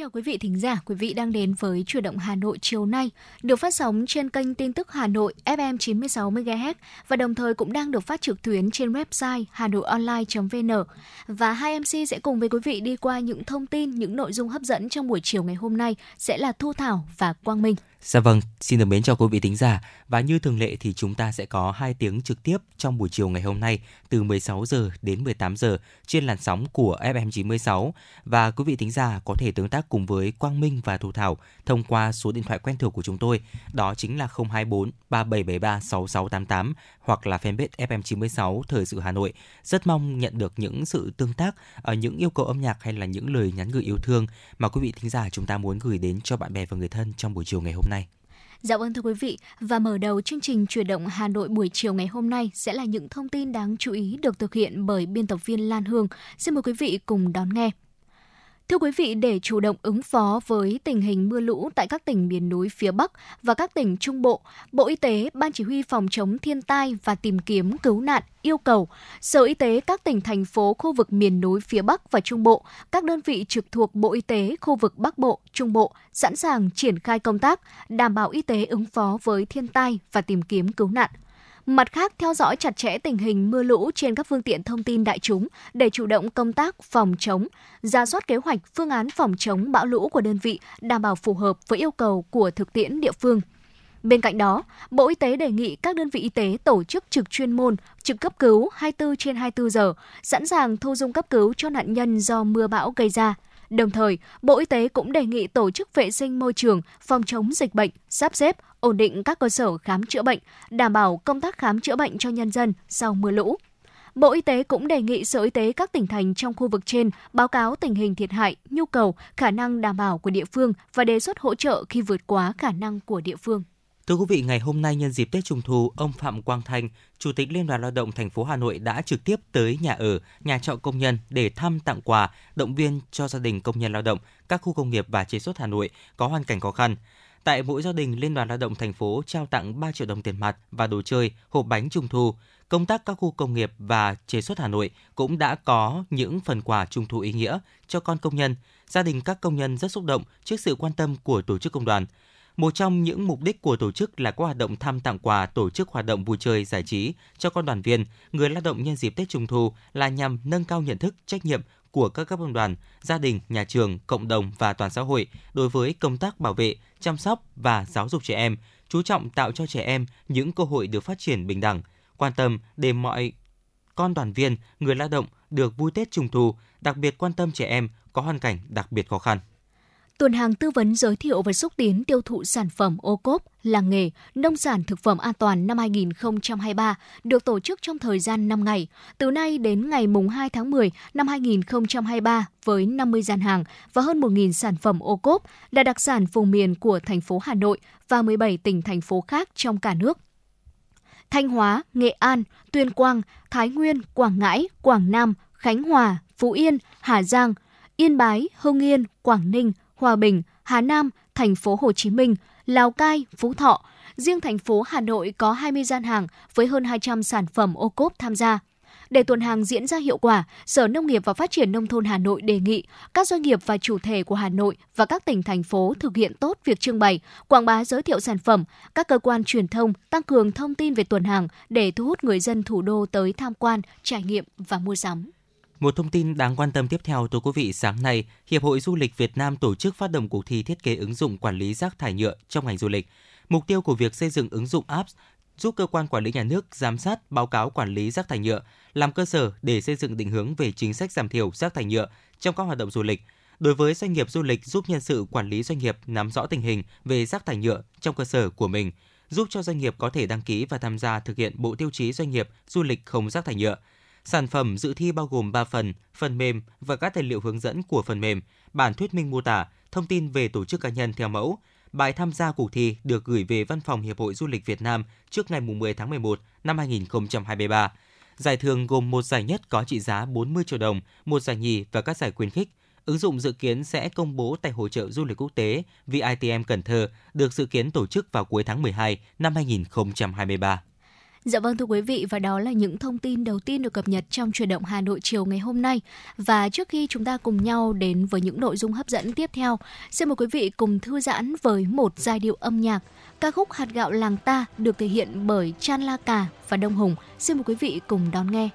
Chào quý vị thính giả, quý vị đang đến với Chuyển động Hà Nội chiều nay, được phát sóng trên kênh tin tức Hà Nội FM 96 MHz và đồng thời cũng đang được phát trực tuyến trên website hanoionline.vn. Và hai MC sẽ cùng với quý vị đi qua những thông tin, những nội dung hấp dẫn trong buổi chiều ngày hôm nay sẽ là Thu Thảo và Quang Minh. Dạ vâng, xin được mến chào quý vị thính giả và như thường lệ thì chúng ta sẽ có hai tiếng trực tiếp trong buổi chiều ngày hôm nay từ 16 giờ đến 18 giờ trên làn sóng của FM 96 và quý vị thính giả có thể tương tác cùng với Quang Minh và Thu Thảo thông qua số điện thoại quen thuộc của chúng tôi, đó chính là 024 3773 6688 hoặc là fanpage FM 96 Thời sự Hà Nội. Rất mong nhận được những sự tương tác, ở những yêu cầu âm nhạc hay là những lời nhắn gửi yêu thương mà quý vị thính giả chúng ta muốn gửi đến cho bạn bè và người thân trong buổi chiều ngày hôm nay. Dạ vâng thưa quý vị, và mở đầu chương trình chuyển động Hà Nội buổi chiều ngày hôm nay sẽ là những thông tin đáng chú ý được thực hiện bởi biên tập viên Lan Hương. Xin mời quý vị cùng đón nghe. Thưa quý vị, để chủ động ứng phó với tình hình mưa lũ tại các tỉnh miền núi phía Bắc và các tỉnh Trung Bộ, Bộ Y tế, Ban Chỉ huy Phòng chống thiên tai và tìm kiếm cứu nạn yêu cầu Sở Y tế các tỉnh thành phố khu vực miền núi phía Bắc và Trung Bộ, các đơn vị trực thuộc Bộ Y tế khu vực Bắc Bộ, Trung Bộ sẵn sàng triển khai công tác đảm bảo y tế ứng phó với thiên tai và tìm kiếm cứu nạn – Mặt khác, theo dõi chặt chẽ tình hình mưa lũ trên các phương tiện thông tin đại chúng để chủ động công tác phòng chống, ra soát kế hoạch phương án phòng chống bão lũ của đơn vị đảm bảo phù hợp với yêu cầu của thực tiễn địa phương. Bên cạnh đó, Bộ Y tế đề nghị các đơn vị y tế tổ chức trực chuyên môn, trực cấp cứu 24 trên 24 giờ, sẵn sàng thu dung cấp cứu cho nạn nhân do mưa bão gây ra – Đồng thời, Bộ Y tế cũng đề nghị tổ chức vệ sinh môi trường, phòng chống dịch bệnh, sắp xếp, ổn định các cơ sở khám chữa bệnh, đảm bảo công tác khám chữa bệnh cho nhân dân sau mưa lũ. Bộ Y tế cũng đề nghị Sở Y tế các tỉnh thành trong khu vực trên báo cáo tình hình thiệt hại, nhu cầu, khả năng đảm bảo của địa phương và đề xuất hỗ trợ khi vượt quá khả năng của địa phương. Thưa quý vị, ngày hôm nay nhân dịp Tết Trung thu, ông Phạm Quang Thanh, Chủ tịch Liên đoàn Lao động thành phố Hà Nội đã trực tiếp tới nhà ở, nhà trọ công nhân để thăm tặng quà, động viên cho gia đình công nhân lao động các khu công nghiệp và chế xuất Hà Nội có hoàn cảnh khó khăn. Tại mỗi gia đình, Liên đoàn Lao động thành phố trao tặng 3 triệu đồng tiền mặt và đồ chơi, hộp bánh trung thu. Công tác các khu công nghiệp và chế xuất Hà Nội cũng đã có những phần quà trung thu ý nghĩa cho con công nhân. Gia đình các công nhân rất xúc động trước sự quan tâm của tổ chức công đoàn. Một trong những mục đích của tổ chức là có hoạt động thăm tặng quà, tổ chức hoạt động vui chơi giải trí cho con đoàn viên, người lao động nhân dịp Tết Trung thu là nhằm nâng cao nhận thức, trách nhiệm của các cấp công đoàn, gia đình, nhà trường, cộng đồng và toàn xã hội đối với công tác bảo vệ, chăm sóc và giáo dục trẻ em, chú trọng tạo cho trẻ em những cơ hội được phát triển bình đẳng, quan tâm để mọi con đoàn viên, người lao động được vui Tết Trung thu, đặc biệt quan tâm trẻ em có hoàn cảnh đặc biệt khó khăn. Tuần hàng tư vấn giới thiệu và xúc tiến tiêu thụ sản phẩm ô cốp, làng nghề, nông sản thực phẩm an toàn năm 2023 được tổ chức trong thời gian 5 ngày, từ nay đến ngày mùng 2 tháng 10 năm 2023 với 50 gian hàng và hơn 1.000 sản phẩm ô cốp là đặc sản vùng miền của thành phố Hà Nội và 17 tỉnh thành phố khác trong cả nước. Thanh Hóa, Nghệ An, Tuyên Quang, Thái Nguyên, Quảng Ngãi, Quảng Nam, Khánh Hòa, Phú Yên, Hà Giang, Yên Bái, Hưng Yên, Quảng Ninh, Hòa Bình, Hà Nam, thành phố Hồ Chí Minh, Lào Cai, Phú Thọ. Riêng thành phố Hà Nội có 20 gian hàng với hơn 200 sản phẩm ô cốp tham gia. Để tuần hàng diễn ra hiệu quả, Sở Nông nghiệp và Phát triển Nông thôn Hà Nội đề nghị các doanh nghiệp và chủ thể của Hà Nội và các tỉnh thành phố thực hiện tốt việc trưng bày, quảng bá giới thiệu sản phẩm, các cơ quan truyền thông tăng cường thông tin về tuần hàng để thu hút người dân thủ đô tới tham quan, trải nghiệm và mua sắm. Một thông tin đáng quan tâm tiếp theo thưa quý vị, sáng nay, Hiệp hội Du lịch Việt Nam tổ chức phát động cuộc thi thiết kế ứng dụng quản lý rác thải nhựa trong ngành du lịch. Mục tiêu của việc xây dựng ứng dụng apps giúp cơ quan quản lý nhà nước giám sát báo cáo quản lý rác thải nhựa, làm cơ sở để xây dựng định hướng về chính sách giảm thiểu rác thải nhựa trong các hoạt động du lịch. Đối với doanh nghiệp du lịch giúp nhân sự quản lý doanh nghiệp nắm rõ tình hình về rác thải nhựa trong cơ sở của mình, giúp cho doanh nghiệp có thể đăng ký và tham gia thực hiện bộ tiêu chí doanh nghiệp du lịch không rác thải nhựa – Sản phẩm dự thi bao gồm 3 phần, phần mềm và các tài liệu hướng dẫn của phần mềm, bản thuyết minh mô tả, thông tin về tổ chức cá nhân theo mẫu. Bài tham gia cuộc thi được gửi về Văn phòng Hiệp hội Du lịch Việt Nam trước ngày 10 tháng 11 năm 2023. Giải thưởng gồm một giải nhất có trị giá 40 triệu đồng, một giải nhì và các giải khuyến khích. Ứng dụng dự kiến sẽ công bố tại hội trợ du lịch quốc tế VITM Cần Thơ, được dự kiến tổ chức vào cuối tháng 12 năm 2023. Dạ vâng thưa quý vị và đó là những thông tin đầu tiên được cập nhật trong chuyển động Hà Nội chiều ngày hôm nay. Và trước khi chúng ta cùng nhau đến với những nội dung hấp dẫn tiếp theo, xin mời quý vị cùng thư giãn với một giai điệu âm nhạc. Ca khúc Hạt gạo làng ta được thể hiện bởi Chan La Cà và Đông Hùng. Xin mời quý vị cùng đón nghe.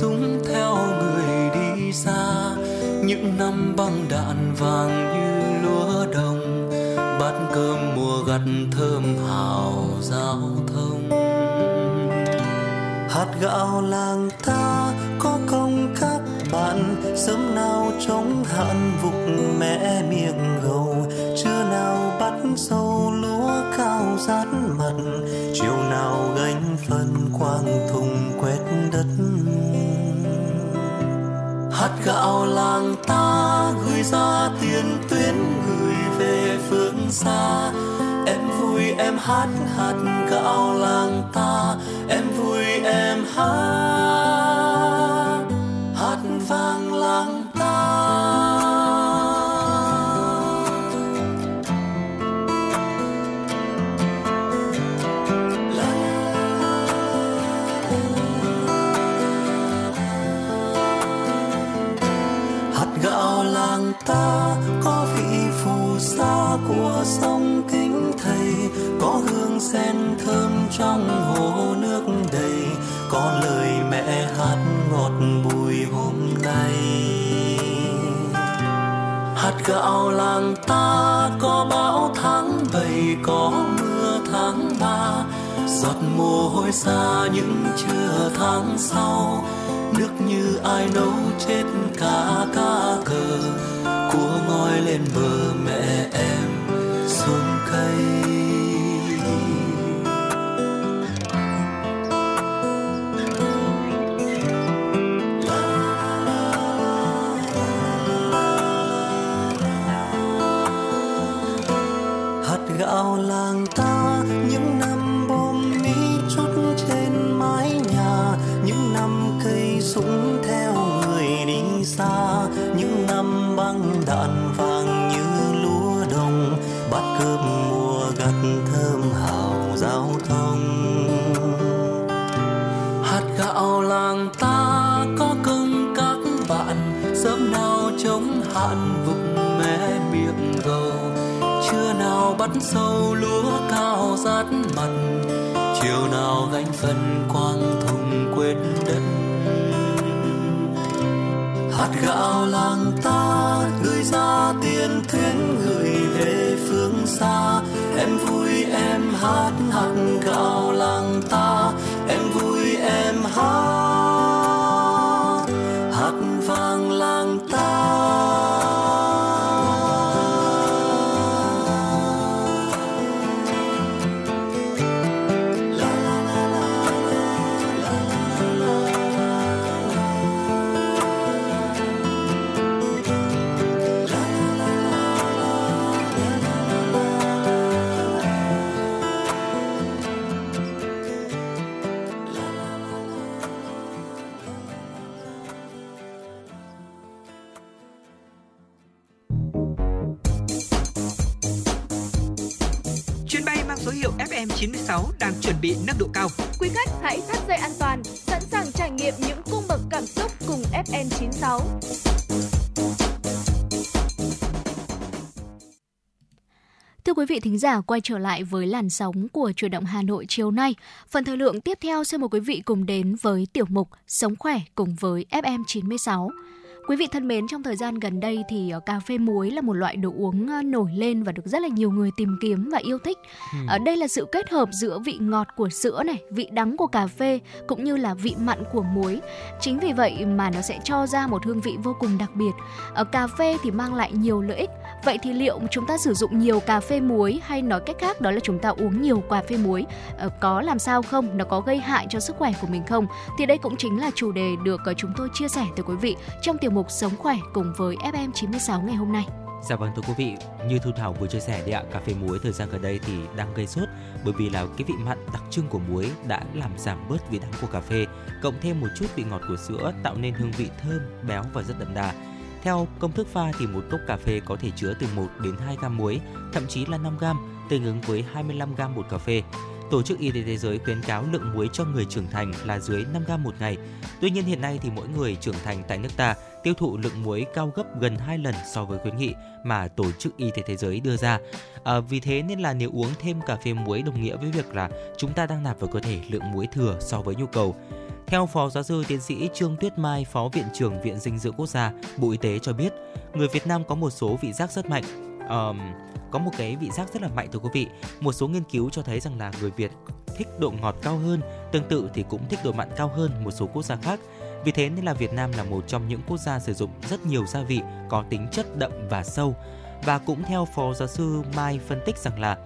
súng theo người đi xa. Những năm băng đạn vàng như lúa đồng, bát cơm mùa gặt thơm hào giao thông. Hạt gạo làng ta có công các bạn, sớm nào chống hạn vục mẹ miệng gầu. Chưa nào bắt sâu lúa cao rát mặt, chiều nào gánh phân quang thùng quét đất hạt gạo làng ta gửi ra tiền tuyến gửi về phương xa. Em vui em hát hạt gạo làng ta, em vui em hát. trong hồ nước đầy, có lời mẹ hát ngọt bùi hôm nay. Hạt gạo làng ta có bão tháng bảy, có mưa tháng ba. Giọt mồ hôi xa những trưa tháng sau. Nước như ai nấu chết cả cá cờ. Cua ngoi lên bờ mẹ em sâu lúa cao rát mặt, chiều nào gánh phần quang thùng quên đất. Hạt gạo làng ta gửi ra tiền tuyến gửi về phương xa, em vui em hát hạt gạo làng ta. Chuẩn bị nâng độ cao. Quý khách hãy thắt dây an toàn, sẵn sàng trải nghiệm những cung bậc cảm xúc cùng FM96. Thưa quý vị thính giả, quay trở lại với làn sóng của chuyển động Hà Nội chiều nay. Phần thời lượng tiếp theo xin mời quý vị cùng đến với tiểu mục Sống khỏe cùng với FM96. Quý vị thân mến, trong thời gian gần đây thì ờ, cà phê muối là một loại đồ uống ờ, nổi lên và được rất là nhiều người tìm kiếm và yêu thích. Ừ. Đây là sự kết hợp giữa vị ngọt của sữa này, vị đắng của cà phê cũng như là vị mặn của muối. Chính vì vậy mà nó sẽ cho ra một hương vị vô cùng đặc biệt. Ở cà phê thì mang lại nhiều lợi ích. Vậy thì liệu chúng ta sử dụng nhiều cà phê muối hay nói cách khác đó là chúng ta uống nhiều cà phê muối ờ, có làm sao không? Nó có gây hại cho sức khỏe của mình không? Thì đây cũng chính là chủ đề được ờ, chúng tôi chia sẻ tới quý vị trong tiểu mục mục Sống khỏe cùng với FM96 ngày hôm nay. Dạ vâng thưa quý vị, như Thu Thảo vừa chia sẻ đấy ạ, cà phê muối thời gian gần đây thì đang gây sốt bởi vì là cái vị mặn đặc trưng của muối đã làm giảm bớt vị đắng của cà phê, cộng thêm một chút vị ngọt của sữa tạo nên hương vị thơm, béo và rất đậm đà. Theo công thức pha thì một cốc cà phê có thể chứa từ 1 đến 2 gam muối, thậm chí là 5 gam, tương ứng với 25 gam bột cà phê. Tổ chức Y tế Thế giới khuyến cáo lượng muối cho người trưởng thành là dưới 5 gam một ngày. Tuy nhiên hiện nay thì mỗi người trưởng thành tại nước ta tiêu thụ lượng muối cao gấp gần 2 lần so với khuyến nghị mà Tổ chức Y tế Thế giới đưa ra. À, vì thế nên là nếu uống thêm cà phê muối đồng nghĩa với việc là chúng ta đang nạp vào cơ thể lượng muối thừa so với nhu cầu. Theo Phó Giáo sư Tiến sĩ Trương Tuyết Mai, Phó Viện trưởng Viện Dinh dưỡng Quốc gia, Bộ Y tế cho biết, người Việt Nam có một số vị giác rất mạnh. Um, có một cái vị giác rất là mạnh thưa quý vị. Một số nghiên cứu cho thấy rằng là người Việt thích độ ngọt cao hơn, tương tự thì cũng thích độ mặn cao hơn một số quốc gia khác. Vì thế nên là Việt Nam là một trong những quốc gia sử dụng rất nhiều gia vị có tính chất đậm và sâu. Và cũng theo Phó Giáo sư Mai phân tích rằng là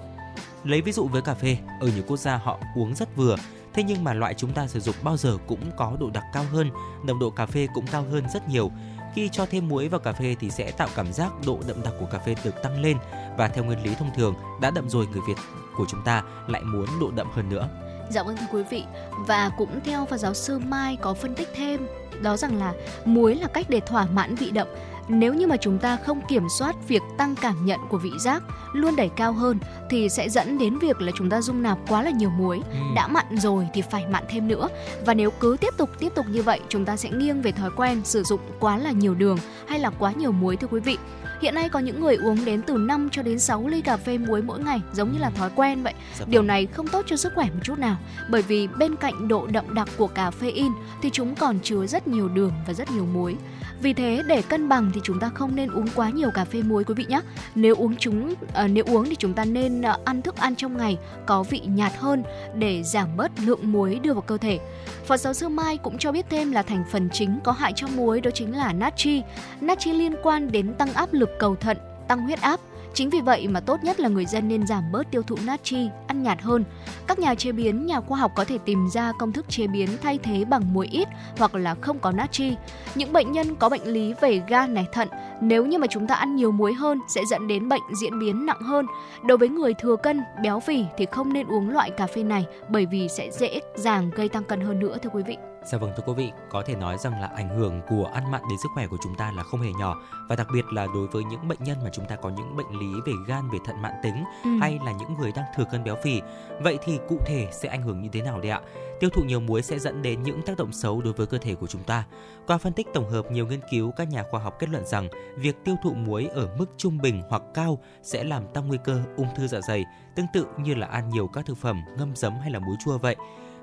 lấy ví dụ với cà phê, ở nhiều quốc gia họ uống rất vừa, thế nhưng mà loại chúng ta sử dụng bao giờ cũng có độ đặc cao hơn, nồng độ cà phê cũng cao hơn rất nhiều. Khi cho thêm muối vào cà phê thì sẽ tạo cảm giác độ đậm đặc của cà phê được tăng lên và theo nguyên lý thông thường đã đậm rồi người Việt của chúng ta lại muốn độ đậm hơn nữa. Dạ vâng thưa quý vị và cũng theo phó giáo sư Mai có phân tích thêm đó rằng là muối là cách để thỏa mãn vị đậm nếu như mà chúng ta không kiểm soát việc tăng cảm nhận của vị giác luôn đẩy cao hơn thì sẽ dẫn đến việc là chúng ta dung nạp quá là nhiều muối ừ. đã mặn rồi thì phải mặn thêm nữa và nếu cứ tiếp tục tiếp tục như vậy chúng ta sẽ nghiêng về thói quen sử dụng quá là nhiều đường hay là quá nhiều muối thưa quý vị Hiện nay có những người uống đến từ 5 cho đến 6 ly cà phê muối mỗi ngày giống như là thói quen vậy. Dạ Điều vâng. này không tốt cho sức khỏe một chút nào bởi vì bên cạnh độ đậm đặc của cà phê in thì chúng còn chứa rất nhiều đường và rất nhiều muối. Vì thế để cân bằng thì chúng ta không nên uống quá nhiều cà phê muối quý vị nhé. Nếu uống chúng uh, nếu uống thì chúng ta nên uh, ăn thức ăn trong ngày có vị nhạt hơn để giảm bớt lượng muối đưa vào cơ thể. Phó giáo sư Mai cũng cho biết thêm là thành phần chính có hại cho muối đó chính là natri. Natri liên quan đến tăng áp lực cầu thận, tăng huyết áp, Chính vì vậy mà tốt nhất là người dân nên giảm bớt tiêu thụ natri, ăn nhạt hơn. Các nhà chế biến, nhà khoa học có thể tìm ra công thức chế biến thay thế bằng muối ít hoặc là không có natri. Những bệnh nhân có bệnh lý về gan này thận, nếu như mà chúng ta ăn nhiều muối hơn sẽ dẫn đến bệnh diễn biến nặng hơn. Đối với người thừa cân, béo phì thì không nên uống loại cà phê này bởi vì sẽ dễ dàng gây tăng cân hơn nữa thưa quý vị. Dạ vâng thưa quý vị, có thể nói rằng là ảnh hưởng của ăn mặn đến sức khỏe của chúng ta là không hề nhỏ và đặc biệt là đối với những bệnh nhân mà chúng ta có những bệnh lý về gan, về thận mãn tính ừ. hay là những người đang thừa cân béo phì. Vậy thì cụ thể sẽ ảnh hưởng như thế nào đây ạ? Tiêu thụ nhiều muối sẽ dẫn đến những tác động xấu đối với cơ thể của chúng ta. Qua phân tích tổng hợp nhiều nghiên cứu, các nhà khoa học kết luận rằng việc tiêu thụ muối ở mức trung bình hoặc cao sẽ làm tăng nguy cơ ung thư dạ dày, tương tự như là ăn nhiều các thực phẩm ngâm giấm hay là muối chua vậy.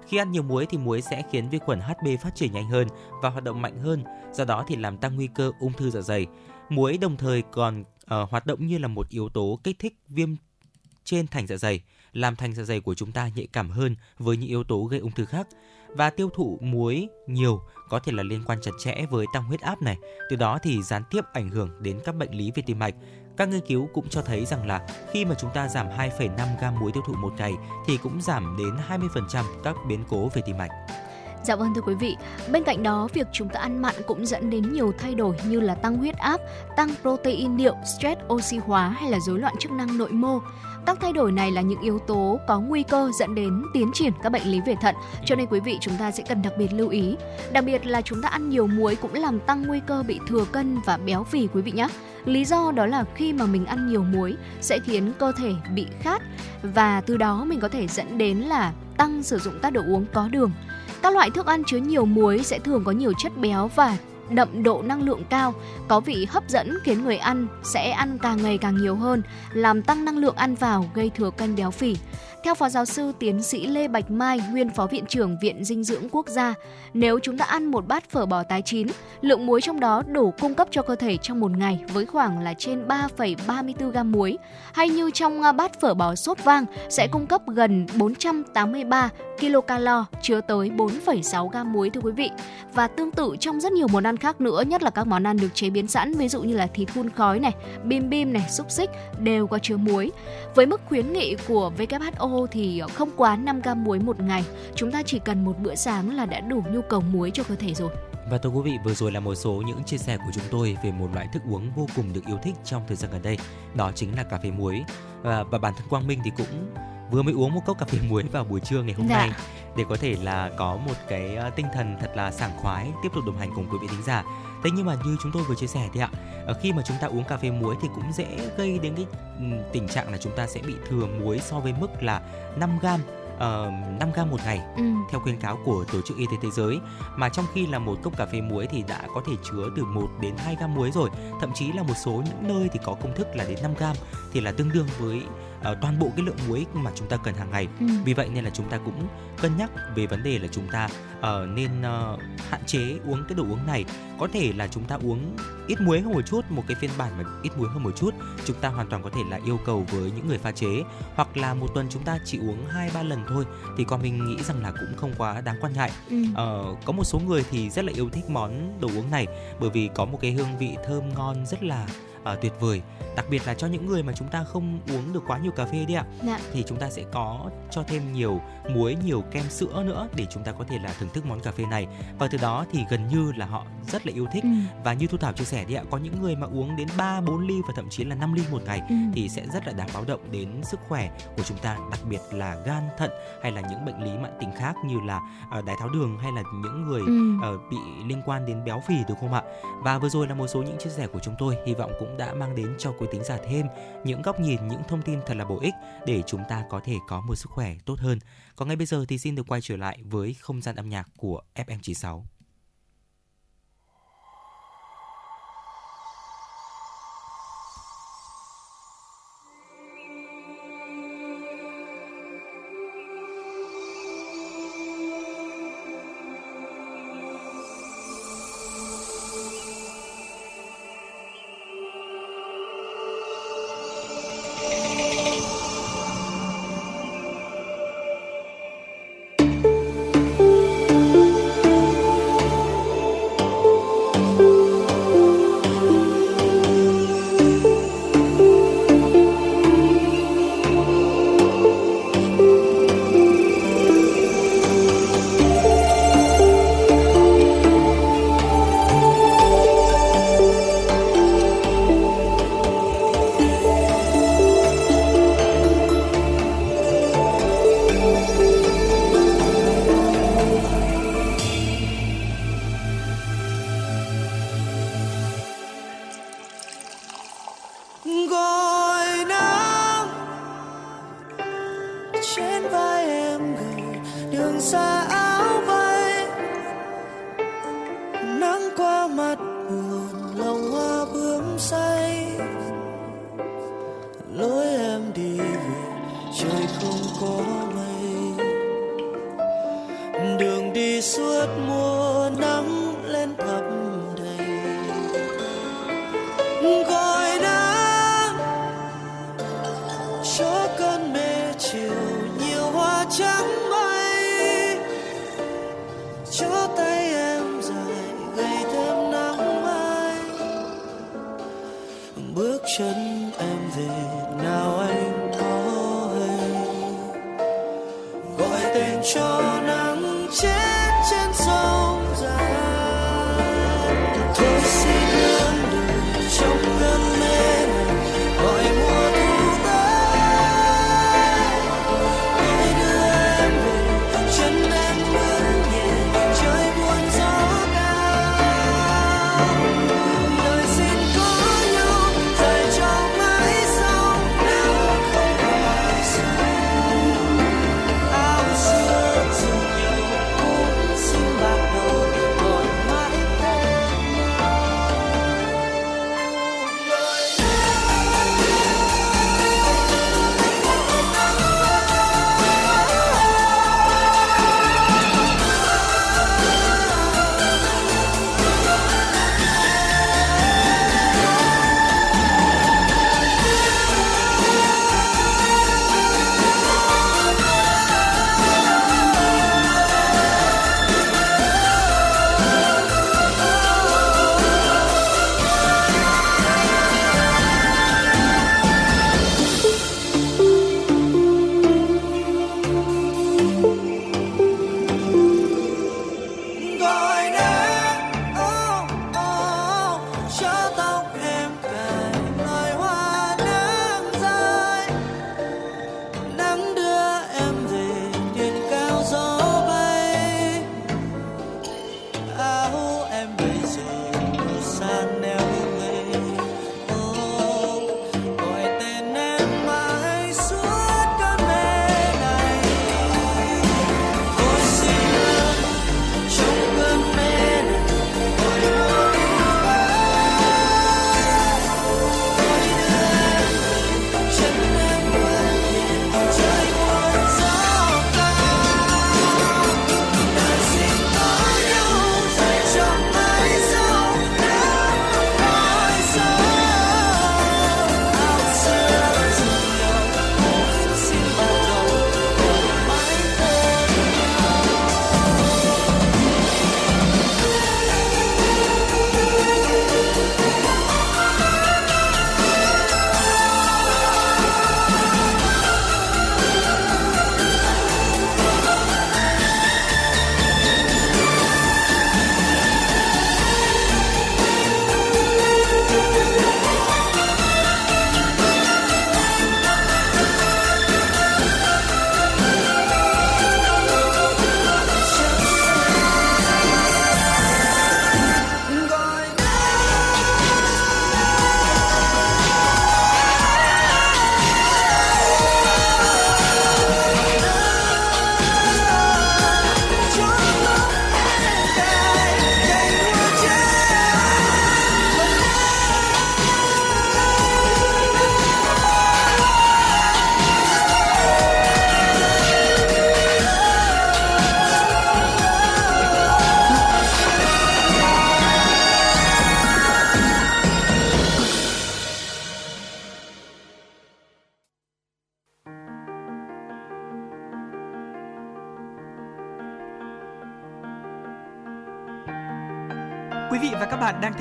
Khi ăn nhiều muối thì muối sẽ khiến vi khuẩn HB phát triển nhanh hơn và hoạt động mạnh hơn, do đó thì làm tăng nguy cơ ung thư dạ dày. Muối đồng thời còn uh, hoạt động như là một yếu tố kích thích viêm trên thành dạ dày, làm thành dạ dày của chúng ta nhạy cảm hơn với những yếu tố gây ung thư khác. Và tiêu thụ muối nhiều có thể là liên quan chặt chẽ với tăng huyết áp này, từ đó thì gián tiếp ảnh hưởng đến các bệnh lý về tim mạch, các nghiên cứu cũng cho thấy rằng là khi mà chúng ta giảm 2,5 gam muối tiêu thụ một ngày thì cũng giảm đến 20% các biến cố về tim mạch. Dạ vâng thưa quý vị, bên cạnh đó việc chúng ta ăn mặn cũng dẫn đến nhiều thay đổi như là tăng huyết áp, tăng protein niệu, stress oxy hóa hay là rối loạn chức năng nội mô. Các thay đổi này là những yếu tố có nguy cơ dẫn đến tiến triển các bệnh lý về thận, cho nên quý vị chúng ta sẽ cần đặc biệt lưu ý. Đặc biệt là chúng ta ăn nhiều muối cũng làm tăng nguy cơ bị thừa cân và béo phì quý vị nhé. Lý do đó là khi mà mình ăn nhiều muối sẽ khiến cơ thể bị khát và từ đó mình có thể dẫn đến là tăng sử dụng các đồ uống có đường. Các loại thức ăn chứa nhiều muối sẽ thường có nhiều chất béo và đậm độ năng lượng cao, có vị hấp dẫn khiến người ăn sẽ ăn càng ngày càng nhiều hơn, làm tăng năng lượng ăn vào gây thừa cân béo phì. Theo Phó Giáo sư Tiến sĩ Lê Bạch Mai, nguyên Phó Viện trưởng Viện Dinh dưỡng Quốc gia, nếu chúng ta ăn một bát phở bò tái chín, lượng muối trong đó đủ cung cấp cho cơ thể trong một ngày với khoảng là trên 3,34 gam muối. Hay như trong à, bát phở bò sốt vang sẽ cung cấp gần 483 kilocalo chứa tới 4,6 gam muối thưa quý vị. Và tương tự trong rất nhiều món ăn khác nữa, nhất là các món ăn được chế biến sẵn, ví dụ như là thịt hun khói này, bim bim này, xúc xích đều có chứa muối. Với mức khuyến nghị của WHO thì không quá 5 gam muối một ngày. Chúng ta chỉ cần một bữa sáng là đã đủ nhu cầu muối cho cơ thể rồi. Và thưa quý vị, vừa rồi là một số những chia sẻ của chúng tôi về một loại thức uống vô cùng được yêu thích trong thời gian gần đây. Đó chính là cà phê muối. Và, và bản thân Quang Minh thì cũng vừa mới uống một cốc cà phê muối vào buổi trưa ngày hôm dạ. nay để có thể là có một cái ờ, tinh thần thật là sảng khoái tiếp tục đồng hành cùng quý vị thính giả. Thế nhưng mà như chúng tôi vừa chia sẻ thì ạ, ờ, khi mà chúng ta uống cà phê muối thì cũng dễ gây đến cái tình trạng là chúng ta sẽ bị thừa muối so với mức là 5 gram uh, ờ, 5 gram một ngày ừ. theo khuyến cáo của tổ chức y tế thế giới mà trong khi là một cốc cà phê muối thì đã có thể chứa từ 1 đến 2 gram muối rồi thậm chí là một số những nơi thì có công thức là đến 5 gram thì là tương đương với uh, toàn bộ cái lượng muối mà chúng ta cần hàng ngày ừ. vì vậy nên là chúng ta cũng cân nhắc về vấn đề là chúng ta uh, nên uh, hạn chế uống cái đồ uống này có thể là chúng ta uống ít muối hơn một chút một cái phiên bản mà ít muối hơn một chút chúng ta hoàn toàn có thể là yêu cầu với những người pha chế hoặc là một tuần chúng ta chỉ uống hai ba lần thôi thì con mình nghĩ rằng là cũng không quá đáng quan ngại ừ. uh, có một số người thì rất là yêu thích món đồ uống này bởi vì có một cái hương vị thơm ngon rất là uh, tuyệt vời đặc biệt là cho những người mà chúng ta không uống được quá nhiều cà phê đi ạ dạ. thì chúng ta sẽ có cho thêm nhiều muối nhiều kem sữa nữa để chúng ta có thể là thưởng thức món cà phê này và từ đó thì gần như là họ rất là yêu thích ừ. và như thu thảo chia sẻ đi ạ có những người mà uống đến 3 4 ly và thậm chí là 5 ly một ngày ừ. thì sẽ rất là đáng báo động đến sức khỏe của chúng ta đặc biệt là gan thận hay là những bệnh lý mãn tính khác như là uh, đái tháo đường hay là những người ừ. uh, bị liên quan đến béo phì được không ạ và vừa rồi là một số những chia sẻ của chúng tôi hy vọng cũng đã mang đến cho quý tính giả thêm những góc nhìn, những thông tin thật là bổ ích để chúng ta có thể có một sức khỏe tốt hơn. Còn ngay bây giờ thì xin được quay trở lại với không gian âm nhạc của FM96.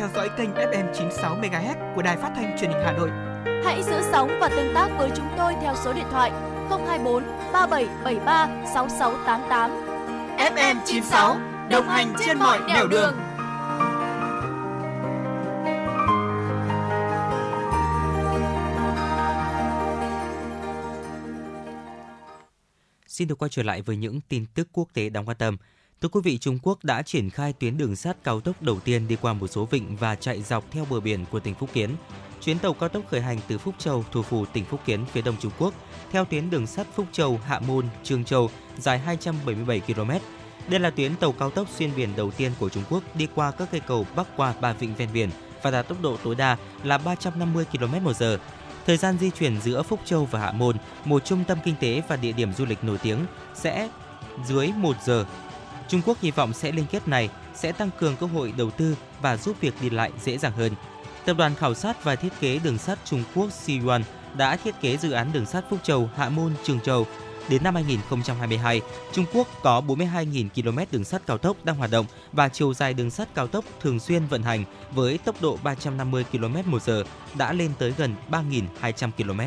Theo dõi kênh FM 96 MHz của đài phát thanh truyền hình Hà Nội. Hãy giữ sóng và tương tác với chúng tôi theo số điện thoại 024 3773 6688. FM 96 đồng hành trên mọi nẻo đường. Xin được quay trở lại với những tin tức quốc tế đáng quan tâm. Thưa quý vị, Trung Quốc đã triển khai tuyến đường sắt cao tốc đầu tiên đi qua một số vịnh và chạy dọc theo bờ biển của tỉnh Phúc Kiến. Chuyến tàu cao tốc khởi hành từ Phúc Châu, thủ phủ tỉnh Phúc Kiến phía đông Trung Quốc, theo tuyến đường sắt Phúc Châu, Hạ Môn, Trương Châu dài 277 km. Đây là tuyến tàu cao tốc xuyên biển đầu tiên của Trung Quốc đi qua các cây cầu bắc qua ba vịnh ven biển và đạt tốc độ tối đa là 350 km/h. Thời gian di chuyển giữa Phúc Châu và Hạ Môn, một trung tâm kinh tế và địa điểm du lịch nổi tiếng, sẽ dưới 1 giờ. Trung Quốc hy vọng sẽ liên kết này sẽ tăng cường cơ hội đầu tư và giúp việc đi lại dễ dàng hơn. Tập đoàn khảo sát và thiết kế đường sắt Trung Quốc Sichuan đã thiết kế dự án đường sắt Phúc Châu, Hạ Môn, Trường Châu. Đến năm 2022, Trung Quốc có 42.000 km đường sắt cao tốc đang hoạt động và chiều dài đường sắt cao tốc thường xuyên vận hành với tốc độ 350 km/h đã lên tới gần 3.200 km.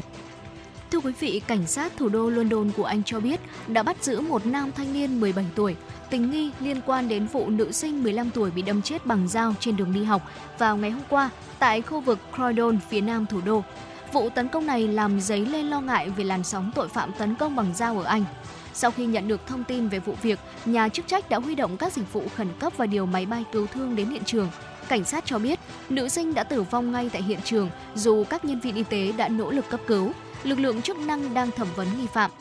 Thưa quý vị, cảnh sát thủ đô London của Anh cho biết đã bắt giữ một nam thanh niên 17 tuổi tình nghi liên quan đến vụ nữ sinh 15 tuổi bị đâm chết bằng dao trên đường đi học vào ngày hôm qua tại khu vực Croydon phía nam thủ đô. Vụ tấn công này làm dấy lên lo ngại về làn sóng tội phạm tấn công bằng dao ở Anh. Sau khi nhận được thông tin về vụ việc, nhà chức trách đã huy động các dịch vụ khẩn cấp và điều máy bay cứu thương đến hiện trường. Cảnh sát cho biết, nữ sinh đã tử vong ngay tại hiện trường dù các nhân viên y tế đã nỗ lực cấp cứu. Lực lượng chức năng đang thẩm vấn nghi phạm.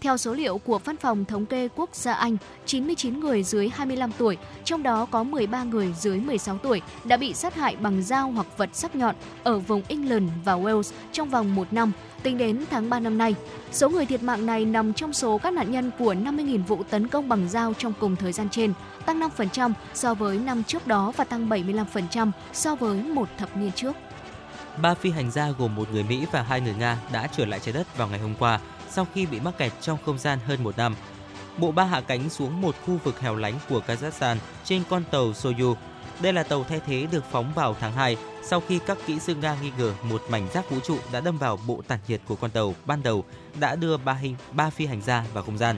Theo số liệu của Văn phòng Thống kê Quốc gia Anh, 99 người dưới 25 tuổi, trong đó có 13 người dưới 16 tuổi đã bị sát hại bằng dao hoặc vật sắc nhọn ở vùng England và Wales trong vòng một năm, tính đến tháng 3 năm nay. Số người thiệt mạng này nằm trong số các nạn nhân của 50.000 vụ tấn công bằng dao trong cùng thời gian trên, tăng 5% so với năm trước đó và tăng 75% so với một thập niên trước. Ba phi hành gia gồm một người Mỹ và hai người Nga đã trở lại trái đất vào ngày hôm qua sau khi bị mắc kẹt trong không gian hơn một năm. Bộ ba hạ cánh xuống một khu vực hẻo lánh của Kazakhstan trên con tàu Soyuz. Đây là tàu thay thế được phóng vào tháng 2 sau khi các kỹ sư Nga nghi ngờ một mảnh rác vũ trụ đã đâm vào bộ tản nhiệt của con tàu ban đầu đã đưa ba, hình, ba phi hành gia vào không gian.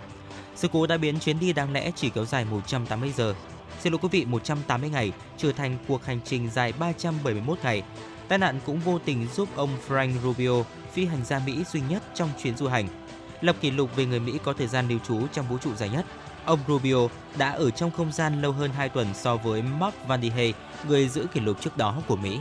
Sự cố đã biến chuyến đi đáng lẽ chỉ kéo dài 180 giờ, xin lỗi quý vị 180 ngày trở thành cuộc hành trình dài 371 ngày. Tai nạn cũng vô tình giúp ông Frank Rubio, phi hành gia Mỹ duy nhất trong chuyến du hành, lập kỷ lục về người Mỹ có thời gian lưu trú trong vũ trụ dài nhất. Ông Rubio đã ở trong không gian lâu hơn 2 tuần so với Mark Van der Hey, người giữ kỷ lục trước đó của Mỹ.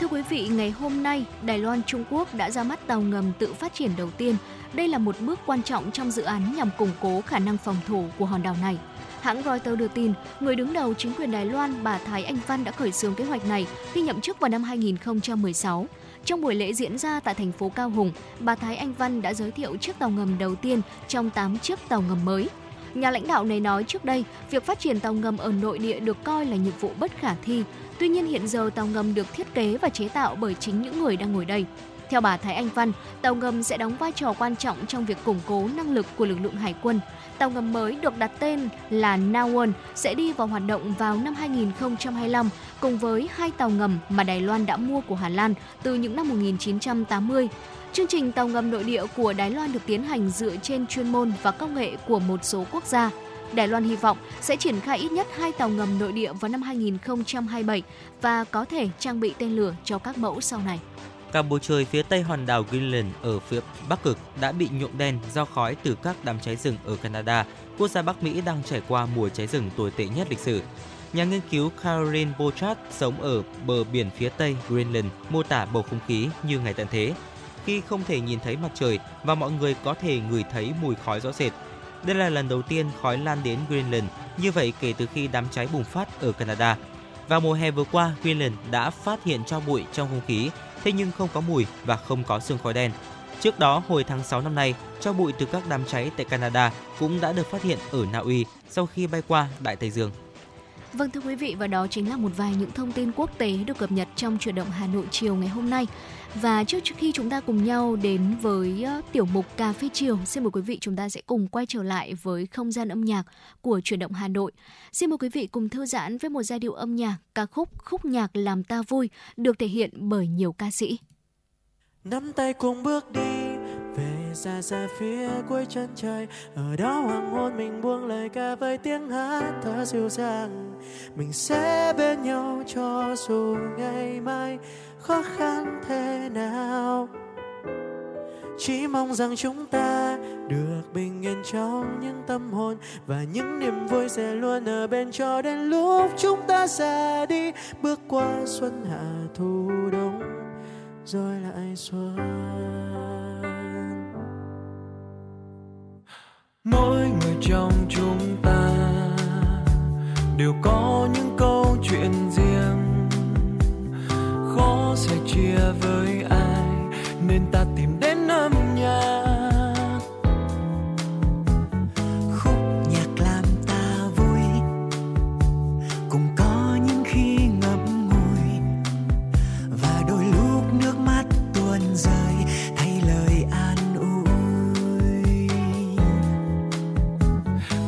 Thưa quý vị, ngày hôm nay, Đài Loan Trung Quốc đã ra mắt tàu ngầm tự phát triển đầu tiên. Đây là một bước quan trọng trong dự án nhằm củng cố khả năng phòng thủ của hòn đảo này. Hãng Reuters đưa tin, người đứng đầu chính quyền Đài Loan, bà Thái Anh Văn đã khởi xướng kế hoạch này khi nhậm chức vào năm 2016. Trong buổi lễ diễn ra tại thành phố Cao Hùng, bà Thái Anh Văn đã giới thiệu chiếc tàu ngầm đầu tiên trong 8 chiếc tàu ngầm mới. Nhà lãnh đạo này nói trước đây, việc phát triển tàu ngầm ở nội địa được coi là nhiệm vụ bất khả thi. Tuy nhiên hiện giờ tàu ngầm được thiết kế và chế tạo bởi chính những người đang ngồi đây. Theo bà Thái Anh Văn, tàu ngầm sẽ đóng vai trò quan trọng trong việc củng cố năng lực của lực lượng hải quân. Tàu ngầm mới được đặt tên là Nawon sẽ đi vào hoạt động vào năm 2025 cùng với hai tàu ngầm mà Đài Loan đã mua của Hà Lan từ những năm 1980. Chương trình tàu ngầm nội địa của Đài Loan được tiến hành dựa trên chuyên môn và công nghệ của một số quốc gia. Đài Loan hy vọng sẽ triển khai ít nhất hai tàu ngầm nội địa vào năm 2027 và có thể trang bị tên lửa cho các mẫu sau này. Cả bầu trời phía tây hòn đảo Greenland ở phía Bắc Cực đã bị nhuộm đen do khói từ các đám cháy rừng ở Canada. Quốc gia Bắc Mỹ đang trải qua mùa cháy rừng tồi tệ nhất lịch sử. Nhà nghiên cứu Caroline Bochart sống ở bờ biển phía tây Greenland mô tả bầu không khí như ngày tận thế, khi không thể nhìn thấy mặt trời và mọi người có thể ngửi thấy mùi khói rõ rệt. Đây là lần đầu tiên khói lan đến Greenland như vậy kể từ khi đám cháy bùng phát ở Canada. Vào mùa hè vừa qua, Greenland đã phát hiện cho bụi trong không khí thế nhưng không có mùi và không có sương khói đen. Trước đó, hồi tháng 6 năm nay, cho bụi từ các đám cháy tại Canada cũng đã được phát hiện ở Na Uy sau khi bay qua Đại Tây Dương. Vâng thưa quý vị và đó chính là một vài những thông tin quốc tế được cập nhật trong chuyển động Hà Nội chiều ngày hôm nay. Và trước khi chúng ta cùng nhau đến với tiểu mục cà phê chiều, xin mời quý vị chúng ta sẽ cùng quay trở lại với không gian âm nhạc của chuyển động Hà Nội. Xin mời quý vị cùng thư giãn với một giai điệu âm nhạc ca khúc Khúc nhạc làm ta vui được thể hiện bởi nhiều ca sĩ. Nắm tay cùng bước đi về xa xa phía cuối chân trời ở đó hoàng hôn mình buông lời ca với tiếng hát thở dịu dàng mình sẽ bên nhau cho dù ngày mai khó khăn thế nào? Chỉ mong rằng chúng ta được bình yên trong những tâm hồn và những niềm vui sẽ luôn ở bên cho đến lúc chúng ta ra đi. Bước qua xuân hạ thu đông, rồi lại xuân. Mỗi người trong chúng ta đều có những câu chuyện riêng khó chia với ai, nên ta tìm đến âm nhạc. Khúc nhạc làm ta vui, cũng có những khi ngậm ngùi. Và đôi lúc nước mắt tuôn rơi, thay lời an ủi.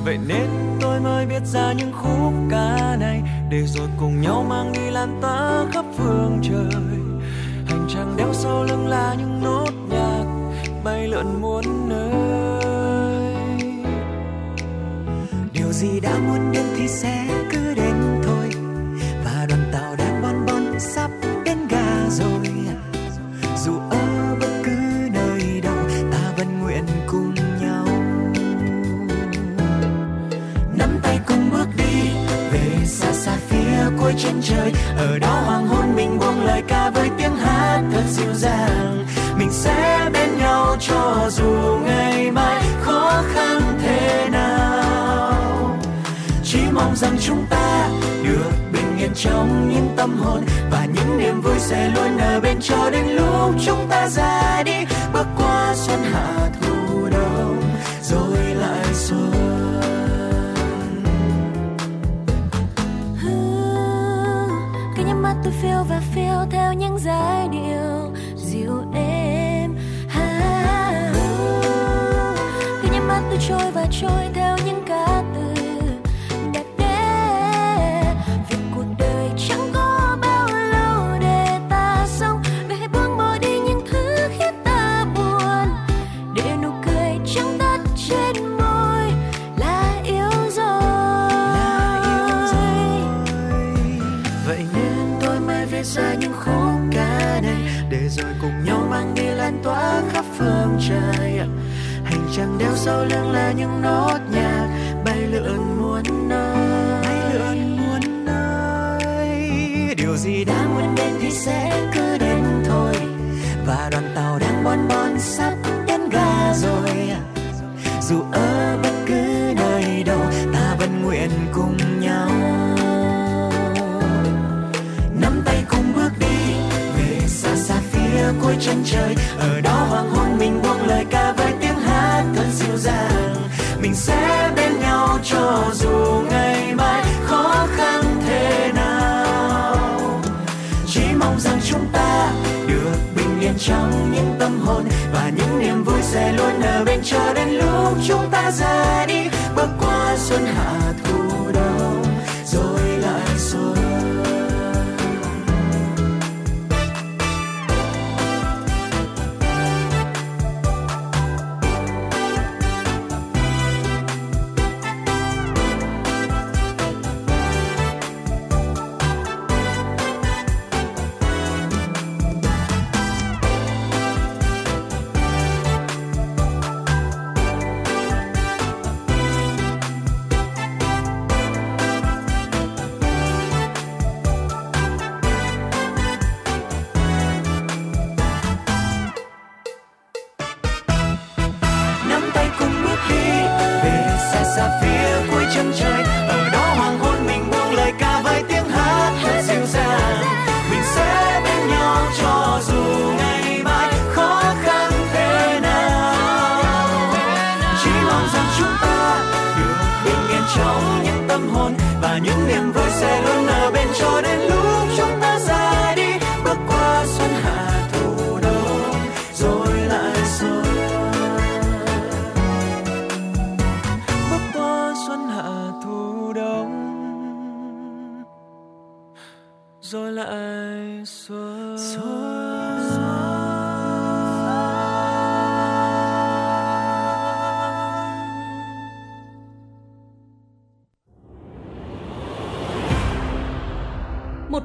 Vậy nên tôi mới viết ra những khúc ca này, để rồi cùng nhau mang đi lan tỏa khắp phương trời sau lưng là những nốt nhạc bay lượn muôn nơi. Điều gì đã muốn đến thì sẽ cứ đến thôi, và đoàn tàu đang bon bon sắp đến ga rồi. Chúng ta được bình yên trong những tâm hồn và những niềm vui sẽ luôn ở bên cho đến lúc chúng ta ra đi. Sau lưng là những nốt nhạc bay lượn muôn nơi. Bay lượn muôn nơi. Điều gì đã muốn đến thì sẽ cứ đến thôi. Và đoàn tàu đang bon bon sắp đến ga rồi. Dù ở bất cứ nơi đâu ta vẫn nguyện cùng nhau. Nắm tay cùng bước đi về xa xa phía cuối chân trời. Ở đó hoàng hôn mình trong những tâm hồn và những niềm vui sẽ luôn ở bên cho đến lúc chúng ta ra đi. Bước qua xuân hạ thu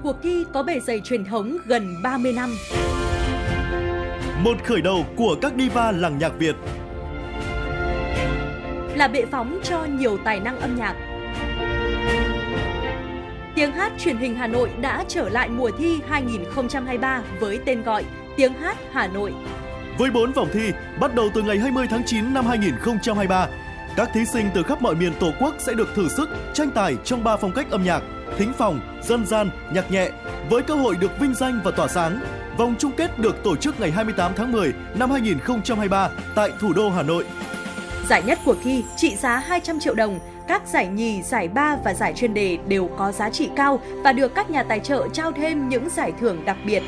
cuộc thi có bề dày truyền thống gần 30 năm. Một khởi đầu của các diva làng nhạc Việt. Là bệ phóng cho nhiều tài năng âm nhạc. Tiếng hát truyền hình Hà Nội đã trở lại mùa thi 2023 với tên gọi Tiếng hát Hà Nội. Với 4 vòng thi, bắt đầu từ ngày 20 tháng 9 năm 2023, các thí sinh từ khắp mọi miền Tổ quốc sẽ được thử sức tranh tài trong 3 phong cách âm nhạc: thính phòng, dân gian, nhạc nhẹ với cơ hội được vinh danh và tỏa sáng. Vòng chung kết được tổ chức ngày 28 tháng 10 năm 2023 tại thủ đô Hà Nội. Giải nhất cuộc thi trị giá 200 triệu đồng, các giải nhì, giải ba và giải chuyên đề đều có giá trị cao và được các nhà tài trợ trao thêm những giải thưởng đặc biệt.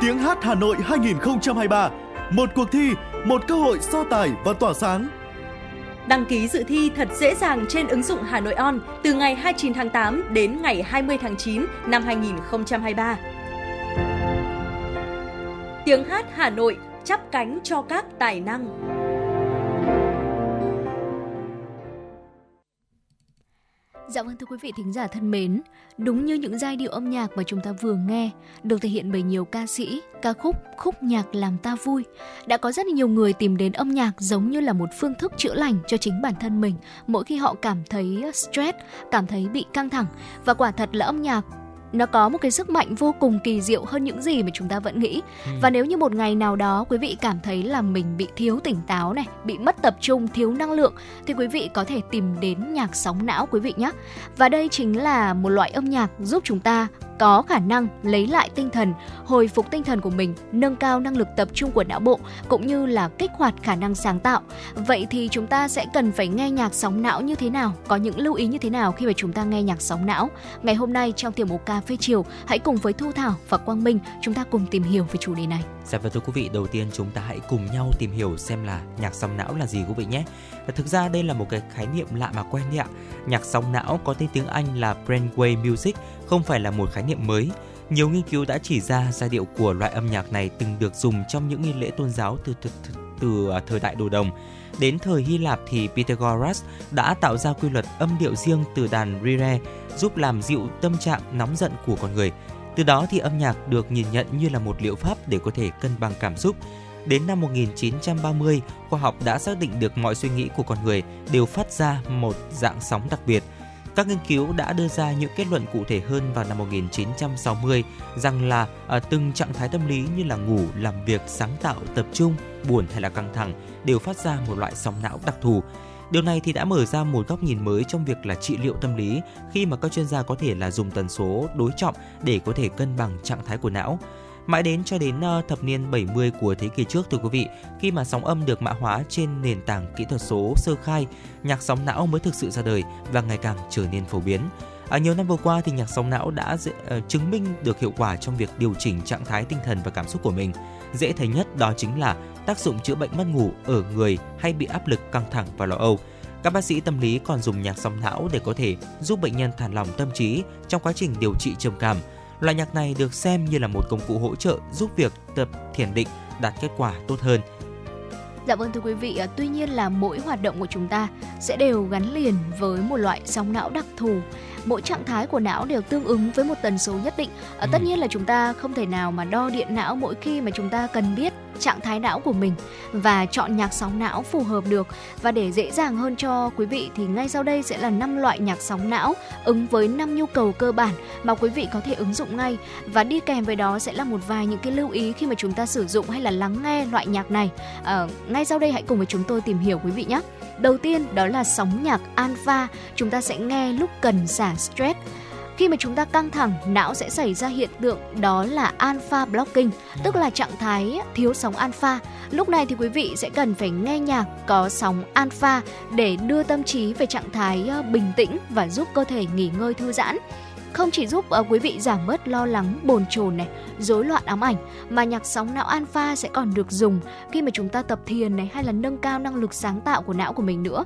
Tiếng hát Hà Nội 2023, một cuộc thi, một cơ hội so tài và tỏa sáng. Đăng ký dự thi thật dễ dàng trên ứng dụng Hà Nội On từ ngày 29 tháng 8 đến ngày 20 tháng 9 năm 2023. Tiếng hát Hà Nội chắp cánh cho các tài năng. Dạ vâng thưa quý vị thính giả thân mến, đúng như những giai điệu âm nhạc mà chúng ta vừa nghe được thể hiện bởi nhiều ca sĩ, ca khúc, khúc nhạc làm ta vui. Đã có rất nhiều người tìm đến âm nhạc giống như là một phương thức chữa lành cho chính bản thân mình mỗi khi họ cảm thấy stress, cảm thấy bị căng thẳng và quả thật là âm nhạc nó có một cái sức mạnh vô cùng kỳ diệu hơn những gì mà chúng ta vẫn nghĩ ừ. và nếu như một ngày nào đó quý vị cảm thấy là mình bị thiếu tỉnh táo này bị mất tập trung thiếu năng lượng thì quý vị có thể tìm đến nhạc sóng não quý vị nhé và đây chính là một loại âm nhạc giúp chúng ta có khả năng lấy lại tinh thần, hồi phục tinh thần của mình, nâng cao năng lực tập trung của não bộ cũng như là kích hoạt khả năng sáng tạo. Vậy thì chúng ta sẽ cần phải nghe nhạc sóng não như thế nào? Có những lưu ý như thế nào khi mà chúng ta nghe nhạc sóng não? Ngày hôm nay trong tiểu mục cà phê chiều, hãy cùng với Thu Thảo và Quang Minh chúng ta cùng tìm hiểu về chủ đề này. Dạ và thưa quý vị, đầu tiên chúng ta hãy cùng nhau tìm hiểu xem là nhạc sóng não là gì quý vị nhé. Thực ra đây là một cái khái niệm lạ mà quen đấy ạ. Nhạc sóng não có tên tiếng Anh là brainwave music, không phải là một khái niệm mới. Nhiều nghiên cứu đã chỉ ra giai điệu của loại âm nhạc này từng được dùng trong những nghi lễ tôn giáo từ từ, từ, từ thời đại đồ đồng. Đến thời Hy Lạp thì Pythagoras đã tạo ra quy luật âm điệu riêng từ đàn rire giúp làm dịu tâm trạng nóng giận của con người. Từ đó thì âm nhạc được nhìn nhận như là một liệu pháp để có thể cân bằng cảm xúc. Đến năm 1930, khoa học đã xác định được mọi suy nghĩ của con người đều phát ra một dạng sóng đặc biệt. Các nghiên cứu đã đưa ra những kết luận cụ thể hơn vào năm 1960 rằng là ở từng trạng thái tâm lý như là ngủ, làm việc, sáng tạo, tập trung, buồn hay là căng thẳng đều phát ra một loại sóng não đặc thù. Điều này thì đã mở ra một góc nhìn mới trong việc là trị liệu tâm lý khi mà các chuyên gia có thể là dùng tần số đối trọng để có thể cân bằng trạng thái của não. Mãi đến cho đến ờ, thập niên 70 của thế kỷ trước thưa quý vị, khi mà sóng âm được mã hóa trên nền tảng kỹ thuật số sơ khai, nhạc sóng não mới thực sự ra đời và ngày càng trở nên phổ biến. Ở nhiều năm vừa qua thì nhạc sóng não đã dễ, uh, chứng minh được hiệu quả trong việc điều chỉnh trạng thái tinh thần và cảm xúc của mình. Dễ thấy nhất đó chính là tác dụng chữa bệnh mất ngủ ở người hay bị áp lực căng thẳng và lo âu. Các bác sĩ tâm lý còn dùng nhạc sóng não để có thể giúp bệnh nhân thả lỏng tâm trí trong quá trình điều trị trầm cảm. Loại nhạc này được xem như là một công cụ hỗ trợ giúp việc tập thiền định đạt kết quả tốt hơn. Dạ vâng thưa quý vị, à, tuy nhiên là mỗi hoạt động của chúng ta sẽ đều gắn liền với một loại sóng não đặc thù mỗi trạng thái của não đều tương ứng với một tần số nhất định à, tất nhiên là chúng ta không thể nào mà đo điện não mỗi khi mà chúng ta cần biết trạng thái não của mình và chọn nhạc sóng não phù hợp được. Và để dễ dàng hơn cho quý vị thì ngay sau đây sẽ là năm loại nhạc sóng não ứng với năm nhu cầu cơ bản mà quý vị có thể ứng dụng ngay. Và đi kèm với đó sẽ là một vài những cái lưu ý khi mà chúng ta sử dụng hay là lắng nghe loại nhạc này. À, ngay sau đây hãy cùng với chúng tôi tìm hiểu quý vị nhé. Đầu tiên đó là sóng nhạc alpha, chúng ta sẽ nghe lúc cần xả stress. Khi mà chúng ta căng thẳng, não sẽ xảy ra hiện tượng đó là alpha blocking, tức là trạng thái thiếu sóng alpha. Lúc này thì quý vị sẽ cần phải nghe nhạc có sóng alpha để đưa tâm trí về trạng thái ờ, bình tĩnh và giúp cơ thể nghỉ ngơi thư giãn không chỉ giúp uh, quý vị giảm bớt lo lắng, bồn chồn này, rối loạn ám ảnh mà nhạc sóng não alpha sẽ còn được dùng khi mà chúng ta tập thiền này hay là nâng cao năng lực sáng tạo của não của mình nữa.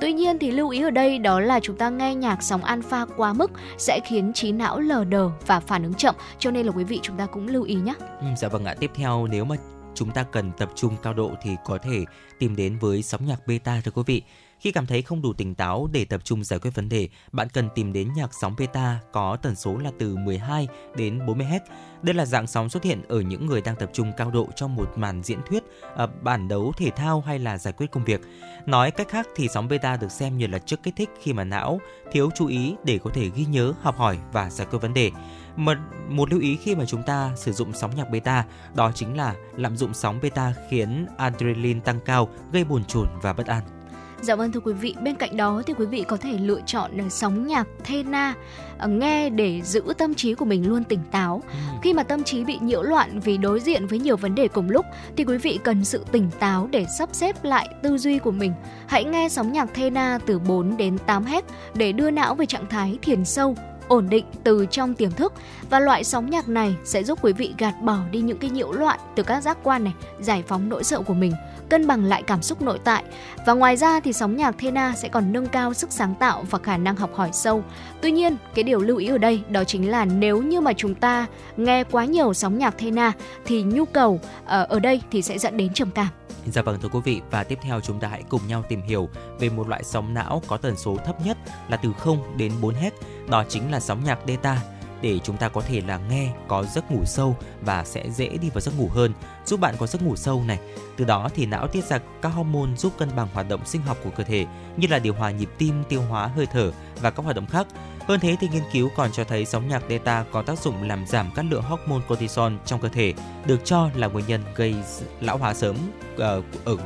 Tuy nhiên thì lưu ý ở đây đó là chúng ta nghe nhạc sóng alpha quá mức sẽ khiến trí não lờ đờ và phản ứng chậm, cho nên là quý vị chúng ta cũng lưu ý nhé. Ừ, dạ vâng ạ. Tiếp theo nếu mà chúng ta cần tập trung cao độ thì có thể tìm đến với sóng nhạc beta thưa quý vị. Khi cảm thấy không đủ tỉnh táo để tập trung giải quyết vấn đề, bạn cần tìm đến nhạc sóng beta có tần số là từ 12 đến 40 Hz. Đây là dạng sóng xuất hiện ở những người đang tập trung cao độ trong một màn diễn thuyết, ờ, bản đấu thể thao hay là giải quyết công việc. Nói cách khác thì sóng beta được xem như là chất kích thích khi mà não thiếu chú ý để có thể ghi nhớ, học hỏi và giải quyết vấn đề. Một, một lưu ý khi mà chúng ta sử dụng sóng nhạc beta đó chính là lạm dụng sóng beta khiến adrenaline tăng cao, gây buồn chồn và bất an. Dạ vâng thưa quý vị, bên cạnh đó thì quý vị có thể lựa chọn sóng nhạc Thena ờ, nghe để giữ tâm trí của mình luôn tỉnh táo. Ừ. Khi mà tâm trí bị nhiễu loạn vì đối diện với nhiều vấn đề cùng lúc thì quý vị cần sự tỉnh táo để sắp xếp lại tư duy của mình. Hãy nghe sóng nhạc Thena từ 4 đến 8 Hz để đưa não về trạng thái thiền sâu, ổn định từ trong tiềm thức và loại sóng nhạc này sẽ giúp quý vị gạt bỏ đi những cái nhiễu loạn từ các giác quan này, giải phóng nỗi sợ của mình cân bằng lại cảm xúc nội tại. Và ngoài ra thì sóng nhạc Thena sẽ còn nâng cao sức sáng tạo và khả năng học hỏi sâu. Tuy nhiên, cái điều lưu ý ở đây đó chính là nếu như mà chúng ta nghe quá nhiều sóng nhạc Thena thì nhu cầu ờ, ở đây thì sẽ dẫn đến trầm cảm. Dạ vâng thưa quý vị và tiếp theo chúng ta hãy cùng nhau tìm hiểu về một loại sóng não có tần số thấp nhất là từ 0 đến 4 Hz, đó chính là sóng nhạc delta để chúng ta có thể là nghe có giấc ngủ sâu và sẽ dễ đi vào giấc ngủ hơn, giúp bạn có giấc ngủ sâu này. Từ đó thì não tiết ra các hormone giúp cân bằng hoạt động sinh học của cơ thể như là điều hòa nhịp tim, tiêu hóa, hơi thở và các hoạt động khác. Hơn thế thì nghiên cứu còn cho thấy sóng nhạc delta có tác dụng làm giảm các lượng hormone cortisol trong cơ thể, được cho là nguyên nhân gây lão hóa sớm ờ, ở,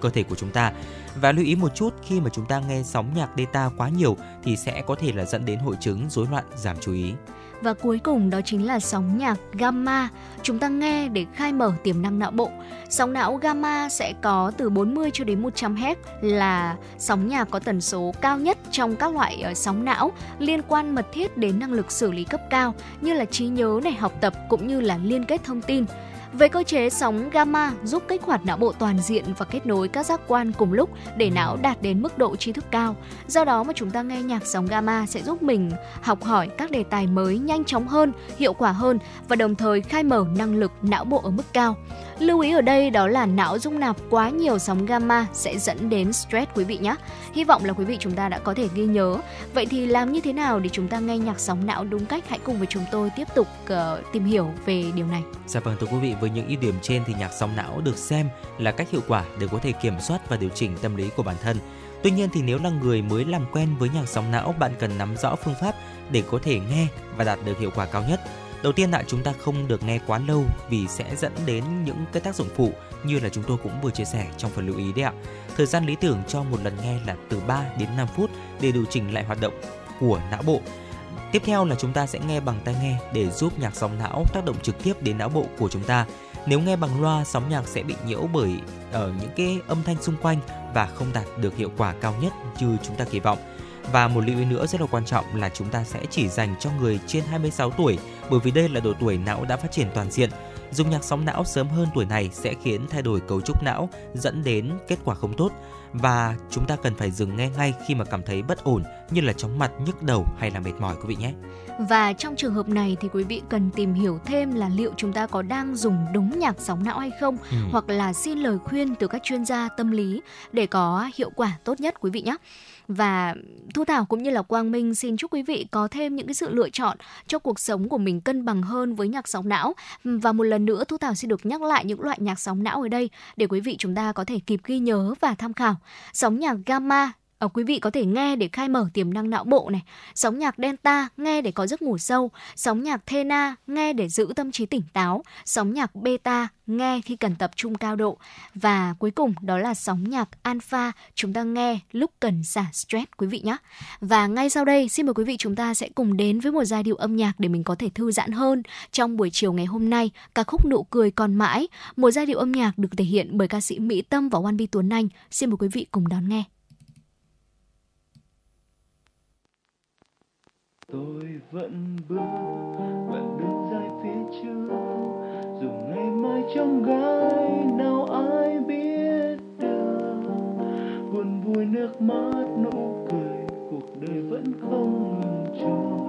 cơ thể của chúng ta. Và lưu ý một chút khi mà chúng ta nghe sóng nhạc delta quá nhiều thì sẽ có thể là dẫn đến hội chứng rối loạn giảm chú ý. Và cuối cùng đó chính là sóng nhạc gamma. Chúng ta nghe để khai mở tiềm năng não bộ. Sóng não gamma sẽ có từ 40 cho đến 100 Hz là sóng nhạc có tần số cao nhất trong các loại ờ, sóng não liên quan mật thiết đến năng lực xử lý cấp cao như là trí nhớ này, học tập cũng như là liên kết thông tin. Về cơ chế sóng gamma giúp kích hoạt não bộ toàn diện và kết nối các giác quan cùng lúc để não đạt đến mức độ trí thức cao. Do đó mà chúng ta nghe nhạc sóng gamma sẽ giúp mình học hỏi các đề tài mới nhanh chóng hơn, hiệu quả hơn và đồng thời khai mở năng lực não bộ ở mức cao. Lưu ý ở đây đó là não dung nạp quá nhiều sóng gamma sẽ dẫn đến stress quý vị nhé. Hy vọng là quý vị chúng ta đã có thể ghi nhớ. Vậy thì làm như thế nào để chúng ta nghe nhạc sóng não đúng cách? Hãy cùng với chúng tôi tiếp tục uh, tìm hiểu về điều này. Dạ vâng thưa quý vị, với những ưu điểm trên thì nhạc sóng não được xem là cách hiệu quả để có thể kiểm soát và điều chỉnh tâm lý của bản thân. Tuy nhiên thì nếu là người mới làm quen với nhạc sóng não, bạn cần nắm rõ phương pháp để có thể nghe và đạt được hiệu quả cao nhất. Đầu tiên là chúng ta không được nghe quá lâu vì sẽ dẫn đến những cái tác dụng phụ như là chúng tôi cũng vừa chia sẻ trong phần lưu ý đấy ạ. Thời gian lý tưởng cho một lần nghe là từ 3 đến 5 phút để điều chỉnh lại hoạt động của não bộ. Tiếp theo là chúng ta sẽ nghe bằng tai nghe để giúp nhạc sóng não tác động trực tiếp đến não bộ của chúng ta. Nếu nghe bằng loa, sóng nhạc sẽ bị nhiễu bởi ở những cái âm thanh xung quanh và không đạt được hiệu quả cao nhất như chúng ta kỳ vọng. Và một lưu ý nữa rất là quan trọng là chúng ta sẽ chỉ dành cho người trên 26 tuổi bởi vì đây là độ tuổi não đã phát triển toàn diện. Dùng nhạc sóng não sớm hơn tuổi này sẽ khiến thay đổi cấu trúc não dẫn đến kết quả không tốt và chúng ta cần phải dừng nghe ngay khi mà cảm thấy bất ổn như là chóng mặt, nhức đầu hay là mệt mỏi quý vị nhé. Và trong trường hợp này thì quý vị cần tìm hiểu thêm là liệu chúng ta có đang dùng đúng nhạc sóng não hay không ừ. hoặc là xin lời khuyên từ các chuyên gia tâm lý để có hiệu quả tốt nhất quý vị nhé. Và Thu Thảo cũng như là Quang Minh xin chúc quý vị có thêm những cái sự lựa chọn cho cuộc sống của mình cân bằng hơn với nhạc sóng não. Và một lần nữa, Thu Thảo xin được nhắc lại những loại nhạc sóng não ở đây để quý vị chúng ta có thể kịp ghi nhớ và tham khảo. Sóng nhạc gamma À, quý vị có thể nghe để khai mở tiềm năng não bộ này. Sóng nhạc delta nghe để có giấc ngủ sâu. Sóng nhạc theta nghe để giữ tâm trí tỉnh táo. Sóng nhạc beta nghe khi cần tập trung cao độ. Và cuối cùng đó là sóng nhạc alpha chúng ta nghe lúc cần xả stress quý vị nhé. Và ngay sau đây xin mời quý vị chúng ta sẽ cùng đến với một giai điệu âm nhạc để mình có thể thư giãn hơn trong buổi chiều ngày hôm nay. Ca khúc Nụ cười còn mãi, một giai điệu âm nhạc được thể hiện bởi ca sĩ Mỹ Tâm và One Bi Tuấn Anh. Xin mời quý vị cùng đón nghe. Tôi vẫn bước, vẫn đứng dài phía trước. Dù ngày mai trong gai nào ai biết được, buồn vui nước mắt nụ cười cuộc đời vẫn không ngừng trôi.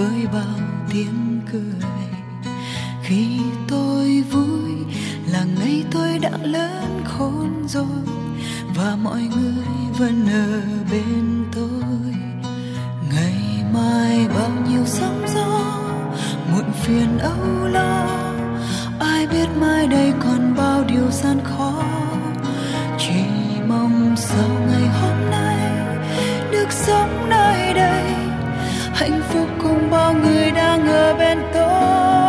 Với bao tiếng cười. Khi tôi vui là ngày tôi đã lớn khôn rồi và mọi người vẫn ở bên tôi. Ngày mai bao nhiêu sóng gió, muộn phiền âu lo. Ai biết mai đây còn bao điều gian khó. Chỉ mong sau ngày hôm nay, được sống nơi đây hạnh phúc cùng bao người đang ở bên tôi.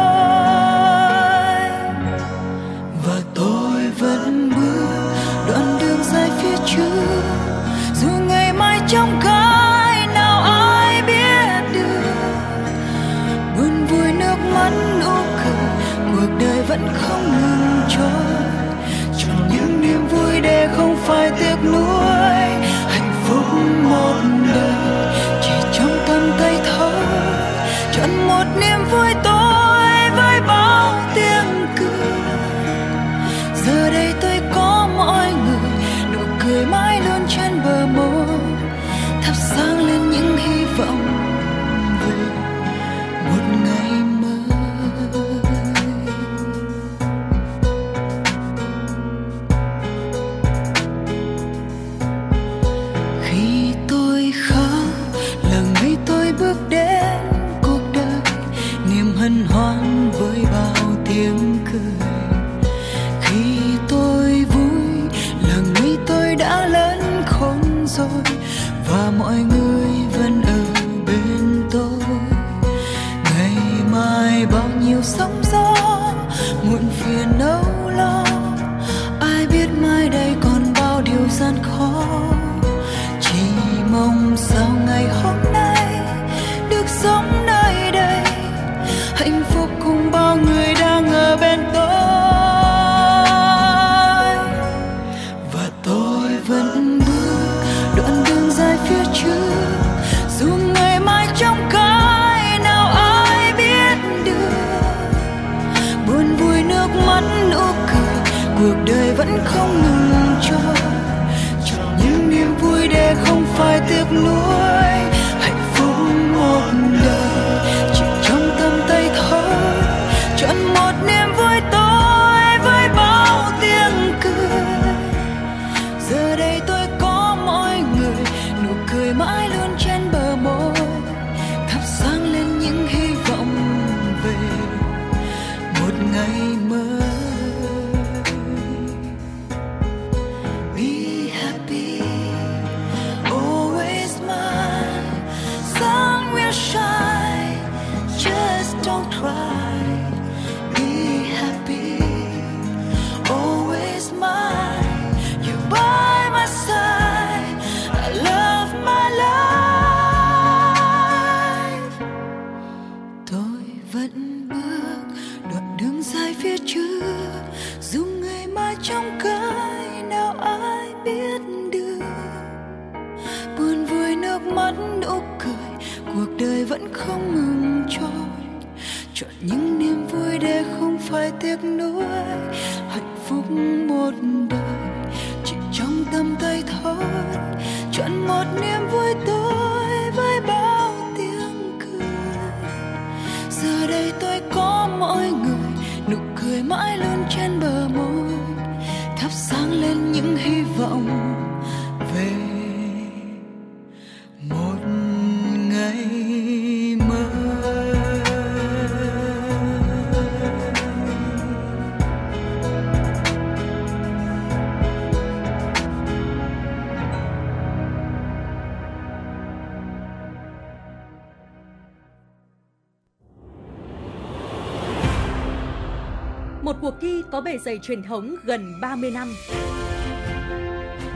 Dày truyền thống gần 30 năm.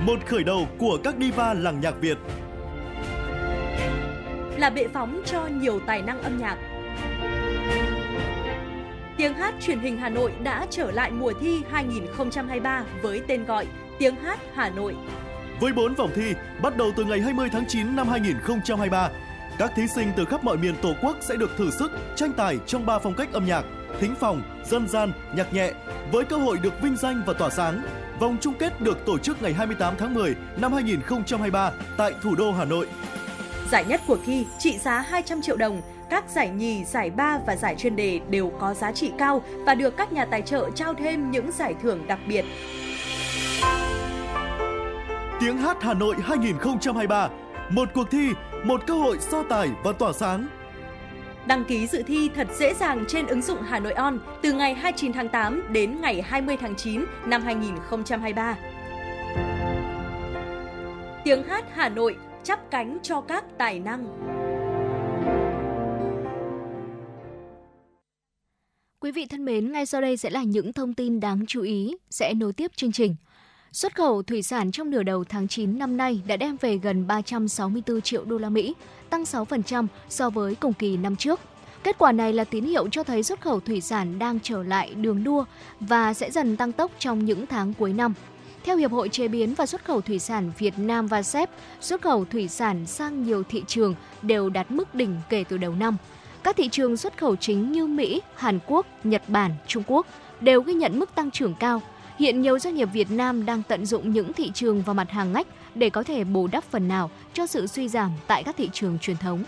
Một khởi đầu của các diva làng nhạc Việt. Là bệ phóng cho nhiều tài năng âm nhạc. Tiếng hát truyền hình Hà Nội đã trở lại mùa thi 2023 với tên gọi Tiếng hát Hà Nội. Với 4 vòng thi, bắt đầu từ ngày 20 tháng 9 năm 2023, các thí sinh từ khắp mọi miền Tổ quốc sẽ được thử sức tranh tài trong 3 phong cách âm nhạc: thính phòng, dân gian, nhạc nhẹ với cơ hội được vinh danh và tỏa sáng. Vòng chung kết được tổ chức ngày 28 tháng 10 năm 2023 tại thủ đô Hà Nội. Giải nhất cuộc thi trị giá 200 triệu đồng, các giải nhì, giải ba và giải chuyên đề đều có giá trị cao và được các nhà tài trợ trao thêm những giải thưởng đặc biệt. Tiếng hát Hà Nội 2023, một cuộc thi, một cơ hội so tài và tỏa sáng. Đăng ký dự thi thật dễ dàng trên ứng dụng Hà Nội On từ ngày 29 tháng 8 đến ngày 20 tháng 9 năm 2023. Tiếng hát Hà Nội chắp cánh cho các tài năng. Quý vị thân mến, ngay sau đây sẽ là những thông tin đáng chú ý sẽ nối tiếp chương trình. Xuất khẩu thủy sản trong nửa đầu tháng 9 năm nay đã đem về gần 364 triệu đô la Mỹ, tăng 6% so với cùng kỳ năm trước. Kết quả này là tín hiệu cho thấy xuất khẩu thủy sản đang trở lại đường đua và sẽ dần tăng tốc trong những tháng cuối năm. Theo Hiệp hội Chế biến và Xuất khẩu Thủy sản Việt Nam và SEP, xuất khẩu thủy sản sang nhiều thị trường đều đạt mức đỉnh kể từ đầu năm. Các thị trường xuất khẩu chính như Mỹ, Hàn Quốc, Nhật Bản, Trung Quốc đều ghi nhận mức tăng trưởng cao. Hiện nhiều doanh nghiệp Việt Nam đang tận dụng những thị trường và mặt hàng ngách để có thể bù đắp phần nào cho sự suy giảm tại các thị trường truyền thống.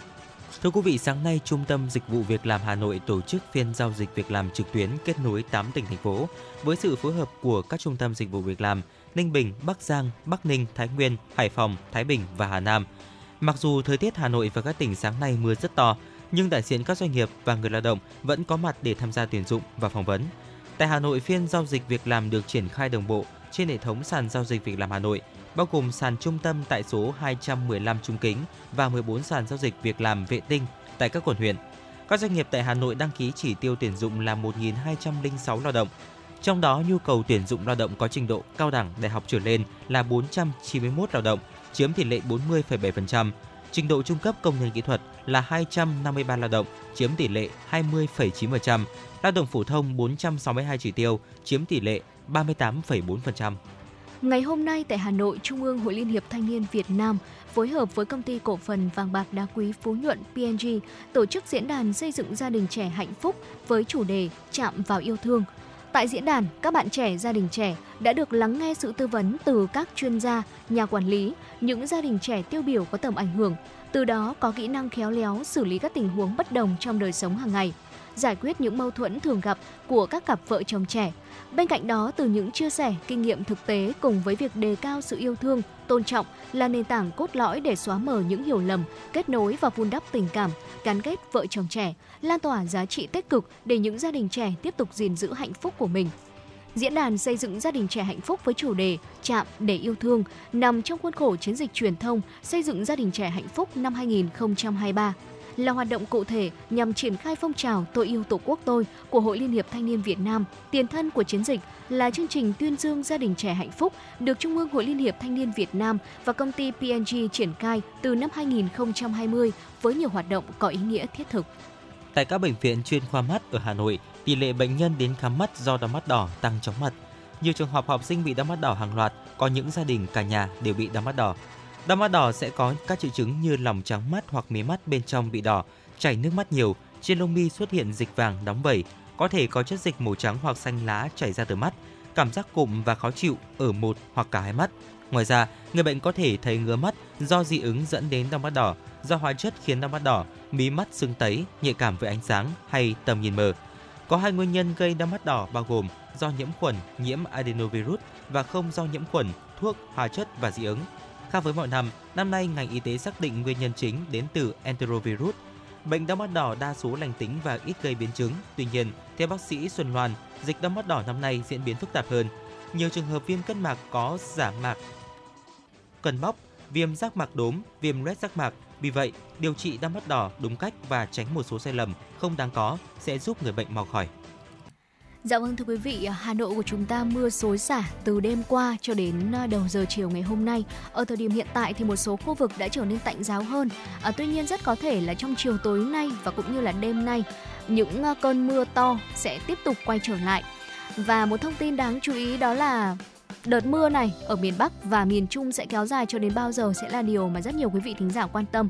Thưa quý vị, sáng nay Trung tâm Dịch vụ Việc làm Hà Nội tổ chức phiên giao dịch việc làm trực tuyến kết nối 8 tỉnh thành phố với sự phối hợp của các trung tâm dịch vụ việc làm Ninh Bình, Bắc Giang, Bắc Ninh, Thái Nguyên, Hải Phòng, Thái Bình và Hà Nam. Mặc dù thời tiết Hà Nội và các tỉnh sáng nay mưa rất to, nhưng đại diện các doanh nghiệp và người lao động vẫn có mặt để tham gia tuyển dụng và phỏng vấn. Tại Hà Nội, phiên giao dịch việc làm được triển khai đồng bộ trên hệ thống sàn giao dịch việc làm Hà Nội, bao gồm sàn trung tâm tại số 215 Trung Kính và 14 sàn giao dịch việc làm vệ tinh tại các quận huyện. Các doanh nghiệp tại Hà Nội đăng ký chỉ tiêu tuyển dụng là 1.206 lao động. Trong đó, nhu cầu tuyển dụng lao động có trình độ cao đẳng đại học trở lên là 491 lao động, chiếm tỷ lệ 40,7%. Trình độ trung cấp công nhân kỹ thuật là 253 lao động, chiếm tỷ lệ 20,9%. Lao động phổ thông 462 chỉ tiêu, chiếm tỷ lệ 38,4%. Ngày hôm nay tại Hà Nội, Trung ương Hội Liên hiệp Thanh niên Việt Nam phối hợp với công ty cổ phần vàng bạc đá quý Phú Nhuận PNG tổ chức diễn đàn xây dựng gia đình trẻ hạnh phúc với chủ đề Chạm vào yêu thương. Tại diễn đàn, các bạn trẻ gia đình trẻ đã được lắng nghe sự tư vấn từ các chuyên gia, nhà quản lý, những gia đình trẻ tiêu biểu có tầm ảnh hưởng, từ đó có kỹ năng khéo léo xử lý các tình huống bất đồng trong đời sống hàng ngày giải quyết những mâu thuẫn thường gặp của các cặp vợ chồng trẻ. Bên cạnh đó, từ những chia sẻ, kinh nghiệm thực tế cùng với việc đề cao sự yêu thương, tôn trọng là nền tảng cốt lõi để xóa mờ những hiểu lầm, kết nối và vun đắp tình cảm, gắn kết vợ chồng trẻ, lan tỏa giá trị tích cực để những gia đình trẻ tiếp tục gìn giữ hạnh phúc của mình. Diễn đàn xây dựng gia đình trẻ hạnh phúc với chủ đề Chạm để yêu thương nằm trong khuôn khổ chiến dịch truyền thông xây dựng gia đình trẻ hạnh phúc năm 2023 là hoạt động cụ thể nhằm triển khai phong trào Tôi yêu Tổ quốc tôi của Hội Liên hiệp Thanh niên Việt Nam. Tiền thân của chiến dịch, là chương trình tuyên dương gia đình trẻ hạnh phúc được Trung ương Hội Liên hiệp Thanh niên Việt Nam và công ty PNG triển khai từ năm 2020 với nhiều hoạt động có ý nghĩa thiết thực. Tại các bệnh viện chuyên khoa mắt ở Hà Nội, tỷ lệ bệnh nhân đến khám mắt do đau mắt đỏ tăng chóng mặt. Nhiều trường hợp học sinh bị đau mắt đỏ hàng loạt, có những gia đình cả nhà đều bị đau mắt đỏ. Đau mắt đỏ sẽ có các triệu chứng như lòng trắng mắt hoặc mí mắt bên trong bị đỏ, chảy nước mắt nhiều, trên lông mi xuất hiện dịch vàng đóng vẩy, có thể có chất dịch màu trắng hoặc xanh lá chảy ra từ mắt, cảm giác cụm và khó chịu ở một hoặc cả hai mắt. Ngoài ra, người bệnh có thể thấy ngứa mắt do dị ứng dẫn đến đau mắt đỏ, do hóa chất khiến đau mắt đỏ, mí mắt sưng tấy, nhạy cảm với ánh sáng hay tầm nhìn mờ. Có hai nguyên nhân gây đau mắt đỏ bao gồm do nhiễm khuẩn, nhiễm adenovirus và không do nhiễm khuẩn, thuốc, hóa chất và dị ứng. Khác với mọi năm, năm nay ngành y tế xác định nguyên nhân chính đến từ enterovirus. Bệnh đau mắt đỏ đa số lành tính và ít gây biến chứng. Tuy nhiên, theo bác sĩ Xuân Loan, dịch đau mắt đỏ năm nay diễn biến phức tạp hơn. Nhiều trường hợp viêm kết mạc có giả mạc, cần bóc, viêm giác mạc đốm, viêm loét giác mạc. Vì vậy, điều trị đau mắt đỏ đúng cách và tránh một số sai lầm không đáng có sẽ giúp người bệnh mau khỏi. Dạ vâng thưa quý vị, Hà Nội của chúng ta mưa xối xả từ đêm qua cho đến à, đầu giờ chiều ngày hôm nay. Ở thời điểm hiện tại thì một số khu vực đã trở nên tạnh giáo hơn. À, tuy nhiên rất có thể là trong chiều tối nay và cũng như là đêm nay, những à, cơn mưa to sẽ tiếp tục quay trở lại. Và một thông tin đáng chú ý đó là đợt mưa này ở miền Bắc và miền Trung sẽ kéo dài cho đến bao giờ sẽ là điều mà rất nhiều quý vị thính giả quan tâm.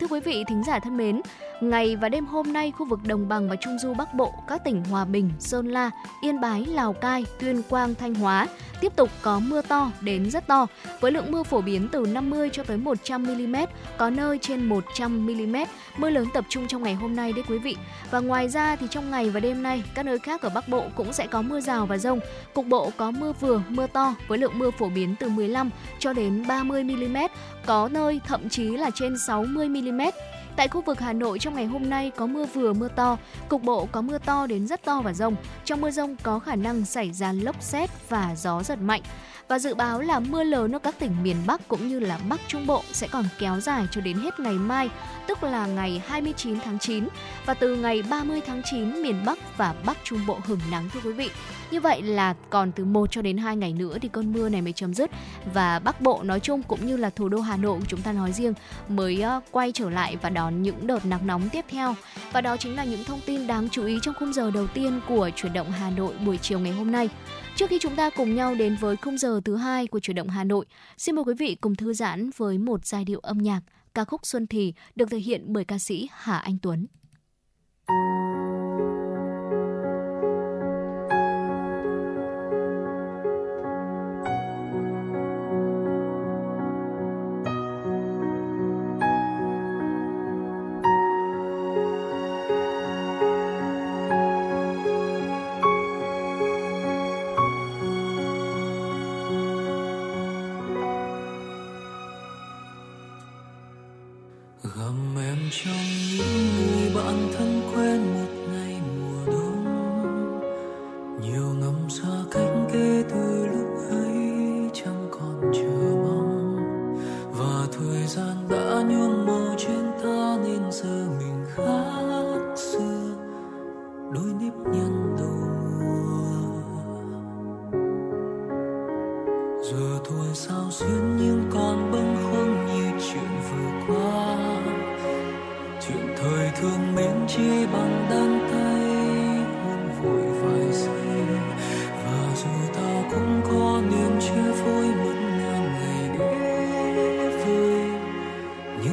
Thưa quý vị thính giả thân mến, ngày và đêm hôm nay khu vực đồng bằng và trung du Bắc Bộ, các tỉnh Hòa Bình, Sơn La, Yên Bái, Lào Cai, Tuyên Quang, Thanh Hóa tiếp tục có mưa to đến rất to với lượng mưa phổ biến từ 50 cho tới 100 mm, có nơi trên 100 mm. Mưa lớn tập trung trong ngày hôm nay đấy quý vị. Và ngoài ra thì trong ngày và đêm nay, các nơi khác ở Bắc Bộ cũng sẽ có mưa rào và rông. Cục bộ có mưa vừa, mưa to với lượng mưa phổ biến từ 15 cho đến 30 mm, có nơi thậm chí là trên 60 mm. Tại khu vực Hà Nội trong ngày hôm nay có mưa vừa mưa to, cục bộ có mưa to đến rất to và rông. Trong mưa rông có khả năng xảy ra lốc xét và gió giật mạnh. Và dự báo là mưa lớn ở các tỉnh miền Bắc cũng như là Bắc Trung Bộ sẽ còn kéo dài cho đến hết ngày mai, tức là ngày 29 tháng 9. Và từ ngày 30 tháng 9, miền Bắc và Bắc Trung Bộ hứng nắng thưa quý vị. Như vậy là còn từ 1 cho đến 2 ngày nữa thì cơn mưa này mới chấm dứt và Bắc Bộ nói chung cũng như là thủ đô Hà Nội của chúng ta nói riêng mới ờ, quay trở lại và đón những đợt nắng nóng tiếp theo. Và đó chính là những thông tin đáng chú ý trong khung giờ đầu tiên của chuyển động Hà Nội buổi chiều ngày hôm nay. Trước khi chúng ta cùng nhau đến với khung giờ thứ hai của chuyển động Hà Nội, xin mời quý vị cùng thư giãn với một giai điệu âm nhạc ca khúc Xuân Thì được thể hiện bởi ca sĩ Hà Anh Tuấn. gầm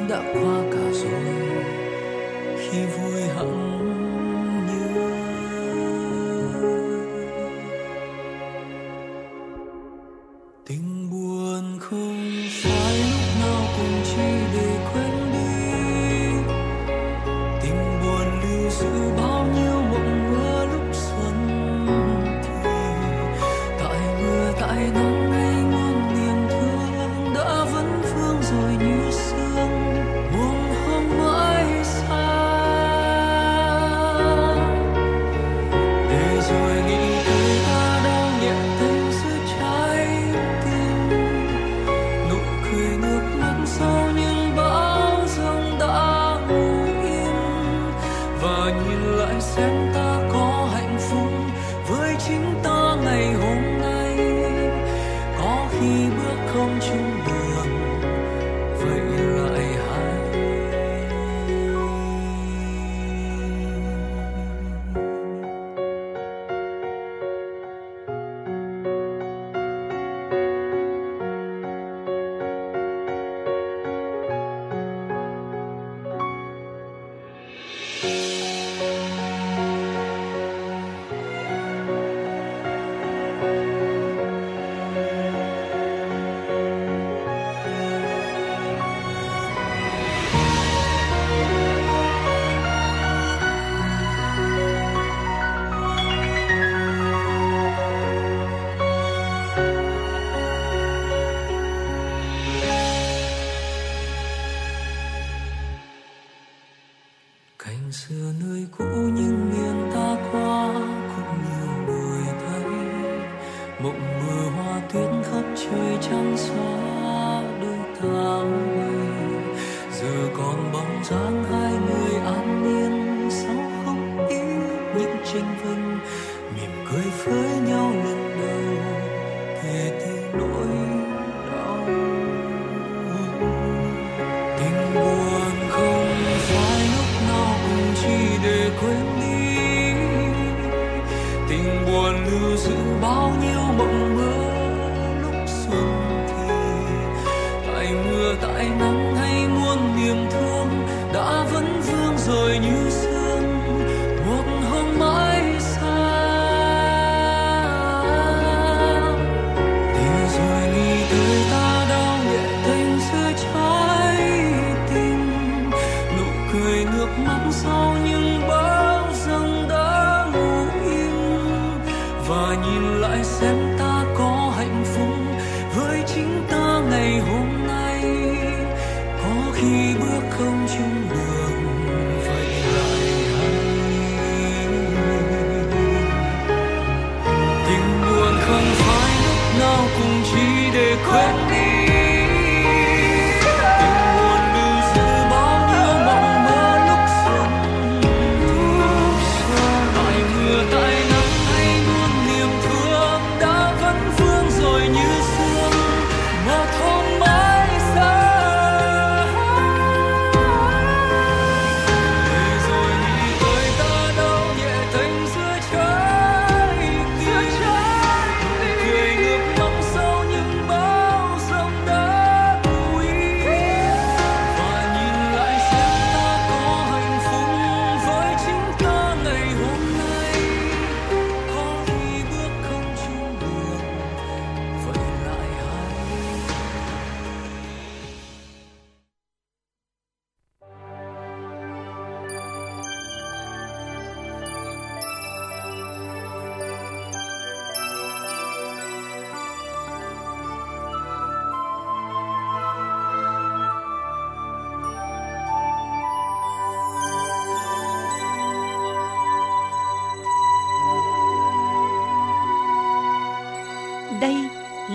nhưng đã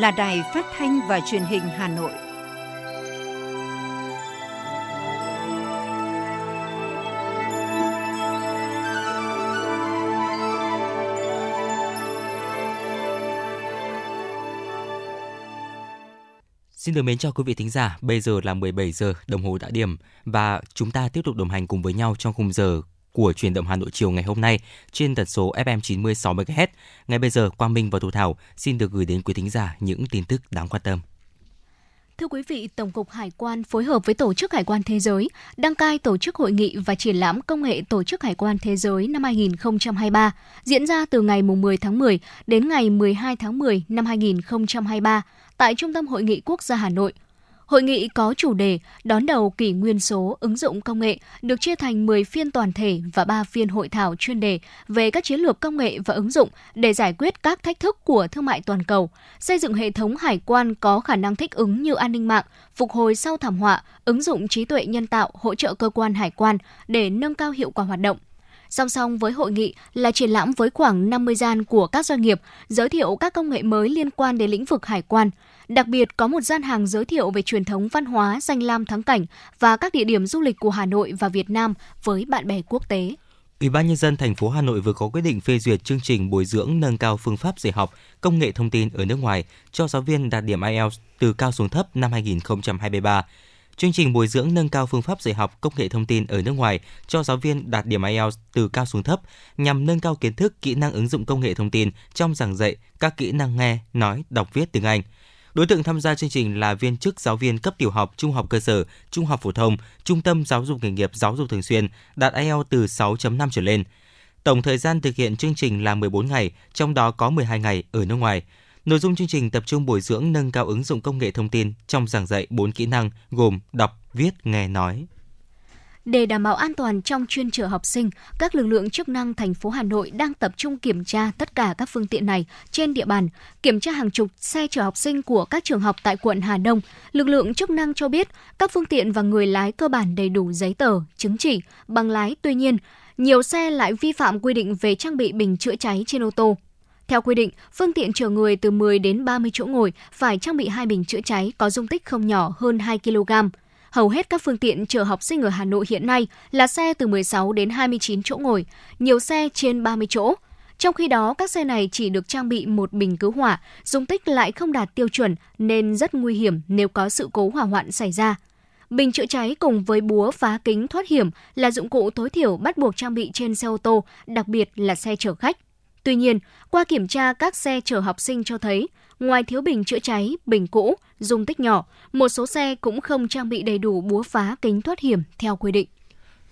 là đài phát thanh và truyền hình Hà Nội. Xin được mến chào quý vị thính giả, bây giờ là 17 giờ đồng hồ đã điểm và chúng ta tiếp tục đồng hành cùng với nhau trong khung giờ của truyền động Hà Nội chiều ngày hôm nay trên tần số FM 96 MHz. Ngay bây giờ Quang Minh và Thu Thảo xin được gửi đến quý thính giả những tin tức đáng quan tâm. Thưa quý vị, Tổng cục Hải quan phối hợp với Tổ chức Hải quan Thế giới đăng cai tổ chức hội nghị và triển lãm công nghệ Tổ chức Hải quan Thế giới năm 2023, diễn ra từ ngày 10 tháng 10 đến ngày 12 tháng 10 năm 2023 tại Trung tâm Hội nghị Quốc gia Hà Nội. Hội nghị có chủ đề đón đầu kỷ nguyên số ứng dụng công nghệ được chia thành 10 phiên toàn thể và 3 phiên hội thảo chuyên đề về các chiến lược công nghệ và ứng dụng để giải quyết các thách thức của thương mại toàn cầu, xây dựng hệ thống hải quan có khả năng thích ứng như an ninh mạng, phục hồi sau thảm họa, ứng dụng trí tuệ nhân tạo hỗ trợ cơ quan hải quan để nâng cao hiệu quả hoạt động. Song song với hội nghị là triển lãm với khoảng 50 gian của các doanh nghiệp giới thiệu các công nghệ mới liên quan đến lĩnh vực hải quan. Đặc biệt có một gian hàng giới thiệu về truyền thống văn hóa danh lam thắng cảnh và các địa điểm du lịch của Hà Nội và Việt Nam với bạn bè quốc tế. Ủy ban nhân dân thành phố Hà Nội vừa có quyết định phê duyệt chương trình bồi dưỡng nâng cao phương pháp dạy học công nghệ thông tin ở nước ngoài cho giáo viên đạt điểm IELTS từ cao xuống thấp năm 2023. Chương trình bồi dưỡng nâng cao phương pháp dạy học công nghệ thông tin ở nước ngoài cho giáo viên đạt điểm IELTS từ cao xuống thấp nhằm nâng cao kiến thức, kỹ năng ứng dụng công nghệ thông tin trong giảng dạy các kỹ năng nghe, nói, đọc viết tiếng Anh. Đối tượng tham gia chương trình là viên chức giáo viên cấp tiểu học, trung học cơ sở, trung học phổ thông, trung tâm giáo dục nghề nghiệp giáo dục thường xuyên đạt IELTS từ 6.5 trở lên. Tổng thời gian thực hiện chương trình là 14 ngày, trong đó có 12 ngày ở nước ngoài. Nội dung chương trình tập trung bồi dưỡng nâng cao ứng dụng công nghệ thông tin trong giảng dạy 4 kỹ năng gồm đọc, viết, nghe, nói. Để đảm bảo an toàn trong chuyên chở học sinh, các lực lượng chức năng thành phố Hà Nội đang tập trung kiểm tra tất cả các phương tiện này trên địa bàn, kiểm tra hàng chục xe chở học sinh của các trường học tại quận Hà Đông. Lực lượng chức năng cho biết các phương tiện và người lái cơ bản đầy đủ giấy tờ, chứng chỉ, bằng lái. Tuy nhiên, nhiều xe lại vi phạm quy định về trang bị bình chữa cháy trên ô tô. Theo quy định, phương tiện chở người từ 10 đến 30 chỗ ngồi phải trang bị hai bình chữa cháy có dung tích không nhỏ hơn 2 kg. Hầu hết các phương tiện chở học sinh ở Hà Nội hiện nay là xe từ 16 đến 29 chỗ ngồi, nhiều xe trên 30 chỗ. Trong khi đó, các xe này chỉ được trang bị một bình cứu hỏa, dung tích lại không đạt tiêu chuẩn nên rất nguy hiểm nếu có sự cố hỏa hoạn xảy ra. Bình chữa cháy cùng với búa phá kính thoát hiểm là dụng cụ tối thiểu bắt buộc trang bị trên xe ô tô, đặc biệt là xe chở khách. Tuy nhiên, qua kiểm tra các xe chở học sinh cho thấy, ngoài thiếu bình chữa cháy, bình cũ, dung tích nhỏ, một số xe cũng không trang bị đầy đủ búa phá kính thoát hiểm theo quy định.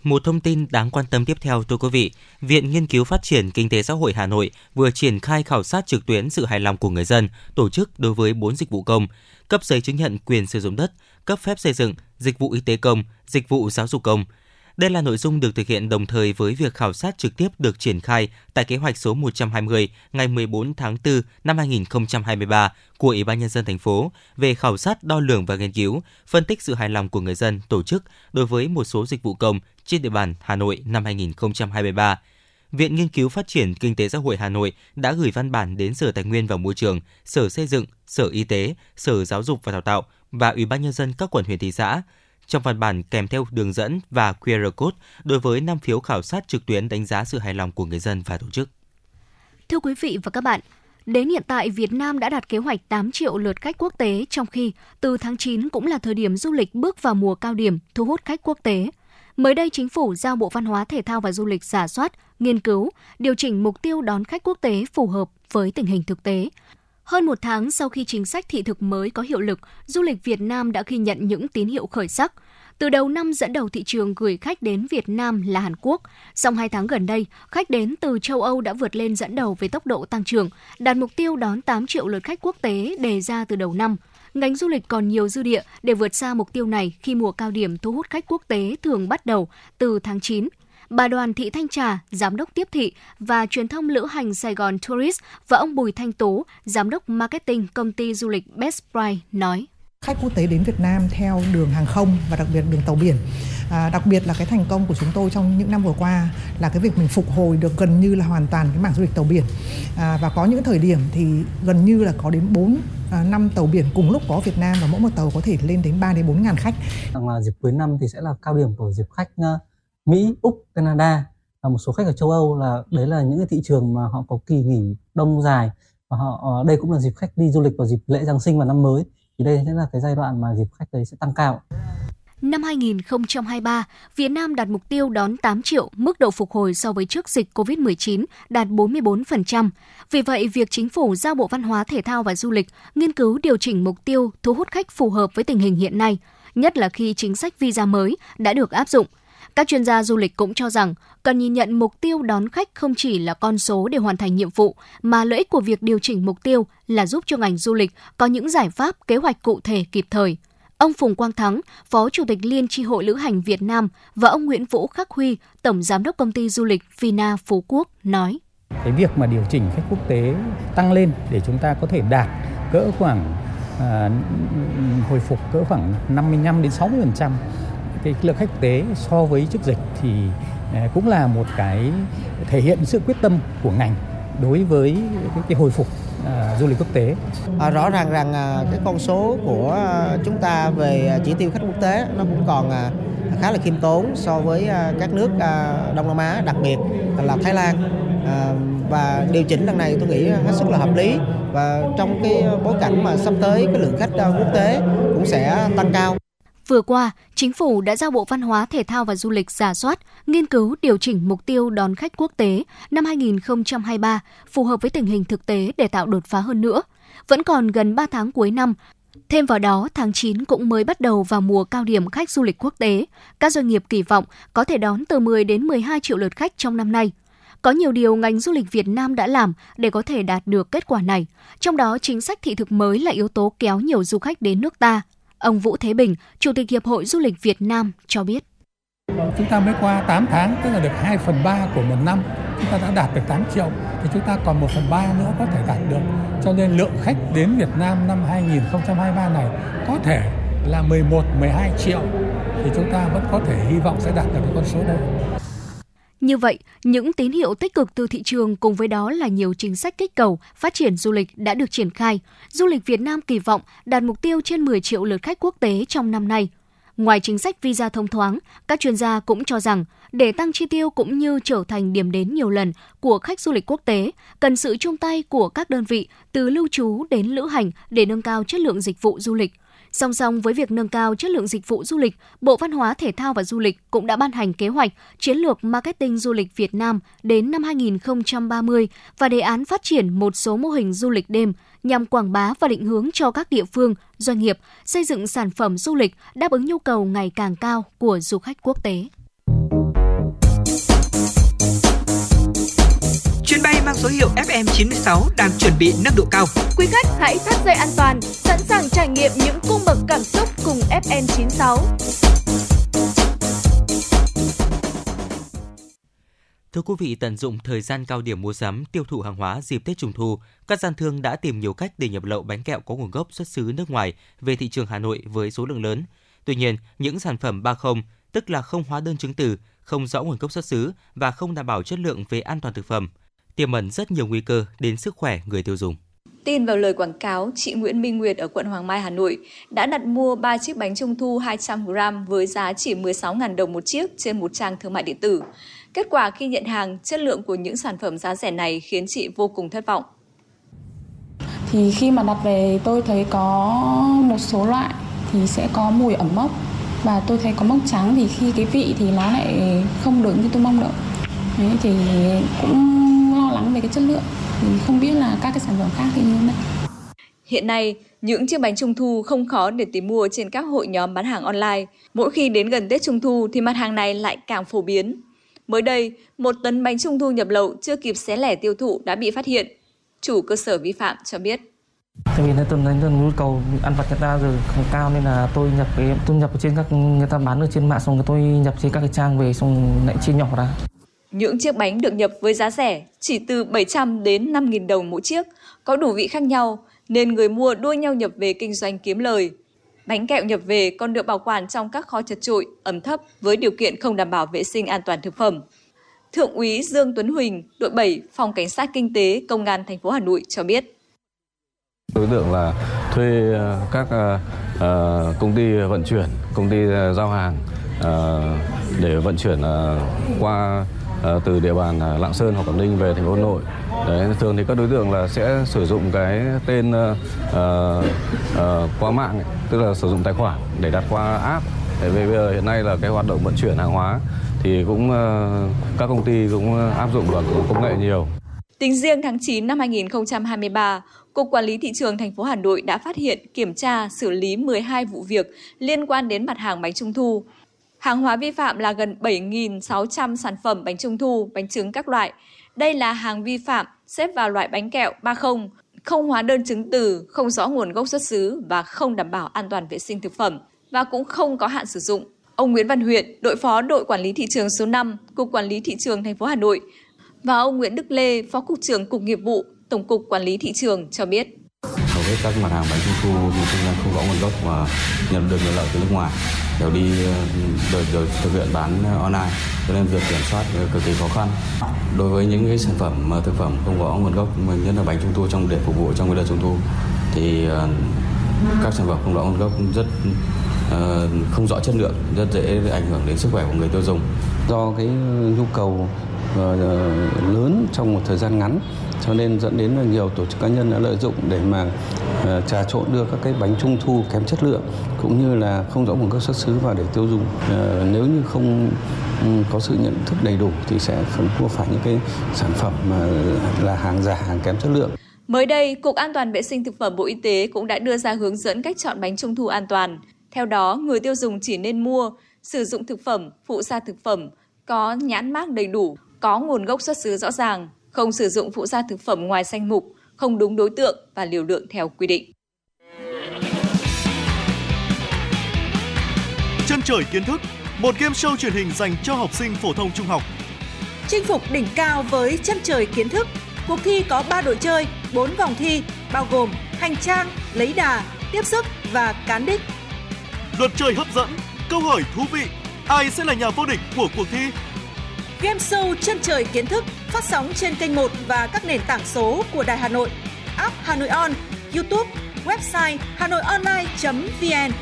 Một thông tin đáng quan tâm tiếp theo thưa quý vị, Viện Nghiên cứu Phát triển Kinh tế Xã hội Hà Nội vừa triển khai khảo sát trực tuyến sự hài lòng của người dân tổ chức đối với 4 dịch vụ công, cấp giấy chứng nhận quyền sử dụng đất, cấp phép xây dựng, dịch vụ y tế công, dịch vụ giáo dục công. Đây là nội dung được thực hiện đồng thời với việc khảo sát trực tiếp được triển khai tại kế hoạch số 120 ngày 14 tháng 4 năm 2023 của Ủy ban nhân dân thành phố về khảo sát đo lường và nghiên cứu, phân tích sự hài lòng của người dân tổ chức đối với một số dịch vụ công trên địa bàn Hà Nội năm 2023. Viện Nghiên cứu Phát triển Kinh tế Xã hội Hà Nội đã gửi văn bản đến Sở Tài nguyên và Môi trường, Sở Xây dựng, Sở Y tế, Sở Giáo dục và Đào tạo và Ủy ban Nhân dân các quận huyện thị xã. Trong văn bản kèm theo đường dẫn và QR code đối với 5 phiếu khảo sát trực tuyến đánh giá sự hài lòng của người dân và tổ chức. Thưa quý vị và các bạn, Đến hiện tại, Việt Nam đã đạt kế hoạch 8 triệu lượt khách quốc tế, trong khi từ tháng 9 cũng là thời điểm du lịch bước vào mùa cao điểm thu hút khách quốc tế. Mới đây, Chính phủ giao Bộ Văn hóa, Thể thao và Du lịch giả soát, nghiên cứu, điều chỉnh mục tiêu đón khách quốc tế phù hợp với tình hình thực tế. Hơn một tháng sau khi chính sách thị thực mới có hiệu lực, du lịch Việt Nam đã ghi nhận những tín hiệu khởi sắc. Từ đầu năm dẫn đầu thị trường gửi khách đến Việt Nam là Hàn Quốc. Trong hai tháng gần đây, khách đến từ châu Âu đã vượt lên dẫn đầu về tốc độ tăng trưởng, đạt mục tiêu đón 8 triệu lượt khách quốc tế đề ra từ đầu năm. Ngành du lịch còn nhiều dư địa để vượt xa mục tiêu này khi mùa cao điểm thu hút khách quốc tế thường bắt đầu từ tháng 9 bà Đoàn Thị Thanh Trà, Giám đốc tiếp thị và truyền thông lữ hành Sài Gòn Tourist và ông Bùi Thanh Tú, Giám đốc marketing công ty du lịch Best Price nói. Khách quốc tế đến Việt Nam theo đường hàng không và đặc biệt đường tàu biển. À, đặc biệt là cái thành công của chúng tôi trong những năm vừa qua là cái việc mình phục hồi được gần như là hoàn toàn cái mảng du lịch tàu biển à, và có những thời điểm thì gần như là có đến 4 à, năm tàu biển cùng lúc có Việt Nam và mỗi một tàu có thể lên đến 3 đến 4 ngàn khách. Là dịp cuối năm thì sẽ là cao điểm của dịp khách uh, Mỹ, Úc, Canada và một số khách ở châu Âu là đấy là những cái thị trường mà họ có kỳ nghỉ đông dài và họ ờ, đây cũng là dịp khách đi du lịch vào dịp lễ Giáng sinh và năm mới thì đây sẽ là cái giai đoạn mà dịp khách đấy sẽ tăng cao. Năm 2023, Việt Nam đặt mục tiêu đón 8 triệu, mức độ phục hồi so với trước dịch COVID-19 đạt 44%. Vì vậy, việc chính phủ giao Bộ Văn hóa, Thể thao và Du lịch nghiên cứu điều chỉnh mục tiêu thu hút khách phù hợp với tình hình hiện nay, nhất là khi chính sách visa mới đã được áp dụng – các chuyên gia du lịch cũng cho rằng cần nhìn nhận mục tiêu đón khách không chỉ là con số để hoàn thành nhiệm vụ, mà lợi ích của việc điều chỉnh mục tiêu là giúp cho ngành du lịch có những giải pháp, kế hoạch cụ thể kịp thời. Ông Phùng Quang Thắng, Phó Chủ tịch Liên tri hội Lữ hành Việt Nam và ông Nguyễn Vũ Khắc Huy, Tổng Giám đốc Công ty Du lịch Vina Phú Quốc nói. Cái việc mà điều chỉnh khách quốc tế tăng lên để chúng ta có thể đạt cỡ khoảng à, hồi phục cỡ khoảng 55 đến 60% cái lượng khách tế so với trước dịch thì à, cũng là một cái thể hiện sự quyết tâm của ngành đối với cái, cái hồi phục à, du lịch quốc tế. À, rõ ràng rằng à, cái con số của à, chúng ta về à, chỉ tiêu khách quốc tế nó cũng còn à, khá là khiêm tốn so với à, các nước à, Đông Nam Á, đặc biệt là Thái Lan. À, và điều chỉnh lần này tôi nghĩ hết sức là hợp lý và trong cái bối cảnh mà sắp tới cái lượng khách à, quốc tế cũng sẽ tăng cao. Vừa qua, Chính phủ đã giao Bộ Văn hóa, Thể thao và Du lịch giả soát, nghiên cứu điều chỉnh mục tiêu đón khách quốc tế năm 2023 phù hợp với tình hình thực tế để tạo đột phá hơn nữa. Vẫn còn gần 3 tháng cuối năm, Thêm vào đó, tháng 9 cũng mới bắt đầu vào mùa cao điểm khách du lịch quốc tế. Các doanh nghiệp kỳ vọng có thể đón từ 10 đến 12 triệu lượt khách trong năm nay. Có nhiều điều ngành du lịch Việt Nam đã làm để có thể đạt được kết quả này. Trong đó, chính sách thị thực mới là yếu tố kéo nhiều du khách đến nước ta. Ông Vũ Thế Bình, Chủ tịch Hiệp hội Du lịch Việt Nam cho biết. Chúng ta mới qua 8 tháng, tức là được 2 phần 3 của một năm, chúng ta đã đạt được 8 triệu, thì chúng ta còn 1 phần 3 nữa có thể đạt được. Cho nên lượng khách đến Việt Nam năm 2023 này có thể là 11, 12 triệu, thì chúng ta vẫn có thể hy vọng sẽ đạt được cái con số đấy. Như vậy, những tín hiệu tích cực từ thị trường cùng với đó là nhiều chính sách kích cầu phát triển du lịch đã được triển khai. Du lịch Việt Nam kỳ vọng đạt mục tiêu trên 10 triệu lượt khách quốc tế trong năm nay. Ngoài chính sách visa thông thoáng, các chuyên gia cũng cho rằng để tăng chi tiêu cũng như trở thành điểm đến nhiều lần của khách du lịch quốc tế, cần sự chung tay của các đơn vị từ lưu trú đến lữ hành để nâng cao chất lượng dịch vụ du lịch. Song song với việc nâng cao chất lượng dịch vụ du lịch, Bộ Văn hóa, Thể thao và Du lịch cũng đã ban hành kế hoạch chiến lược marketing du lịch Việt Nam đến năm 2030 và đề án phát triển một số mô hình du lịch đêm nhằm quảng bá và định hướng cho các địa phương, doanh nghiệp xây dựng sản phẩm du lịch đáp ứng nhu cầu ngày càng cao của du khách quốc tế. Mang số hiệu FM96 đang chuẩn bị nâng độ cao. Quý khách hãy thắt dây an toàn, sẵn sàng trải nghiệm những cung bậc cảm xúc cùng FN96. Thưa quý vị, tận dụng thời gian cao điểm mua sắm, tiêu thụ hàng hóa dịp Tết Trung thu, các gian thương đã tìm nhiều cách để nhập lậu bánh kẹo có nguồn gốc xuất xứ nước ngoài về thị trường Hà Nội với số lượng lớn. Tuy nhiên, những sản phẩm 30, tức là không hóa đơn chứng từ, không rõ nguồn gốc xuất xứ và không đảm bảo chất lượng về an toàn thực phẩm, tiềm ẩn rất nhiều nguy cơ đến sức khỏe người tiêu dùng. Tin vào lời quảng cáo, chị Nguyễn Minh Nguyệt ở quận Hoàng Mai, Hà Nội đã đặt mua 3 chiếc bánh trung thu 200g với giá chỉ 16.000 đồng một chiếc trên một trang thương mại điện tử. Kết quả khi nhận hàng, chất lượng của những sản phẩm giá rẻ này khiến chị vô cùng thất vọng. Thì khi mà đặt về tôi thấy có một số loại thì sẽ có mùi ẩm mốc và tôi thấy có mốc trắng thì khi cái vị thì nó lại không được như tôi mong đợi. Đấy, thì cũng lo lắng về cái chất lượng thì không biết là các cái sản phẩm khác thì như thế nào. Hiện nay, những chiếc bánh trung thu không khó để tìm mua trên các hội nhóm bán hàng online. Mỗi khi đến gần Tết Trung thu thì mặt hàng này lại càng phổ biến. Mới đây, một tấn bánh trung thu nhập lậu chưa kịp xé lẻ tiêu thụ đã bị phát hiện. Chủ cơ sở vi phạm cho biết. Tại vì tôi thấy nhu cầu ăn vặt người ta rồi không cao nên là tôi nhập cái tôi nhập ở trên các người ta bán ở trên mạng xong rồi tôi nhập trên các cái trang về xong lại chia nhỏ ra. Những chiếc bánh được nhập với giá rẻ chỉ từ 700 đến 5.000 đồng mỗi chiếc, có đủ vị khác nhau nên người mua đua nhau nhập về kinh doanh kiếm lời. Bánh kẹo nhập về còn được bảo quản trong các kho chật trội, ẩm thấp với điều kiện không đảm bảo vệ sinh an toàn thực phẩm. Thượng úy Dương Tuấn Huỳnh, đội 7, Phòng Cảnh sát Kinh tế, Công an thành phố Hà Nội cho biết. Đối tượng là thuê ờ, các ờ, ờ, công ty vận chuyển, công ty giao hàng để vận chuyển qua Ờ, từ địa bàn à, Lạng Sơn hoặc Quảng Ninh về thành phố Hà Nội. Đấy, thường thì các đối tượng là sẽ sử dụng cái tên uh, uh, qua mạng, ấy, tức là sử dụng tài khoản để đặt qua app. Để bây giờ hiện nay là cái hoạt động vận chuyển hàng hóa thì cũng uh, các công ty cũng áp dụng vào công nghệ nhiều. Tính riêng tháng 9 năm 2023, Cục Quản lý Thị trường thành phố Hà Nội đã phát hiện, kiểm tra, xử lý 12 vụ việc liên quan đến mặt hàng bánh trung thu. Hàng hóa vi phạm là gần 7.600 sản phẩm bánh trung thu, bánh trứng các loại. Đây là hàng vi phạm xếp vào loại bánh kẹo 30, không hóa đơn chứng từ, không rõ nguồn gốc xuất xứ và không đảm bảo an toàn vệ sinh thực phẩm và cũng không có hạn sử dụng. Ông Nguyễn Văn Huyện, đội phó đội quản lý thị trường số 5, Cục Quản lý Thị trường thành phố Hà Nội và ông Nguyễn Đức Lê, Phó Cục trưởng Cục Nghiệp vụ, Tổng cục Quản lý Thị trường cho biết. Hầu hết các mặt hàng bánh trung thu thì kinh doanh không rõ nguồn gốc và nhập được nhập lậu từ nước ngoài đều đi đều, đều thực hiện bán online. Cho nên việc kiểm soát cực kỳ khó khăn. Đối với những cái sản phẩm thực phẩm không rõ nguồn gốc nhất là bánh trung thu trong để phục vụ trong cái đợt trung thu thì ờ, các sản phẩm không rõ nguồn gốc rất uh, không rõ chất lượng rất dễ ảnh hưởng đến sức khỏe của người tiêu dùng. Do cái nhu cầu uh, lớn trong một thời gian ngắn cho nên dẫn đến là nhiều tổ chức cá nhân đã lợi dụng để mà ờ, trà trộn đưa các cái bánh trung thu kém chất lượng cũng như là không rõ nguồn gốc xuất xứ vào để tiêu dùng. Ờ, nếu như không ừ, có sự nhận thức đầy đủ thì sẽ phải mua phải những cái sản phẩm mà là hàng giả hàng kém chất lượng. Mới đây, Cục An toàn vệ sinh thực phẩm Bộ Y tế cũng đã đưa ra hướng dẫn cách chọn bánh trung thu an toàn. Theo đó, người tiêu dùng chỉ nên mua, sử dụng thực phẩm, phụ gia thực phẩm có nhãn mác đầy đủ, có nguồn gốc xuất xứ rõ ràng, không sử dụng phụ gia thực phẩm ngoài danh mục, không đúng đối tượng và liều lượng theo quy định. Chân trời kiến thức, một game show truyền hình dành cho học sinh phổ thông trung học. Chinh phục đỉnh cao với chân trời kiến thức. Cuộc thi có 3 đội chơi, 4 vòng thi, bao gồm hành trang, lấy đà, tiếp sức và cán đích. Luật chơi hấp dẫn, câu hỏi thú vị, ai sẽ là nhà vô địch của cuộc thi? Game show chân trời kiến thức phát sóng trên kênh 1 và các nền tảng số của Đài Hà Nội, app Hà Nội On, YouTube, website hanoionline.vn.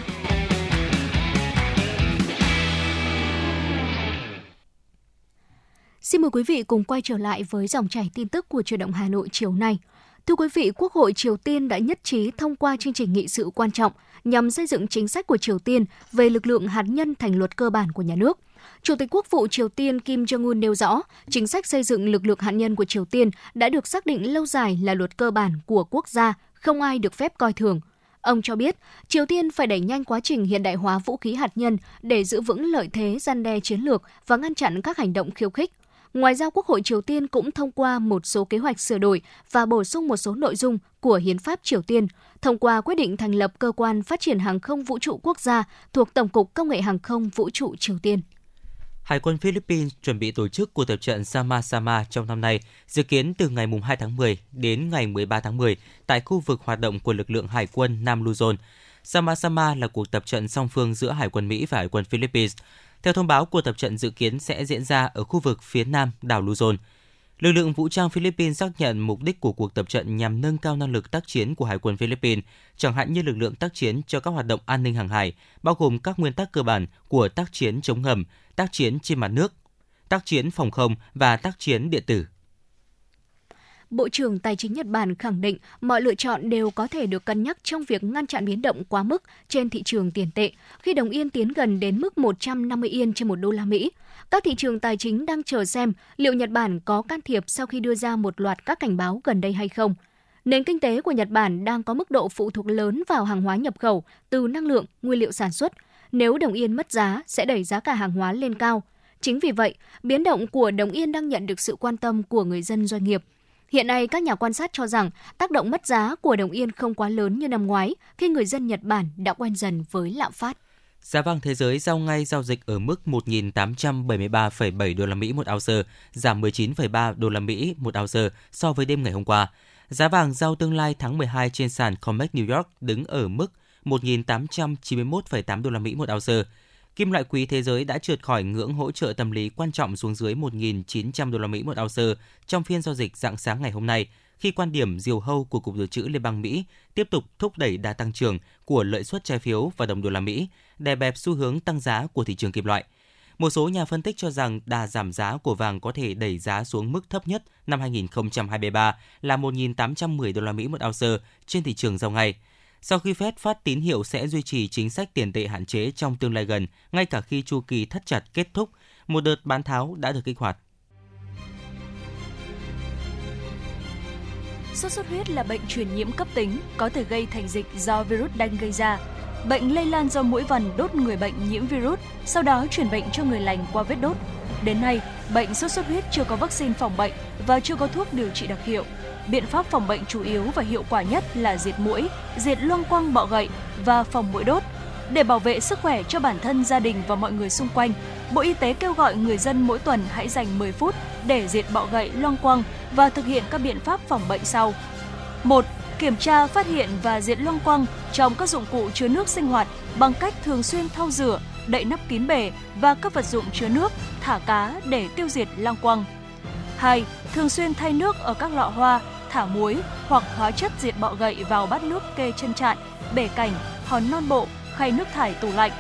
Xin mời quý vị cùng quay trở lại với dòng chảy tin tức của Truyền động Hà Nội chiều nay. Thưa quý vị, Quốc hội Triều Tiên đã nhất trí thông qua chương trình nghị sự quan trọng nhằm xây dựng chính sách của Triều Tiên về lực lượng hạt nhân thành luật cơ bản của nhà nước. Chủ tịch Quốc vụ Triều Tiên Kim Jong-un nêu rõ, chính sách xây dựng lực lượng hạt nhân của Triều Tiên đã được xác định lâu dài là luật cơ bản của quốc gia, không ai được phép coi thường. Ông cho biết, Triều Tiên phải đẩy nhanh quá trình hiện đại hóa vũ khí hạt nhân để giữ vững lợi thế gian đe chiến lược và ngăn chặn các hành động khiêu khích. Ngoài ra, Quốc hội Triều Tiên cũng thông qua một số kế hoạch sửa đổi và bổ sung một số nội dung của Hiến pháp Triều Tiên, thông qua quyết định thành lập Cơ quan Phát triển Hàng không Vũ trụ Quốc gia thuộc Tổng cục Công nghệ Hàng không Vũ trụ Triều Tiên. Hải quân Philippines chuẩn bị tổ chức cuộc tập trận Sama Sama trong năm nay, dự kiến từ ngày 2 tháng 10 đến ngày 13 tháng 10 tại khu vực hoạt động của lực lượng Hải quân Nam Luzon. Sama Sama là cuộc tập trận song phương giữa Hải quân Mỹ và Hải quân Philippines. Theo thông báo, cuộc tập trận dự kiến sẽ diễn ra ở khu vực phía nam đảo Luzon. Lực lượng vũ trang Philippines xác nhận mục đích của cuộc tập trận nhằm nâng cao năng lực tác chiến của Hải quân Philippines, chẳng hạn như lực lượng tác chiến cho các hoạt động an ninh hàng hải, bao gồm các nguyên tắc cơ bản của tác chiến chống ngầm, tác chiến trên mặt nước, tác chiến phòng không và tác chiến điện tử. Bộ trưởng Tài chính Nhật Bản khẳng định mọi lựa chọn đều có thể được cân nhắc trong việc ngăn chặn biến động quá mức trên thị trường tiền tệ khi đồng yên tiến gần đến mức 150 yên trên một đô la Mỹ. Các thị trường tài chính đang chờ xem liệu Nhật Bản có can thiệp sau khi đưa ra một loạt các cảnh báo gần đây hay không. Nền kinh tế của Nhật Bản đang có mức độ phụ thuộc lớn vào hàng hóa nhập khẩu từ năng lượng, nguyên liệu sản xuất. Nếu đồng yên mất giá sẽ đẩy giá cả hàng hóa lên cao. Chính vì vậy, biến động của đồng yên đang nhận được sự quan tâm của người dân doanh nghiệp. Hiện nay, các nhà quan sát cho rằng tác động mất giá của đồng yên không quá lớn như năm ngoái khi người dân Nhật Bản đã quen dần với lạm phát. Giá vàng thế giới giao ngay giao dịch ở mức 1.873,7 đô la Mỹ một ounce, giảm 19,3 đô la Mỹ một ounce so với đêm ngày hôm qua. Giá vàng giao tương lai tháng 12 trên sàn COMEX New York đứng ở mức 1.891,8 đô la Mỹ một ounce. Kim loại quý thế giới đã trượt khỏi ngưỡng hỗ trợ tâm lý quan trọng xuống dưới 1.900 đô la Mỹ một ounce trong phiên giao dịch dạng sáng ngày hôm nay, khi quan điểm diều hâu của Cục Dự trữ Liên bang Mỹ tiếp tục thúc đẩy đa tăng trưởng của lợi suất trái phiếu và đồng đô la Mỹ, đè bẹp xu hướng tăng giá của thị trường kim loại. Một số nhà phân tích cho rằng đà giảm giá của vàng có thể đẩy giá xuống mức thấp nhất năm 2023 là 1.810 đô la Mỹ một ounce trên thị trường giao ngay. Sau khi Fed phát tín hiệu sẽ duy trì chính sách tiền tệ hạn chế trong tương lai gần, ngay cả khi chu kỳ thắt chặt kết thúc, một đợt bán tháo đã được kích hoạt. Sốt xuất huyết là bệnh truyền nhiễm cấp tính, có thể gây thành dịch do virus đanh gây ra. Bệnh lây lan do mũi vằn đốt người bệnh nhiễm virus, sau đó truyền bệnh cho người lành qua vết đốt. Đến nay, bệnh sốt xuất huyết chưa có vaccine phòng bệnh và chưa có thuốc điều trị đặc hiệu. Biện pháp phòng bệnh chủ yếu và hiệu quả nhất là diệt mũi, diệt loang quăng bọ gậy và phòng mũi đốt. Để bảo vệ sức khỏe cho bản thân, gia đình và mọi người xung quanh, Bộ Y tế kêu gọi người dân mỗi tuần hãy dành 10 phút để diệt bọ gậy, loang quăng và thực hiện các biện pháp phòng bệnh sau. 1. Kiểm tra, phát hiện và diệt loang quăng trong các dụng cụ chứa nước sinh hoạt bằng cách thường xuyên thau rửa, đậy nắp kín bể và các vật dụng chứa nước, thả cá để tiêu diệt loang quăng. 2. Thường xuyên thay nước ở các lọ hoa, thả muối hoặc hóa chất diệt bọ gậy vào bát nước kê chân trạn, bể cảnh, hòn non bộ, khay nước thải tủ lạnh.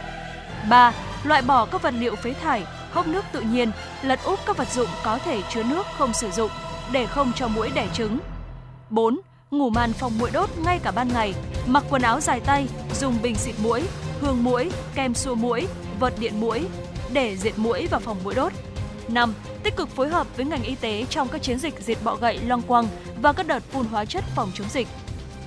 3. Loại bỏ các vật liệu phế thải, hốc nước tự nhiên, lật úp các vật dụng có thể chứa nước không sử dụng để không cho muỗi đẻ trứng. 4. Ngủ màn phòng muỗi đốt ngay cả ban ngày, mặc quần áo dài tay, dùng bình xịt muỗi, hương muỗi, kem xua muỗi, vật điện muỗi để diệt muỗi và phòng muỗi đốt. 5. Tích cực phối hợp với ngành y tế trong các chiến dịch diệt bọ gậy loang quang và các đợt phun hóa chất phòng chống dịch.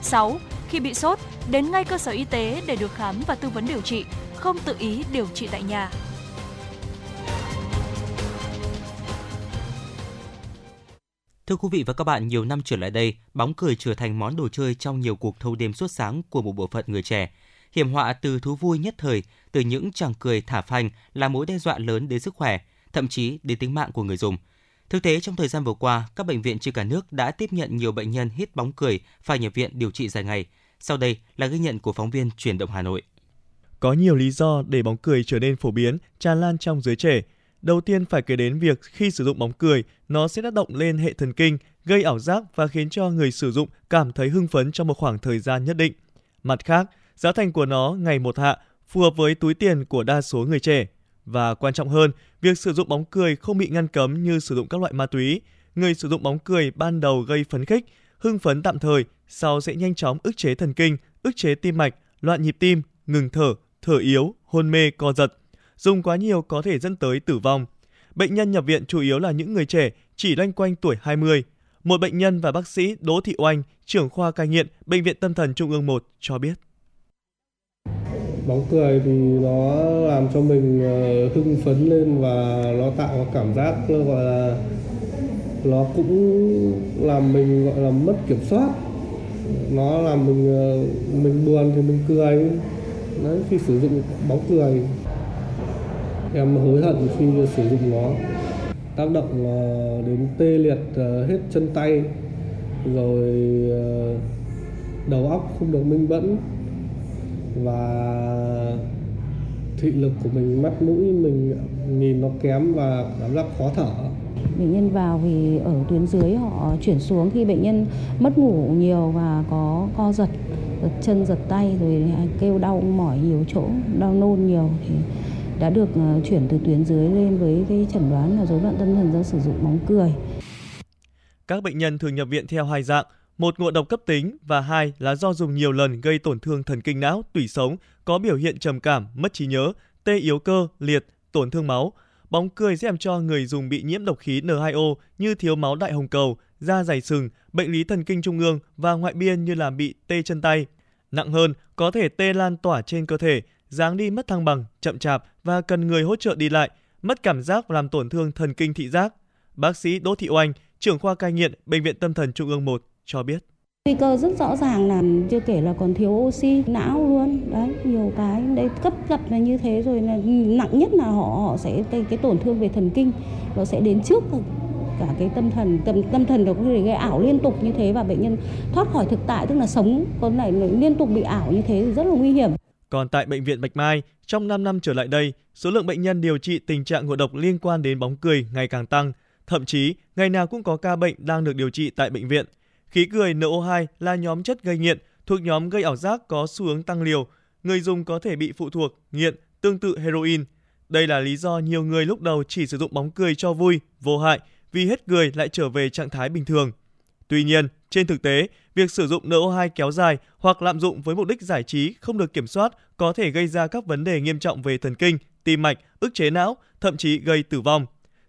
6. Khi bị sốt, đến ngay cơ sở y tế để được khám và tư vấn điều trị, không tự ý điều trị tại nhà. Thưa quý vị và các bạn, nhiều năm trở lại đây, bóng cười trở thành món đồ chơi trong nhiều cuộc thâu đêm suốt sáng của một bộ phận người trẻ. Hiểm họa từ thú vui nhất thời, từ những chàng cười thả phanh là mối đe dọa lớn đến sức khỏe, thậm chí đến tính mạng của người dùng. Thực tế trong thời gian vừa qua, các bệnh viện trên cả nước đã tiếp nhận nhiều bệnh nhân hít bóng cười phải nhập viện điều trị dài ngày. Sau đây là ghi nhận của phóng viên Truyền động Hà Nội. Có nhiều lý do để bóng cười trở nên phổ biến, tràn lan trong giới trẻ. Đầu tiên phải kể đến việc khi sử dụng bóng cười, nó sẽ tác động lên hệ thần kinh, gây ảo giác và khiến cho người sử dụng cảm thấy hưng phấn trong một khoảng thời gian nhất định. Mặt khác, giá thành của nó ngày một hạ, phù hợp với túi tiền của đa số người trẻ. Và quan trọng hơn, việc sử dụng bóng cười không bị ngăn cấm như sử dụng các loại ma túy. Người sử dụng bóng cười ban đầu gây phấn khích, hưng phấn tạm thời, sau sẽ nhanh chóng ức chế thần kinh, ức chế tim mạch, loạn nhịp tim, ngừng thở, thở yếu, hôn mê, co giật. Dùng quá nhiều có thể dẫn tới tử vong. Bệnh nhân nhập viện chủ yếu là những người trẻ, chỉ loanh quanh tuổi 20. Một bệnh nhân và bác sĩ Đỗ Thị Oanh, trưởng khoa cai nghiện, Bệnh viện Tâm thần Trung ương 1 cho biết. Bóng cười thì nó làm cho mình ờ, hưng phấn lên và nó tạo cảm giác gọi là, nó cũng làm mình gọi là mất kiểm soát. Nó làm mình ờ, mình buồn thì mình cười. Đấy, khi sử dụng bóng cười, em hối hận khi sử dụng nó. Tác động ờ, đến tê liệt hết chân tay, rồi đầu óc không được minh bẫn và thị lực của mình mắt mũi mình nhìn nó kém và cảm giác khó thở bệnh nhân vào thì ở tuyến dưới họ chuyển xuống khi bệnh nhân mất ngủ nhiều và có co giật giật chân giật tay rồi kêu đau mỏi nhiều chỗ đau nôn nhiều thì đã được ờ, chuyển từ tuyến dưới lên với cái chẩn đoán là rối loạn tâm thần do sử dụng bóng cười. Các bệnh nhân thường nhập viện theo hai dạng, một ngộ độc cấp tính và hai là do dùng nhiều lần gây tổn thương thần kinh não, tủy sống, có biểu hiện trầm cảm, mất trí nhớ, tê yếu cơ, liệt, tổn thương máu, Bóng cười sẽ làm cho người dùng bị nhiễm độc khí N2O như thiếu máu đại hồng cầu, da dày sừng, bệnh lý thần kinh trung ương và ngoại biên như là bị tê chân tay. Nặng hơn, có thể tê lan tỏa trên cơ thể, dáng đi mất thăng bằng, chậm chạp và cần người hỗ trợ đi lại, mất cảm giác và làm tổn thương thần kinh thị giác. Bác sĩ Đỗ Thị Oanh, trưởng khoa cai nghiện Bệnh viện Tâm thần Trung ương 1 cho biết. Nguy cơ rất rõ ràng là chưa kể là còn thiếu oxy não luôn đấy nhiều cái đấy cấp gặp là như thế rồi là nặng nhất là họ họ sẽ cái cái tổn thương về thần kinh nó sẽ đến trước cả cái tâm thần tâm tâm thần nó có thể gây ảo liên tục như thế và bệnh nhân thoát khỏi thực tại tức là sống con này liên tục bị ảo như thế thì rất là nguy hiểm. Còn tại bệnh viện Bạch Mai, trong 5 năm trở lại đây, số lượng bệnh nhân điều trị tình trạng ngộ độc liên quan đến bóng cười ngày càng tăng, thậm chí ngày nào cũng có ca bệnh đang được điều trị tại bệnh viện. Khí cười NO2 là nhóm chất gây nghiện, thuộc nhóm gây ảo giác có xu hướng tăng liều. Người dùng có thể bị phụ thuộc, nghiện, tương tự heroin. Đây là lý do nhiều người lúc đầu chỉ sử dụng bóng cười cho vui, vô hại, vì hết cười lại trở về trạng thái bình thường. Tuy nhiên, trên thực tế, việc sử dụng NO2 kéo dài hoặc lạm dụng với mục đích giải trí không được kiểm soát có thể gây ra các vấn đề nghiêm trọng về thần kinh, tim mạch, ức chế não, thậm chí gây tử vong.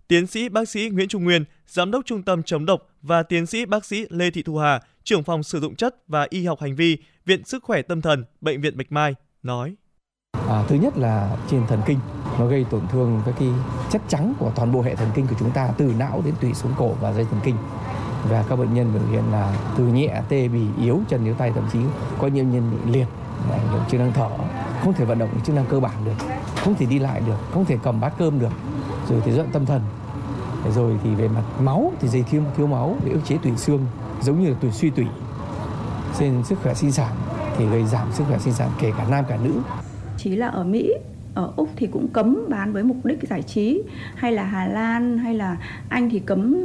Tiến sĩ bác sĩ Nguyễn Trung Nguyên, Giám đốc Trung tâm chống độc và tiến sĩ bác sĩ Lê Thị Thu Hà, trưởng phòng sử dụng chất và y học hành vi, Viện Sức khỏe Tâm thần, Bệnh viện Bạch Mai nói. À, thứ nhất là trên thần kinh, nó gây tổn thương các cái chất trắng của toàn bộ hệ thần kinh của chúng ta từ não đến tủy xuống cổ và dây thần kinh và các bệnh nhân biểu hiện là từ nhẹ tê bì yếu chân yếu tay thậm chí có nhiều nhân bị liệt ảnh hưởng chức năng thở không thể vận động chức năng cơ bản được không thể đi lại được không thể cầm bát cơm được rồi thì dọn tâm thần. Rồi thì về mặt máu thì dây thiếu thiếu máu để ức chế tủy xương giống như là tủy suy tủy. Trên sức khỏe sinh sản thì gây giảm sức khỏe sinh sản kể cả nam cả nữ. Chỉ là ở Mỹ ở Úc thì cũng cấm bán với mục đích giải trí. Hay là Hà Lan hay là Anh thì cấm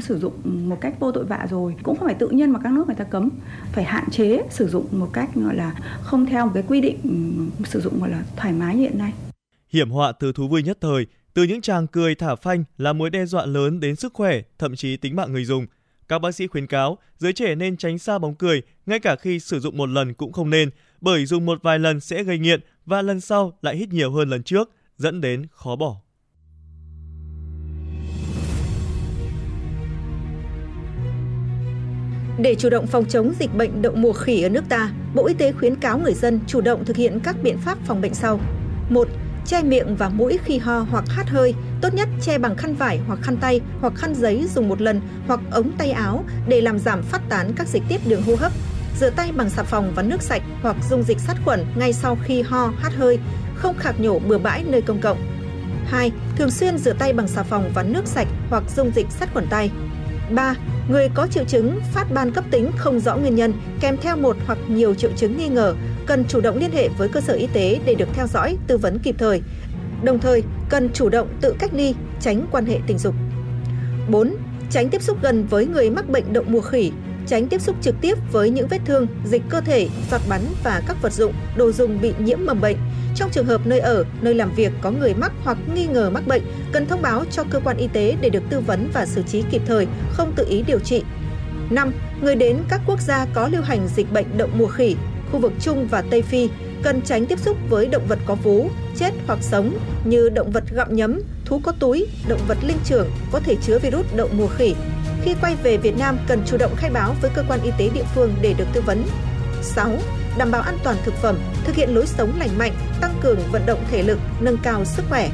sử dụng một cách vô tội vạ rồi. Cũng không phải tự nhiên mà các nước người ta cấm. Phải hạn chế sử dụng một cách gọi là không theo một cái quy định sử dụng gọi là thoải mái như hiện nay. Hiểm họa từ thú vui nhất thời từ những tràng cười thả phanh là mối đe dọa lớn đến sức khỏe, thậm chí tính mạng người dùng. Các bác sĩ khuyến cáo giới trẻ nên tránh xa bóng cười, ngay cả khi sử dụng một lần cũng không nên, bởi dùng một vài lần sẽ gây nghiện và lần sau lại hít nhiều hơn lần trước, dẫn đến khó bỏ. Để chủ động phòng chống dịch bệnh đậu mùa khỉ ở nước ta, Bộ Y tế khuyến cáo người dân chủ động thực hiện các biện pháp phòng bệnh sau. 1 Che miệng và mũi khi ho hoặc hát hơi, tốt nhất che bằng khăn vải hoặc khăn tay hoặc khăn giấy dùng một lần hoặc ống tay áo để làm giảm phát tán các dịch tiết đường hô hấp. Rửa tay bằng xà phòng và nước sạch hoặc dung dịch sát khuẩn ngay sau khi ho, hát hơi, không khạc nhổ bừa bãi nơi công cộng. 2. Thường xuyên rửa tay bằng xà phòng và nước sạch hoặc dung dịch sát khuẩn tay. 3. Người có triệu chứng phát ban cấp tính không rõ nguyên nhân kèm theo một hoặc nhiều triệu chứng nghi ngờ cần chủ động liên hệ với cơ sở y tế để được theo dõi, tư vấn kịp thời. đồng thời cần chủ động tự cách ly, tránh quan hệ tình dục. 4. Tránh tiếp xúc gần với người mắc bệnh đậu mùa khỉ, tránh tiếp xúc trực tiếp với những vết thương, dịch cơ thể, giọt bắn và các vật dụng, đồ dùng bị nhiễm mầm bệnh. Trong trường hợp nơi ở, nơi làm việc có người mắc hoặc nghi ngờ mắc bệnh, cần thông báo cho cơ quan y tế để được tư vấn và xử trí kịp thời, không tự ý điều trị. 5. Người đến các quốc gia có lưu hành dịch bệnh đậu mùa khỉ, khu vực Trung và Tây Phi cần tránh tiếp xúc với động vật có vú, chết hoặc sống như động vật gặm nhấm, thú có túi, động vật linh trưởng có thể chứa virus đậu mùa khỉ. Khi quay về Việt Nam cần chủ động khai báo với cơ quan y tế địa phương để được tư vấn. 6. Đảm bảo an toàn thực phẩm, thực hiện lối sống lành mạnh, tăng cường vận động thể lực, nâng cao sức khỏe.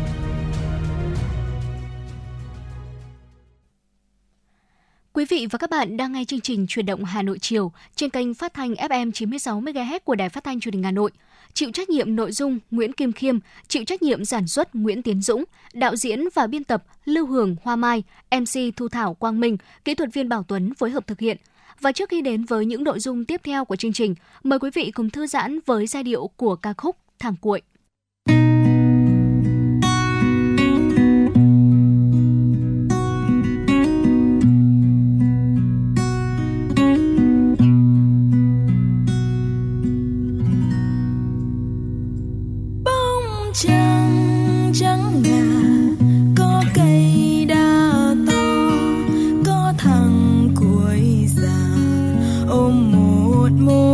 Quý vị và các bạn đang nghe chương trình Truyền động Hà Nội chiều trên kênh phát thanh FM 96 MHz của Đài Phát thanh Truyền hình Hà Nội. Chịu trách nhiệm nội dung Nguyễn Kim Khiêm, chịu trách nhiệm sản xuất Nguyễn Tiến Dũng, đạo diễn và biên tập Lưu Hường Hoa Mai, MC Thu Thảo Quang Minh, kỹ thuật viên Bảo Tuấn phối hợp thực hiện. Và trước khi đến với những nội dung tiếp theo của chương trình, mời quý vị cùng thư giãn với giai điệu của ca khúc Thằng Cuội. Một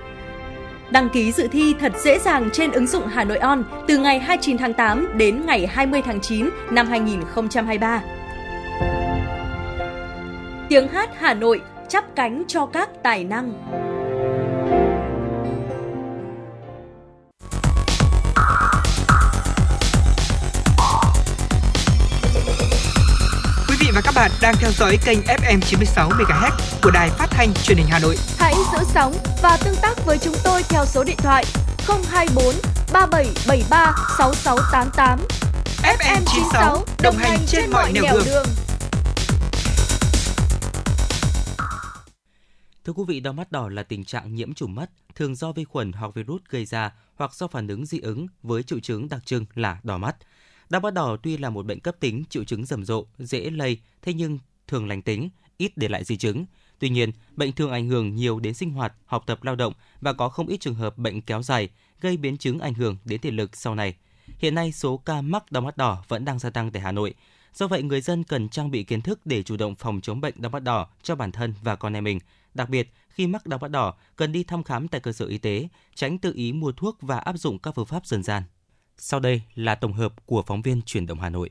Đăng ký dự thi thật dễ dàng trên ứng dụng Hà Nội On từ ngày 29 tháng 8 đến ngày 20 tháng 9 năm 2023. Tiếng hát Hà Nội chắp cánh cho các tài năng. Các bạn đang theo dõi kênh FM 96 MHz của đài phát thanh truyền hình Hà Nội. Hãy giữ sóng và tương tác với chúng tôi theo số điện thoại 024 3773 6688. FM 96 đồng hành trên mọi nẻo đường. đường. Thưa quý vị, đau mắt đỏ là tình trạng nhiễm trùng mắt thường do vi khuẩn hoặc virus gây ra hoặc do phản ứng dị ứng với triệu chứng đặc trưng là đỏ mắt. Đau mắt đỏ tuy là một bệnh cấp tính, triệu chứng rầm rộ, dễ lây, thế nhưng thường lành tính, ít để lại di chứng. Tuy nhiên, bệnh thường ảnh hưởng nhiều đến sinh hoạt, học tập lao động và có không ít trường hợp bệnh kéo dài, gây biến chứng ảnh hưởng đến thể lực sau này. Hiện nay, số ca mắc đau mắt đỏ vẫn đang gia tăng tại Hà Nội. Do vậy, người dân cần trang bị kiến thức để chủ động phòng chống bệnh đau mắt đỏ cho bản thân và con em mình. Đặc biệt, khi mắc đau mắt đỏ, cần đi thăm khám tại cơ sở y tế, tránh tự ý mua thuốc và áp dụng các phương pháp dân gian. Sau đây là tổng hợp của phóng viên Truyền động Hà Nội.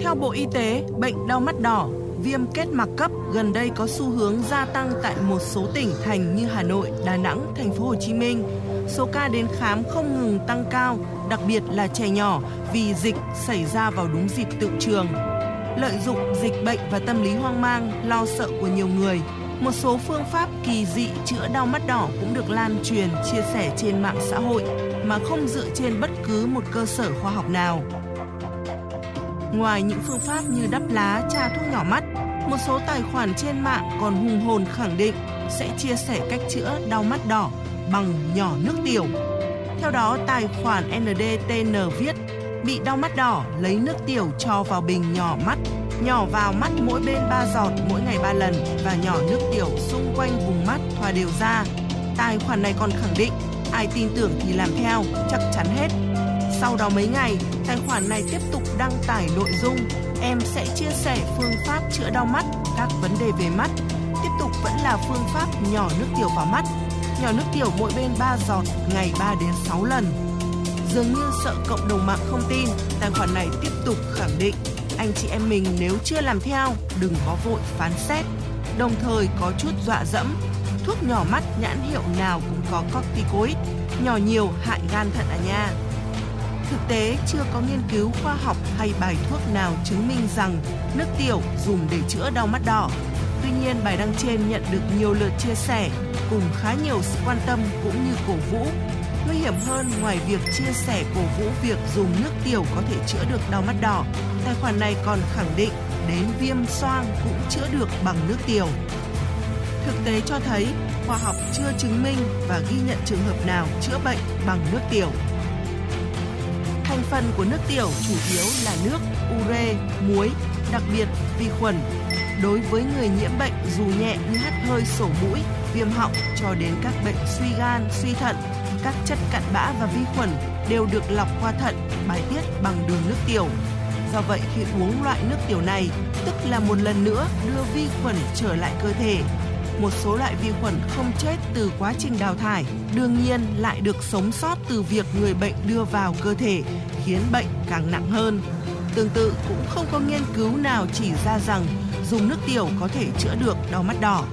Theo Bộ Y tế, bệnh đau mắt đỏ, viêm kết mạc cấp gần đây có xu hướng gia tăng tại một số tỉnh thành như Hà Nội, Đà Nẵng, thành phố Hồ Chí Minh. Số ca đến khám không ngừng tăng cao, đặc biệt là trẻ nhỏ vì dịch xảy ra vào đúng dịp tự trường. Lợi dụng dịch bệnh và tâm lý hoang mang, lo sợ của nhiều người, một số phương pháp kỳ dị chữa đau mắt đỏ cũng được lan truyền, chia sẻ trên mạng xã hội mà không dựa trên bất cứ một cơ sở khoa học nào. Ngoài những phương pháp như đắp lá, tra thuốc nhỏ mắt, một số tài khoản trên mạng còn hùng hồn khẳng định sẽ chia sẻ cách chữa đau mắt đỏ bằng nhỏ nước tiểu. Theo đó, tài khoản NDTN viết bị đau mắt đỏ lấy nước tiểu cho vào bình nhỏ mắt, nhỏ vào mắt mỗi bên 3 giọt mỗi ngày 3 lần và nhỏ nước tiểu xung quanh vùng mắt thoa đều ra. Tài khoản này còn khẳng định ai tin tưởng thì làm theo, chắc chắn hết. Sau đó mấy ngày, tài khoản này tiếp tục đăng tải nội dung em sẽ chia sẻ phương pháp chữa đau mắt, các vấn đề về mắt. Tiếp tục vẫn là phương pháp nhỏ nước tiểu vào mắt, nhỏ nước tiểu mỗi bên 3 giọt ngày 3 đến 6 lần. Dường như sợ cộng đồng mạng không tin, tài khoản này tiếp tục khẳng định anh chị em mình nếu chưa làm theo đừng có vội phán xét. Đồng thời có chút dọa dẫm, thuốc nhỏ mắt nhãn hiệu nào cũng có corticoid, nhỏ nhiều hại gan thận à nha. Thực tế chưa có nghiên cứu khoa học hay bài thuốc nào chứng minh rằng nước tiểu dùng để chữa đau mắt đỏ. Tuy nhiên bài đăng trên nhận được nhiều lượt chia sẻ cùng khá nhiều sự quan tâm cũng như cổ vũ Nguy hiểm hơn ngoài việc chia sẻ cổ vũ việc dùng nước tiểu có thể chữa được đau mắt đỏ, tài khoản này còn khẳng định đến viêm xoang cũng chữa được bằng nước tiểu. Thực tế cho thấy khoa học chưa chứng minh và ghi nhận trường hợp nào chữa bệnh bằng nước tiểu. Thành phần của nước tiểu chủ yếu là nước, ure, muối, đặc biệt vi khuẩn. Đối với người nhiễm bệnh dù nhẹ như hắt hơi sổ mũi, viêm họng cho đến các bệnh suy gan, suy thận các chất cặn bã và vi khuẩn đều được lọc qua thận, bài tiết bằng đường nước tiểu. Do vậy khi uống loại nước tiểu này, tức là một lần nữa đưa vi khuẩn trở lại cơ thể. Một số loại vi khuẩn không chết từ quá trình đào thải, đương nhiên lại được sống sót từ việc người bệnh đưa vào cơ thể, khiến bệnh càng nặng hơn. Tương tự cũng không có nghiên cứu nào chỉ ra rằng dùng nước tiểu có thể chữa được đau mắt đỏ.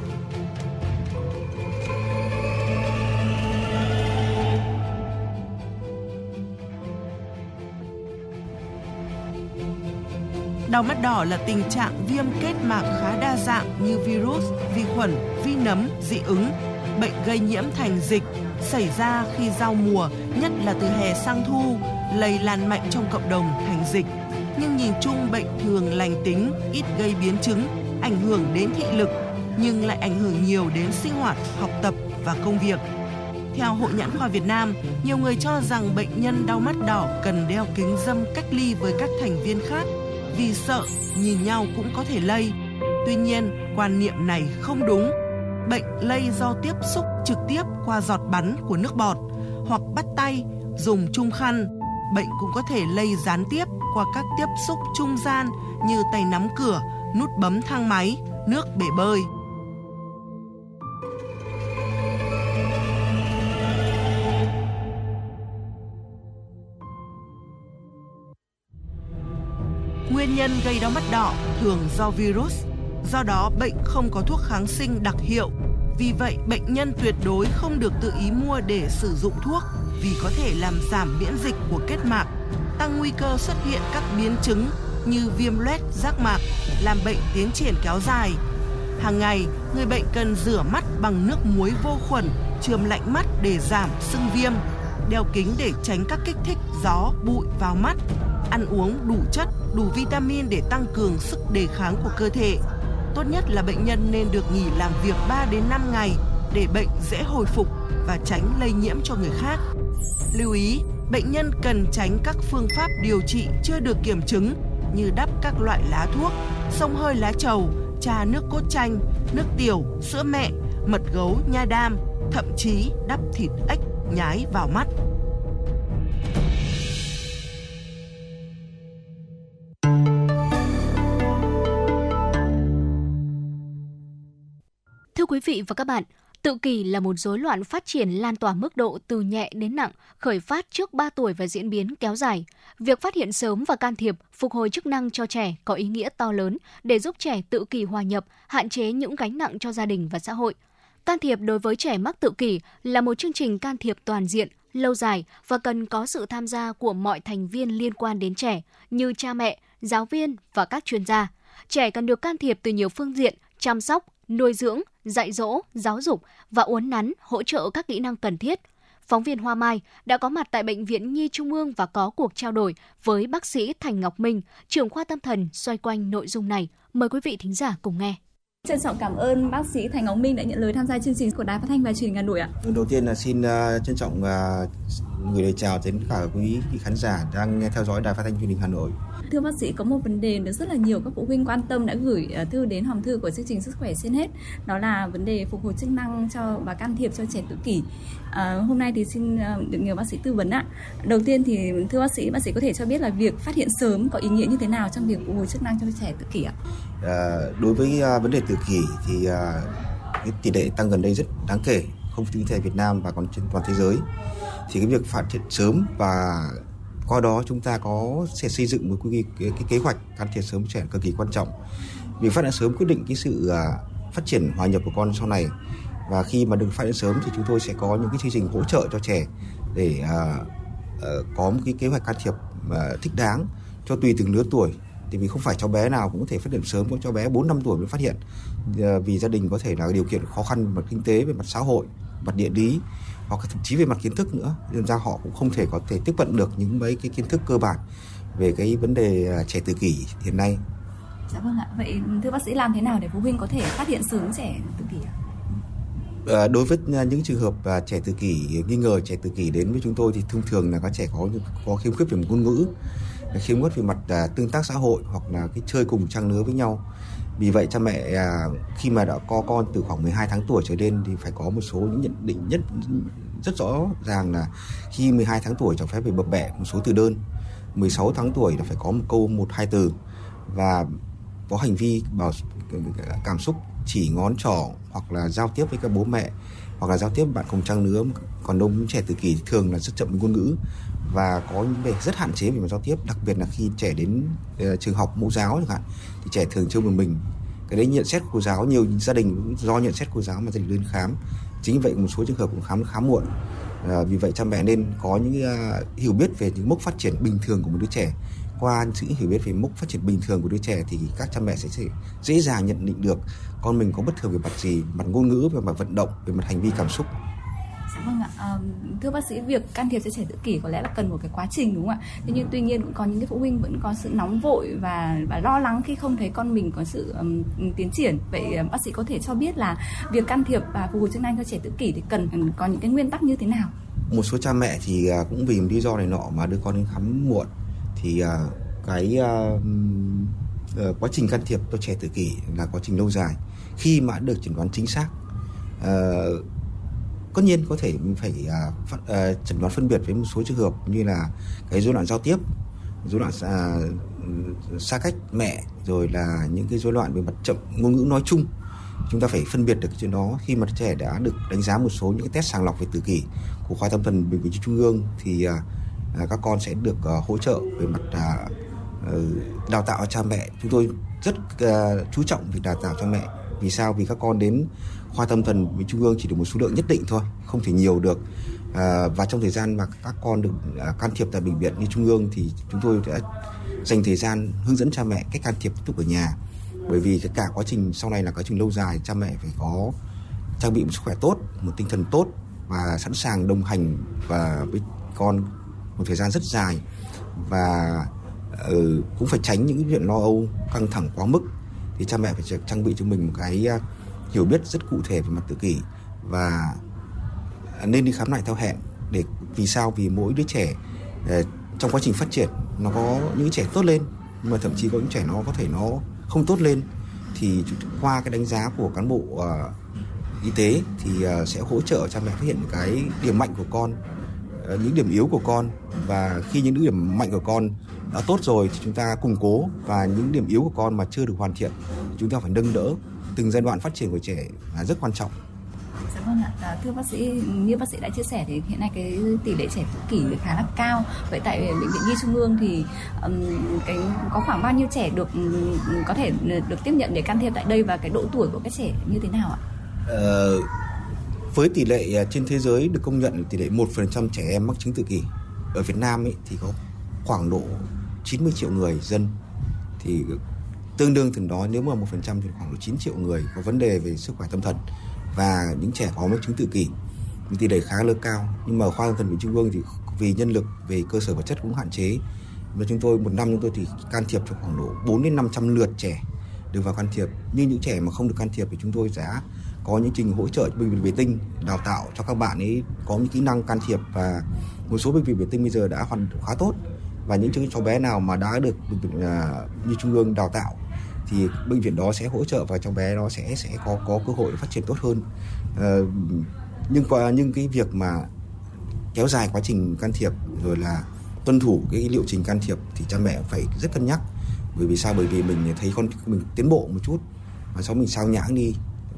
Đau mắt đỏ là tình trạng viêm kết mạc khá đa dạng như virus, vi khuẩn, vi nấm, dị ứng, bệnh gây nhiễm thành dịch, xảy ra khi giao mùa, nhất là từ hè sang thu, lây lan mạnh trong cộng đồng thành dịch. Nhưng nhìn chung bệnh thường lành tính, ít gây biến chứng, ảnh hưởng đến thị lực, nhưng lại ảnh hưởng nhiều đến sinh hoạt, học tập và công việc. Theo Hội Nhãn khoa Việt Nam, nhiều người cho rằng bệnh nhân đau mắt đỏ cần đeo kính dâm cách ly với các thành viên khác vì sợ nhìn nhau cũng có thể lây. Tuy nhiên, quan niệm này không đúng. Bệnh lây do tiếp xúc trực tiếp qua giọt bắn của nước bọt hoặc bắt tay, dùng chung khăn. Bệnh cũng có thể lây gián tiếp qua các tiếp xúc trung gian như tay nắm cửa, nút bấm thang máy, nước bể bơi. Nhân gây đau mắt đỏ thường do virus. Do đó, bệnh không có thuốc kháng sinh đặc hiệu. Vì vậy, bệnh nhân tuyệt đối không được tự ý mua để sử dụng thuốc vì có thể làm giảm miễn dịch của kết mạc, tăng nguy cơ xuất hiện các biến chứng như viêm loét giác mạc, làm bệnh tiến triển kéo dài. Hàng ngày, người bệnh cần rửa mắt bằng nước muối vô khuẩn, chườm lạnh mắt để giảm sưng viêm, đeo kính để tránh các kích thích gió, bụi vào mắt, ăn uống đủ chất, đủ vitamin để tăng cường sức đề kháng của cơ thể. Tốt nhất là bệnh nhân nên được nghỉ làm việc 3 đến 5 ngày để bệnh dễ hồi phục và tránh lây nhiễm cho người khác. Lưu ý, bệnh nhân cần tránh các phương pháp điều trị chưa được kiểm chứng như đắp các loại lá thuốc, sông hơi lá trầu, trà nước cốt chanh, nước tiểu, sữa mẹ, mật gấu, nha đam, thậm chí đắp thịt ếch nhái vào mắt. Thưa quý vị và các bạn, tự kỷ là một rối loạn phát triển lan tỏa mức độ từ nhẹ đến nặng, khởi phát trước 3 tuổi và diễn biến kéo dài. Việc phát hiện sớm và can thiệp, phục hồi chức năng cho trẻ có ý nghĩa to lớn để giúp trẻ tự kỷ hòa nhập, hạn chế những gánh nặng cho gia đình và xã hội. Can thiệp đối với trẻ mắc tự kỷ là một chương trình can thiệp toàn diện, lâu dài và cần có sự tham gia của mọi thành viên liên quan đến trẻ như cha mẹ, giáo viên và các chuyên gia. Trẻ cần được can thiệp từ nhiều phương diện, chăm sóc, nuôi dưỡng, dạy dỗ, giáo dục và uốn nắn, hỗ trợ các kỹ năng cần thiết. Phóng viên Hoa Mai đã có mặt tại Bệnh viện Nhi Trung ương và có cuộc trao đổi với bác sĩ Thành Ngọc Minh, trưởng khoa tâm thần xoay quanh nội dung này. Mời quý vị thính giả cùng nghe. Trân trọng cảm ơn bác sĩ Thành Ngọc Minh đã nhận lời tham gia chương trình của Đài Phát thanh và Truyền hình Hà Nội ạ. Đầu tiên là xin uh, trân trọng uh, gửi lời chào đến cả quý vị khán giả đang nghe theo dõi Đài Phát thanh Truyền hình Hà Nội. Thưa bác sĩ, có một vấn đề được rất là nhiều các phụ huynh quan tâm đã gửi thư đến hòm thư của chương trình Sức khỏe trên hết. Đó là vấn đề phục hồi chức năng cho và can thiệp cho trẻ tự kỷ. À, hôm nay thì xin được nhờ bác sĩ tư vấn ạ. Đầu tiên thì thưa bác sĩ, bác sĩ có thể cho biết là việc phát hiện sớm có ý nghĩa như thế nào trong việc phục hồi chức năng cho trẻ tự kỷ ạ? À, đối với à, vấn đề tự kỷ thì à, cái tỷ lệ tăng gần đây rất đáng kể, không chỉ tại Việt Nam và còn trên toàn thế giới. Thì cái việc phát hiện sớm và qua đó chúng ta có sẽ xây dựng một cái, cái, cái kế hoạch can thiệp sớm trẻ cực kỳ quan trọng. Việc phát hiện sớm quyết định cái sự à, phát triển hòa nhập của con sau này. Và khi mà được phát hiện sớm thì chúng tôi sẽ có những cái chương trình hỗ trợ cho trẻ để à, à, có một cái kế hoạch can thiệp à, thích đáng cho tùy từng lứa tuổi thì vì không phải cháu bé nào cũng có thể phát hiện sớm có cháu bé 4 năm tuổi mới phát hiện uh, vì gia đình có thể là điều kiện khó khăn về mặt kinh tế về mặt xã hội mặt địa lý hoặc thậm chí về mặt kiến thức nữa nên ra họ cũng không thể có thể tiếp cận được những mấy cái kiến thức cơ bản về cái vấn đề trẻ tự kỷ hiện nay. Dạ vâng ạ. Vậy thưa bác sĩ làm thế nào để phụ huynh có thể phát hiện sớm trẻ tự kỷ ạ? À, đối với những trường hợp à, trẻ tự kỷ nghi ngờ trẻ tự kỷ đến với chúng tôi thì thông thường là các trẻ có có khiếm khuyết về ngôn ngữ, khiếm khuyết về mặt à, tương tác xã hội hoặc là cái chơi cùng trang lứa với nhau. Vì vậy cha mẹ à, khi mà đã có con từ khoảng 12 tháng tuổi trở lên thì phải có một số những nhận định nhất rất rõ ràng là khi 12 tháng tuổi cho phép phải bập bẹ một số từ đơn. 16 tháng tuổi là phải có một câu một hai từ. Và có hành vi bảo cảm xúc chỉ ngón trỏ hoặc là giao tiếp với các bố mẹ hoặc là giao tiếp với bạn cùng trang lứa còn đông trẻ tự kỷ thường là rất chậm với ngôn ngữ và có những về rất hạn chế về mặt giao tiếp đặc biệt là khi trẻ đến uh, trường học mẫu giáo chẳng hạn thì trẻ thường chơi một mình. Cái đấy nhận xét của cô giáo nhiều gia đình do nhận xét cô giáo mà gia đình lên khám. Chính vậy một số trường hợp cũng khám khá muộn. À, vì vậy cha mẹ nên có những uh, hiểu biết về những mức phát triển bình thường của một đứa trẻ. Qua sự hiểu biết về mốc phát triển bình thường của đứa trẻ thì các cha mẹ sẽ, sẽ dễ dàng nhận định được con mình có bất thường về mặt gì, mặt ngôn ngữ, về mặt vận động, về mặt hành vi cảm xúc. Vâng ạ. À, thưa bác sĩ, việc can thiệp cho trẻ tự kỷ có lẽ là cần một cái quá trình đúng không ạ? Thế nhưng tuy nhiên cũng có những cái phụ huynh vẫn có sự nóng vội và và lo lắng khi không thấy con mình có sự um, tiến triển. Vậy bác sĩ có thể cho biết là việc can thiệp và phục hồi chức năng cho trẻ tự kỷ thì cần có những cái nguyên tắc như thế nào? Một số cha mẹ thì à, cũng vì lý do này nọ mà đưa con đến khám muộn thì à, cái uh, quá trình can thiệp cho trẻ tự kỷ là quá trình lâu dài khi mà được chẩn đoán chính xác uh, tất nhiên có thể phải uh, uh, chẩn đoán phân biệt với một số trường hợp như là cái rối loạn giao tiếp rối loạn uh, xa cách mẹ rồi là những cái rối loạn về mặt chậm ngôn ngữ nói chung. Chúng ta phải phân biệt được chuyện đó khi mà trẻ đã được đánh giá một số những cái test sàng lọc về tự kỷ của khoa tâm thần bệnh viện trung ương thì uh, các con sẽ được uh, hỗ trợ về mặt uh, đào tạo cha mẹ. Chúng tôi rất uh, chú trọng việc đào tạo cha mẹ. Vì sao? Vì các con đến khoa tâm thần với trung ương chỉ được một số lượng nhất định thôi không thể nhiều được. À, và trong thời gian mà các con được à, can thiệp tại bệnh viện như trung ương thì chúng tôi đã dành thời gian hướng dẫn cha mẹ cách can thiệp tiếp tục ở nhà. Bởi vì cái cả quá trình sau này là quá trình lâu dài cha mẹ phải có trang bị một sức khỏe tốt một tinh thần tốt và sẵn sàng đồng hành và với con một thời gian rất dài. Và uh, cũng phải tránh những chuyện lo âu căng thẳng quá mức. Thì cha mẹ phải trang bị cho mình một cái uh, hiểu biết rất cụ thể về mặt tự kỷ và nên đi khám lại theo hẹn để vì sao? Vì mỗi đứa trẻ ờ, trong quá trình phát triển nó có những trẻ tốt lên nhưng mà thậm chí có những trẻ nó có thể nó không tốt lên. Thì qua cái đánh giá của cán bộ uh, y tế thì uh, sẽ hỗ trợ cha mẹ phát hiện cái điểm mạnh của con uh, những điểm yếu của con. Và khi những điểm mạnh của con đã tốt rồi thì chúng ta củng cố và những điểm yếu của con mà chưa được hoàn thiện chúng ta phải nâng đỡ từng giai đoạn phát triển của trẻ là rất quan trọng Dạ vâng ạ, à, thưa bác sĩ, như bác sĩ đã chia sẻ thì hiện nay cái tỷ lệ trẻ tự kỷ khá là cao. Vậy tại bệnh viện Nhi Trung ương thì um, cái có khoảng bao nhiêu trẻ được có thể được tiếp nhận để can thiệp tại đây và cái độ tuổi của các trẻ như thế nào ạ? Ờ, với tỷ lệ trên thế giới được công nhận tỷ lệ 1% trẻ em mắc chứng tự kỷ ở Việt Nam ấy, thì có khoảng độ 90 triệu người dân thì tương đương từng đó, nếu mà một phần trăm thì khoảng độ 9 triệu người có vấn đề về sức khỏe tâm thần và những trẻ có mắc chứng tự kỷ. Tỷ lệ khá là cao. Nhưng mà khoa tâm thần bệnh trung ương thì vì nhân lực, về cơ sở vật chất cũng hạn chế. Và chúng tôi một năm chúng tôi thì can thiệp cho khoảng độ 4 đến 500 lượt trẻ được vào can thiệp. Nhưng những trẻ mà không được can thiệp thì chúng tôi sẽ có những trình hỗ trợ bệnh viện vệ tinh, đào tạo cho các bạn ấy có những kỹ năng can thiệp. Và một số bệnh viện vệ tinh bây giờ đã hoàn khá tốt. Và những cháu bé nào mà đã được bệnh viện à, như trung ương đào tạo thì bệnh viện đó sẽ hỗ trợ và cháu bé nó sẽ sẽ có có cơ hội phát triển tốt hơn. À, nhưng qua nhưng cái việc mà kéo dài quá trình can thiệp rồi là tuân thủ cái liệu trình can thiệp thì cha mẹ phải rất cân nhắc. Bởi vì sao? Bởi vì mình thấy con mình tiến bộ một chút mà sau mình sao nhãng đi.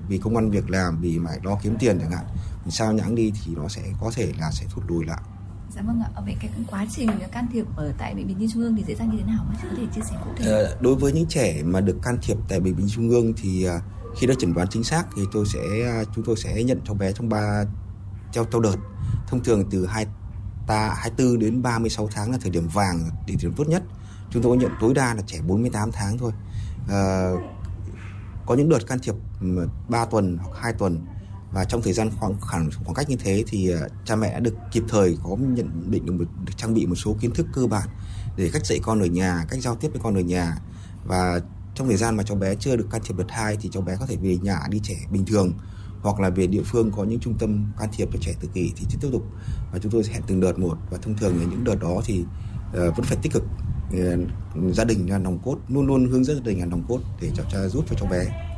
Vì công ăn việc làm vì phải lo kiếm tiền chẳng hạn. Mình sao nhãng đi thì nó sẽ có thể là sẽ thụt lùi lại. Dạ vâng ạ, vậy cái quá trình can thiệp ở tại bệnh viện Nhi Trung ương thì diễn ra như thế nào? Sĩ có thể chia sẻ cụ thể? Ờ, đối với những trẻ mà được can thiệp tại bệnh viện Trung ương thì uh, khi đã chẩn đoán chính xác thì tôi sẽ uh, chúng tôi sẽ nhận cháu bé trong 3 theo theo đợt. Thông thường từ 2 ta 24 đến 36 tháng là thời điểm vàng, thời điểm tốt nhất. Chúng tôi nhận tối đa là trẻ 48 tháng thôi. Uh, có những đợt can thiệp 3 tuần hoặc 2 tuần và trong thời gian khoảng khoảng, khoảng cách như thế thì ờ, cha mẹ đã được kịp thời có nhận định được, một, được trang bị một số kiến thức cơ bản để cách dạy con ở nhà, cách giao tiếp với con ở nhà. Và trong thời gian mà cháu bé chưa được can thiệp đợt hai thì cháu bé có thể về nhà đi trẻ bình thường hoặc là về địa phương có những trung tâm can thiệp cho trẻ tự kỷ thì tiếp tục. Và chúng tôi sẽ hẹn từng đợt một và thông thường là những đợt đó thì uh, vẫn phải tích cực. Uh, gia đình là nòng cốt luôn luôn hướng dẫn gia đình là nòng cốt để cháu cha giúp cho cháu bé.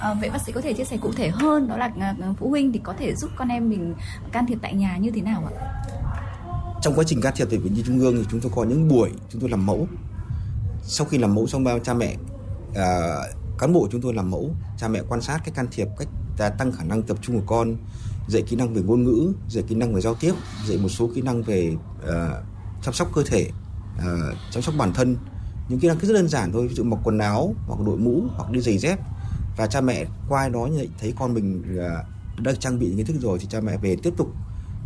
À, vậy bác sĩ có thể chia sẻ cụ thể hơn đó là ờ, ờ, phụ huynh thì có thể giúp con em mình can thiệp tại nhà như thế nào ạ? Trong quá trình can thiệp tại bệnh viện Trung ương thì chúng tôi có những buổi chúng tôi làm mẫu. Sau khi làm mẫu xong bao cha mẹ à, cán bộ chúng tôi làm mẫu, cha mẹ quan sát cách can thiệp, cách tăng khả năng tập trung của con, dạy kỹ năng về ngôn ngữ, dạy kỹ năng về giao tiếp, dạy một số kỹ năng về uh, chăm sóc cơ thể, uh, chăm sóc bản thân, những kỹ năng rất đơn giản thôi, ví dụ mặc quần áo hoặc đội mũ hoặc đi giày dép và cha mẹ qua đó thấy con mình ờ, đã trang bị kiến thức rồi thì cha mẹ về tiếp tục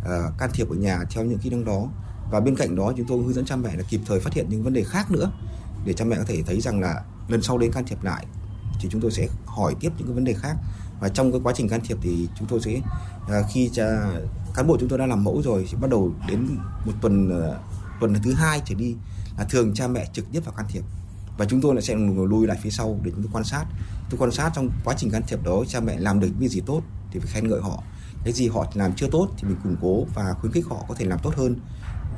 uh, can thiệp ở nhà theo những kỹ năng đó. Và bên cạnh đó chúng tôi hướng dẫn cha mẹ là kịp thời phát hiện những vấn đề khác nữa để cha mẹ có thể thấy rằng là lần sau đến can thiệp lại thì chúng tôi sẽ hỏi tiếp những cái vấn đề khác. Và trong cái quá trình can thiệp thì chúng tôi sẽ ờ, khi cha cán bộ chúng tôi đã làm mẫu rồi thì bắt đầu đến một tuần tuần thứ hai trở đi là thường cha mẹ trực tiếp vào can thiệp. Và chúng tôi lại sẽ lùi lại phía sau để chúng tôi quan sát tôi quan sát trong quá trình can thiệp đó cha mẹ làm được cái gì tốt thì phải khen ngợi họ. Cái gì họ làm chưa tốt thì mình củng cố và khuyến khích họ có thể làm tốt hơn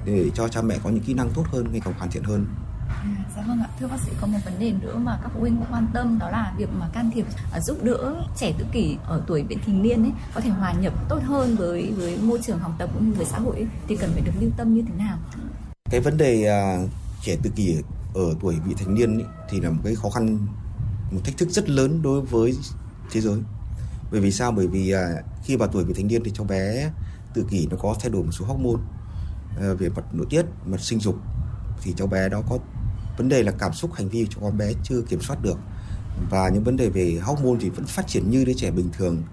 để cho cha mẹ có những kỹ năng tốt hơn ngày càng hoàn thiện hơn. Dạ vâng ạ, thưa bác sĩ có một vấn đề nữa mà các phụ huynh cũng quan tâm đó là việc mà can thiệp à, giúp đỡ trẻ tự kỷ ở tuổi vị thành niên ấy có thể hòa nhập tốt hơn với với môi trường học tập cũng như với xã hội ấy, thì cần phải được lưu tâm như thế nào? cái vấn đề à, trẻ tự kỷ ở tuổi vị thành niên ý, thì là một cái khó khăn một thách thức rất lớn đối với thế giới. Bởi vì sao? Bởi vì à, khi vào tuổi vị thành niên thì cháu bé tự kỷ nó có thay đổi một số hormone à, về mặt nội tiết mặt sinh dục. Thì cháu bé đó có vấn đề là cảm xúc hành vi của con bé chưa kiểm soát được. Và những vấn đề về hormone thì vẫn phát triển như đứa trẻ bình thường.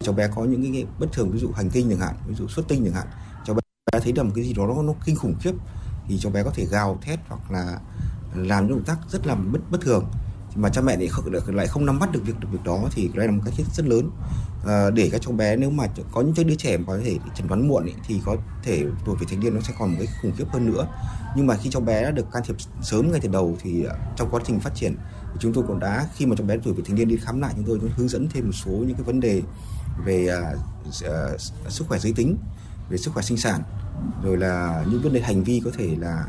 Cháu bé có những cái bất thường ví dụ hành kinh chẳng hạn ví dụ xuất tinh chẳng hạn cháu bé thấy được một cái gì đó nó, nó kinh khủng khiếp thì cháu bé có thể gào thét hoặc là làm những động tác rất là bất bất thường mà cha mẹ lại không, lại không nắm bắt được việc được việc đó thì đây là một cái rất lớn. À, để các cháu bé nếu mà có những cái đứa trẻ mà có thể chẩn đoán muộn ấy, thì có thể tuổi vị thành niên nó sẽ còn một cái khủng khiếp hơn nữa. Nhưng mà khi cháu bé đã được can thiệp sớm ngay từ đầu thì à, trong quá trình phát triển thì chúng tôi cũng đã khi mà cháu bé tuổi vị thành niên đi khám lại chúng tôi cũng hướng dẫn thêm một số những cái vấn đề về uh, sức khỏe giới tính về sức khỏe sinh sản rồi là những vấn đề hành vi có thể là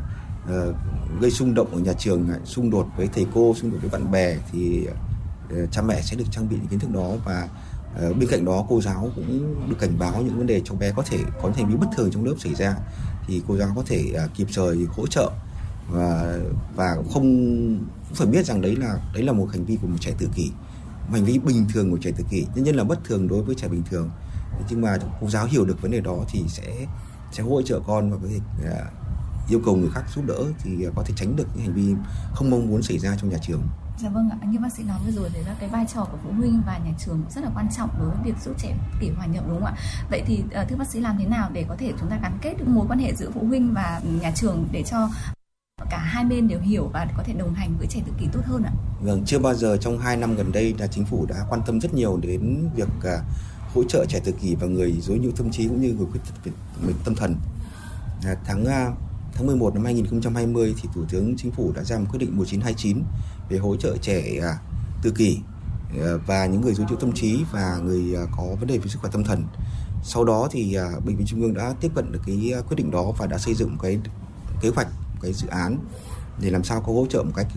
Ờ, gây xung động ở nhà trường xung đột với thầy cô, xung đột với bạn bè thì ờ, cha mẹ sẽ được trang bị những kiến thức đó và ờ, bên cạnh đó cô giáo cũng được cảnh báo những vấn đề cháu bé có thể, có những hành vi bất thường trong lớp xảy ra. Thì cô giáo có thể à, kịp thời hỗ trợ và và không, cũng phải biết rằng đấy là đấy là một hành vi của một trẻ tự kỷ, một hành vi bình thường của trẻ tự kỷ nhân nhân là bất thường đối với trẻ bình thường. Nhưng mà cô giáo hiểu được vấn đề đó thì sẽ sẽ hỗ trợ con và có thể à, yêu cầu người khác giúp đỡ thì có thể tránh được những hành vi không mong muốn xảy ra trong nhà trường. Dạ vâng ạ, như bác sĩ nói vừa rồi đấy là cái vai trò của phụ huynh và nhà trường rất là quan trọng đối với việc giúp trẻ kỷ hòa nhập đúng không ạ? Vậy thì uh, thưa bác sĩ làm thế nào để có thể chúng ta gắn kết được mối quan hệ giữa phụ huynh và nhà trường để cho cả hai bên đều hiểu và có thể đồng hành với trẻ tự kỷ tốt hơn ạ? Vâng, chưa bao giờ trong 2 năm gần đây là chính phủ đã quan tâm rất nhiều đến việc uh, hỗ trợ trẻ tự kỷ và người dối nhiễu tâm trí cũng như người khuyết tật tâm thần. À, tháng tháng 11 năm 2020 thì Thủ tướng Chính phủ đã ra một quyết định 1929 về hỗ trợ trẻ à, tự kỷ à, và những người dối nhiễu tâm trí và người à, có vấn đề về sức khỏe tâm thần. Sau đó thì bệnh viện Trung ương đã tiếp cận được cái quyết định đó và đã xây dựng cái kế hoạch, cái dự án để làm sao có hỗ trợ một cách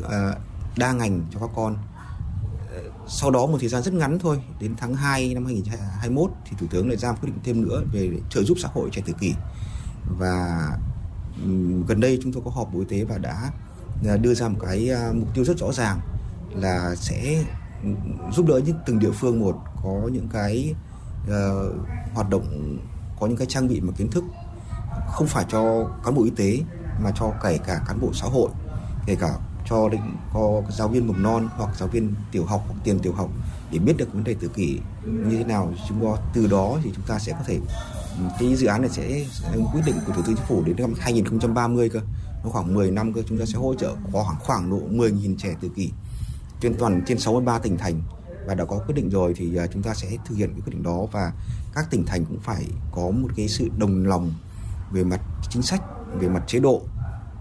đa ngành cho các con sau đó một thời gian rất ngắn thôi đến tháng 2 năm 2021 thì thủ tướng lại ra quyết định thêm nữa về trợ giúp xã hội trẻ tự kỷ và gần đây chúng tôi có họp bộ y tế và đã à, đưa ra một cái à, mục tiêu rất rõ ràng là sẽ giúp đỡ những từng địa phương một có những cái uh, hoạt động có những cái trang bị mà kiến thức không phải cho cán bộ y tế mà cho kể cả cán bộ xã hội kể cả cho định có giáo viên mầm non hoặc giáo viên tiểu học hoặc tiền tiểu học để biết được vấn đề tự kỷ như thế nào. Chúng ta từ đó thì chúng ta sẽ có thể cái dự án này sẽ quyết định của thủ tướng chính phủ đến năm 2030 cơ. Nó khoảng 10 năm cơ, chúng ta sẽ hỗ trợ khoảng khoảng độ 10.000 trẻ tự kỷ trên toàn, trên 63 tỉnh thành. Và đã có quyết định rồi thì à, chúng ta sẽ thực hiện cái quyết định đó. Và các tỉnh thành cũng phải có một cái sự đồng lòng về mặt chính sách, về mặt chế độ,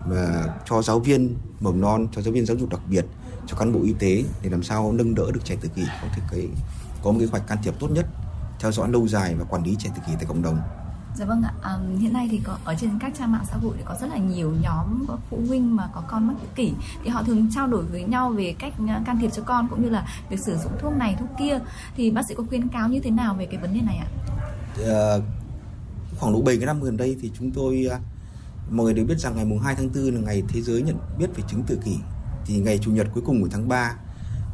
mà cho giáo viên mầm non, cho giáo viên giáo dục đặc biệt, cho cán bộ y tế để làm sao nâng đỡ được trẻ tự kỷ. Có thể cái, có một cái hoạch can thiệp tốt nhất theo dõi lâu dài và quản lý trẻ tự kỷ tại cộng đồng. Dạ vâng ạ, à, hiện nay thì có ở trên các trang mạng xã hội thì có rất là nhiều nhóm có phụ huynh mà có con mắc tự kỷ. Thì họ thường trao đổi với nhau về cách can thiệp cho con cũng như là việc sử dụng thuốc này thuốc kia. Thì bác sĩ có khuyến cáo như thế nào về cái vấn đề này ạ? À, khoảng độ 7 cái năm gần đây thì chúng tôi mọi người đều biết rằng ngày mùng 2 tháng 4 là ngày thế giới nhận biết về chứng tự kỷ. Thì ngày chủ nhật cuối cùng của tháng 3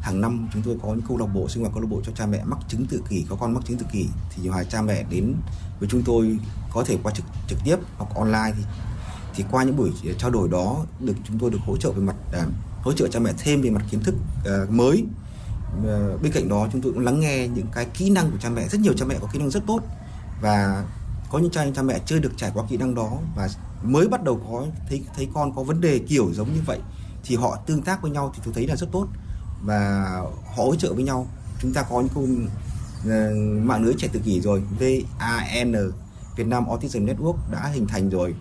hàng năm chúng tôi có những câu lạc bộ sinh hoạt câu lạc bộ cho cha mẹ mắc chứng tự kỷ có con mắc chứng tự kỷ thì nhiều cha mẹ đến với chúng tôi có thể qua trực trực tiếp hoặc online thì thì qua những buổi ờ, trao đổi đó được chúng tôi được hỗ trợ về mặt à, hỗ trợ cha mẹ thêm về mặt kiến thức à, mới. À, bên cạnh đó chúng tôi cũng lắng nghe những cái kỹ năng của cha mẹ rất nhiều cha mẹ có kỹ năng rất tốt và có những cha cha mẹ chưa được trải qua kỹ năng đó và mới bắt đầu có thấy thấy con có vấn đề kiểu giống như vậy thì họ tương tác với nhau thì tôi thấy là rất tốt và hỗ trợ với nhau. Chúng ta có những công ờ, mạng lưới trẻ tự kỷ rồi. VAN Việt Nam Autism Network đã hình thành rồi.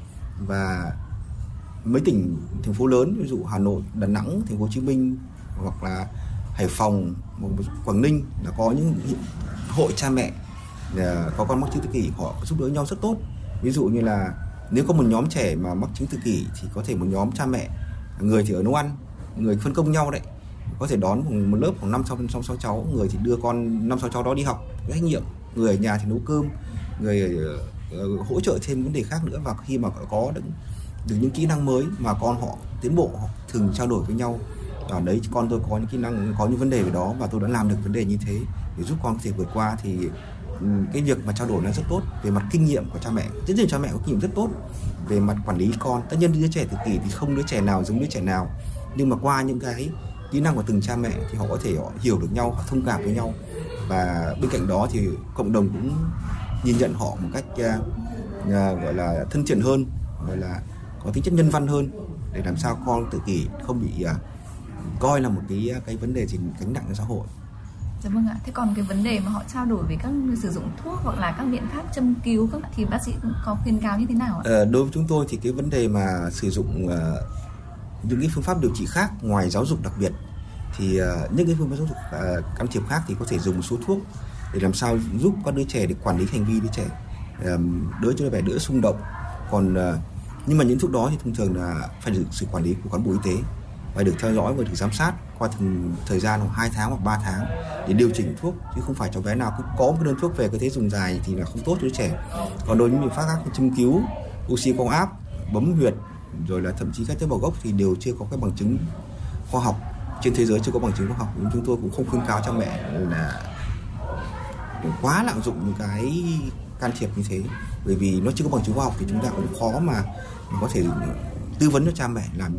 Và mấy tỉnh thành phố lớn ví dụ Hà Nội, Đà Nẵng, Thành phố Hồ Chí Minh hoặc là Hải Phòng, Quảng Ninh là có những hội cha mẹ ờ, có con mắc chứng tự kỷ họ giúp đỡ nhau rất tốt. Ví dụ như là nếu có một nhóm trẻ mà mắc chứng tự kỷ thì có thể một nhóm cha mẹ người thì ở nấu ăn người phân công nhau đấy có thể đón một lớp khoảng năm sáu sáu sáu cháu. Người thì đưa con năm sáu cháu đó đi học. Trách nhiệm. Người ở nhà thì nấu cơm. Người uh, hỗ trợ thêm vấn đề khác nữa. Và khi mà có được, được những kỹ năng mới mà con họ tiến bộ họ thường trao đổi với nhau. Ở đấy con tôi có những kỹ năng có những vấn đề về đó và tôi đã làm được vấn đề như thế. Để giúp con có thể vượt qua thì ừ, cái việc mà trao đổi nó rất tốt. Về mặt kinh nghiệm của cha mẹ. Rất nhiều cha mẹ có kinh nghiệm rất tốt. Về mặt quản lý con. Tất nhiên đứa trẻ tự kỷ thì không đứa trẻ nào giống đứa trẻ nào. Nhưng mà qua những cái kỹ năng của từng cha mẹ thì họ có thể họ hiểu được nhau họ thông cảm với nhau và bên cạnh đó thì cộng đồng cũng nhìn nhận họ một cách uh, gọi là thân thiện hơn gọi là có tính chất nhân văn hơn để làm sao con tự kỷ không bị uh, coi là một cái cái vấn đề gì gánh nặng cho xã hội Dạ vâng ạ. Thế còn cái vấn đề mà họ trao đổi về các sử dụng thuốc hoặc là các biện pháp châm cứu các thì bác sĩ có khuyên cáo như thế nào ạ? Ờ, đối với chúng tôi thì cái vấn đề mà sử dụng uh, những cái phương pháp điều trị khác ngoài giáo dục đặc biệt, thì ờ, những cái phương pháp giáo dục ờ, can thiệp khác thì có thể dùng một số thuốc để làm sao giúp các đứa trẻ để quản lý hành vi đứa trẻ đỡ cho đứa trẻ đỡ xung động. Còn ờ, nhưng mà những thuốc đó thì thông thường là phải được sự quản lý của cán bộ y tế và được theo dõi và được giám sát qua từng thời gian khoảng 2 tháng hoặc 3 tháng để điều chỉnh thuốc, chứ không phải cháu bé nào cứ có một đơn thuốc về cứ thế dùng dài thì là không tốt cho đứa trẻ. Còn đối với những biện pháp khác như châm cứu, oxy cao áp, bấm huyệt rồi là thậm chí các tế bào gốc thì đều chưa có cái bằng chứng khoa học trên thế giới chưa có bằng chứng khoa học, nhưng chúng tôi cũng không khuyên cáo cha mẹ là quá lạm dụng những cái can thiệp như thế bởi vì nó chưa có bằng chứng khoa học thì chúng ta cũng khó mà có thể tư vấn cho cha mẹ làm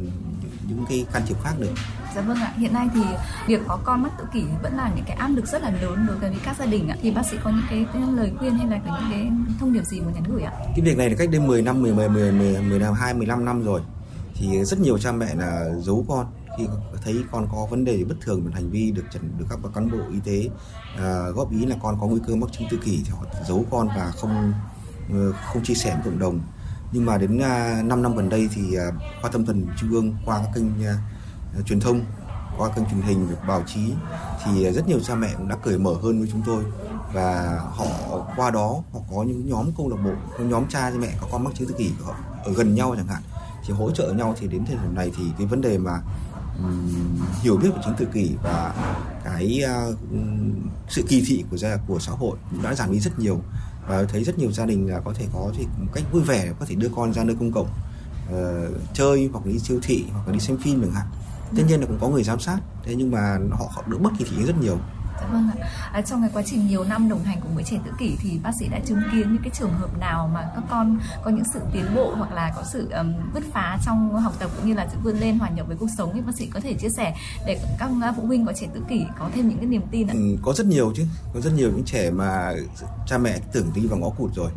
những cái can thiệp khác được. Dạ vâng ạ. Hiện nay thì việc có con mắc tự kỷ vẫn là những cái áp lực rất là lớn đối với các gia đình ạ. Thì bác sĩ có những cái, cái lời khuyên hay là có những cái thông điệp gì muốn nhắn gửi ạ? Cái việc này là cách đây 10 năm, 10 10 10 10 10 năm 2 15 năm rồi. Thì rất nhiều cha mẹ là giấu con khi thấy con có vấn đề bất thường về hành vi được chẩn được các cán bộ y tế à, góp ý là con có nguy cơ mắc chứng tự kỷ thì họ giấu con và không ờ, không chia sẻ với cộng đồng nhưng mà đến à, uh, 5 năm gần đây thì uh, khoa tâm thần trung ương qua các kênh à, Ờ, truyền thông qua kênh truyền hình báo chí thì rất nhiều cha mẹ cũng đã cởi mở hơn với chúng tôi. Và họ qua đó họ có những nhóm câu lạc bộ những nhóm cha mẹ có con mắc chứng tự kỷ ở gần nhau chẳng hạn thì hỗ trợ nhau. Thì đến thời điểm này thì cái vấn đề mà um, hiểu biết về chứng tự kỷ và cái uh, sự kỳ thị của gia của xã hội cũng đã giảm đi rất nhiều. Và thấy rất nhiều gia đình là có thể có thì một cách vui vẻ có thể đưa con ra nơi công cộng uh, chơi hoặc đi siêu thị hoặc là đi xem phim chẳng hạn tất nhiên là cũng có người giám sát thế nhưng mà họ, họ đỡ bất kỳ thị rất nhiều Dạ vâng ạ. À, trong cái quá trình nhiều năm đồng hành cùng với trẻ tự kỷ thì bác sĩ đã chứng kiến những cái trường hợp nào mà các con có những sự tiến bộ hoặc là có sự um, bứt phá trong học tập cũng như là sự vươn lên hòa nhập với cuộc sống thì bác sĩ có thể chia sẻ để các phụ huynh có trẻ tự kỷ có thêm những cái niềm tin ạ. Ừ, có rất nhiều chứ, có rất nhiều những trẻ mà cha mẹ tưởng đi vào ngõ cụt rồi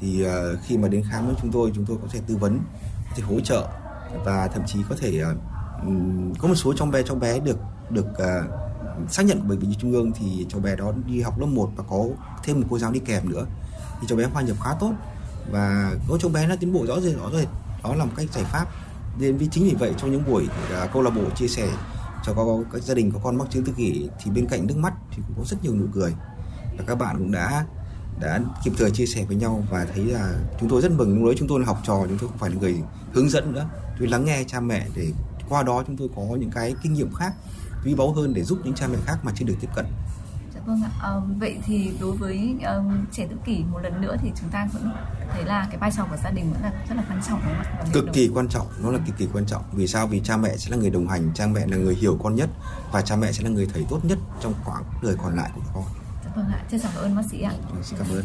thì uh, khi mà đến khám với chúng tôi chúng tôi có thể tư vấn, có thể hỗ trợ và thậm chí có thể uh, có một số trong bé cháu bé được được uh, xác nhận của bệnh viện trung ương thì cháu bé đó đi học lớp 1 và có thêm một cô giáo đi kèm nữa. Thì cháu bé hòa nhập khá tốt và có cháu bé nó tiến bộ rõ rệt rõ rệt. Đó là một cách giải pháp. Nên vì chính vì vậy trong những buổi uh, câu lạc bộ chia sẻ cho các, các gia đình có con mắc chứng tự kỷ thì bên cạnh nước mắt thì cũng có rất nhiều nụ cười. Và các bạn cũng đã đã kịp thời chia sẻ với nhau và thấy là chúng tôi rất mừng. Lúc đấy chúng tôi là học trò chúng tôi không phải là người hướng dẫn nữa. Tôi lắng nghe cha mẹ để qua đó chúng tôi có những cái kinh nghiệm khác quý báu hơn để giúp những cha mẹ khác mà chưa được tiếp cận Dạ vâng ạ. À, vậy thì đối với uh, trẻ tự kỷ một lần nữa thì chúng ta vẫn thấy là cái vai trò của gia đình vẫn là rất là quan trọng đúng không ạ? Cực kỳ quan trọng, nó là cực kỳ quan trọng. Vì sao? Vì cha mẹ sẽ là người đồng hành, cha mẹ là người hiểu con nhất và cha mẹ sẽ là người thầy tốt nhất trong quãng đời còn lại của con. Dạ vâng ạ. Trọng cảm ơn bác sĩ ạ. Xin cảm ơn.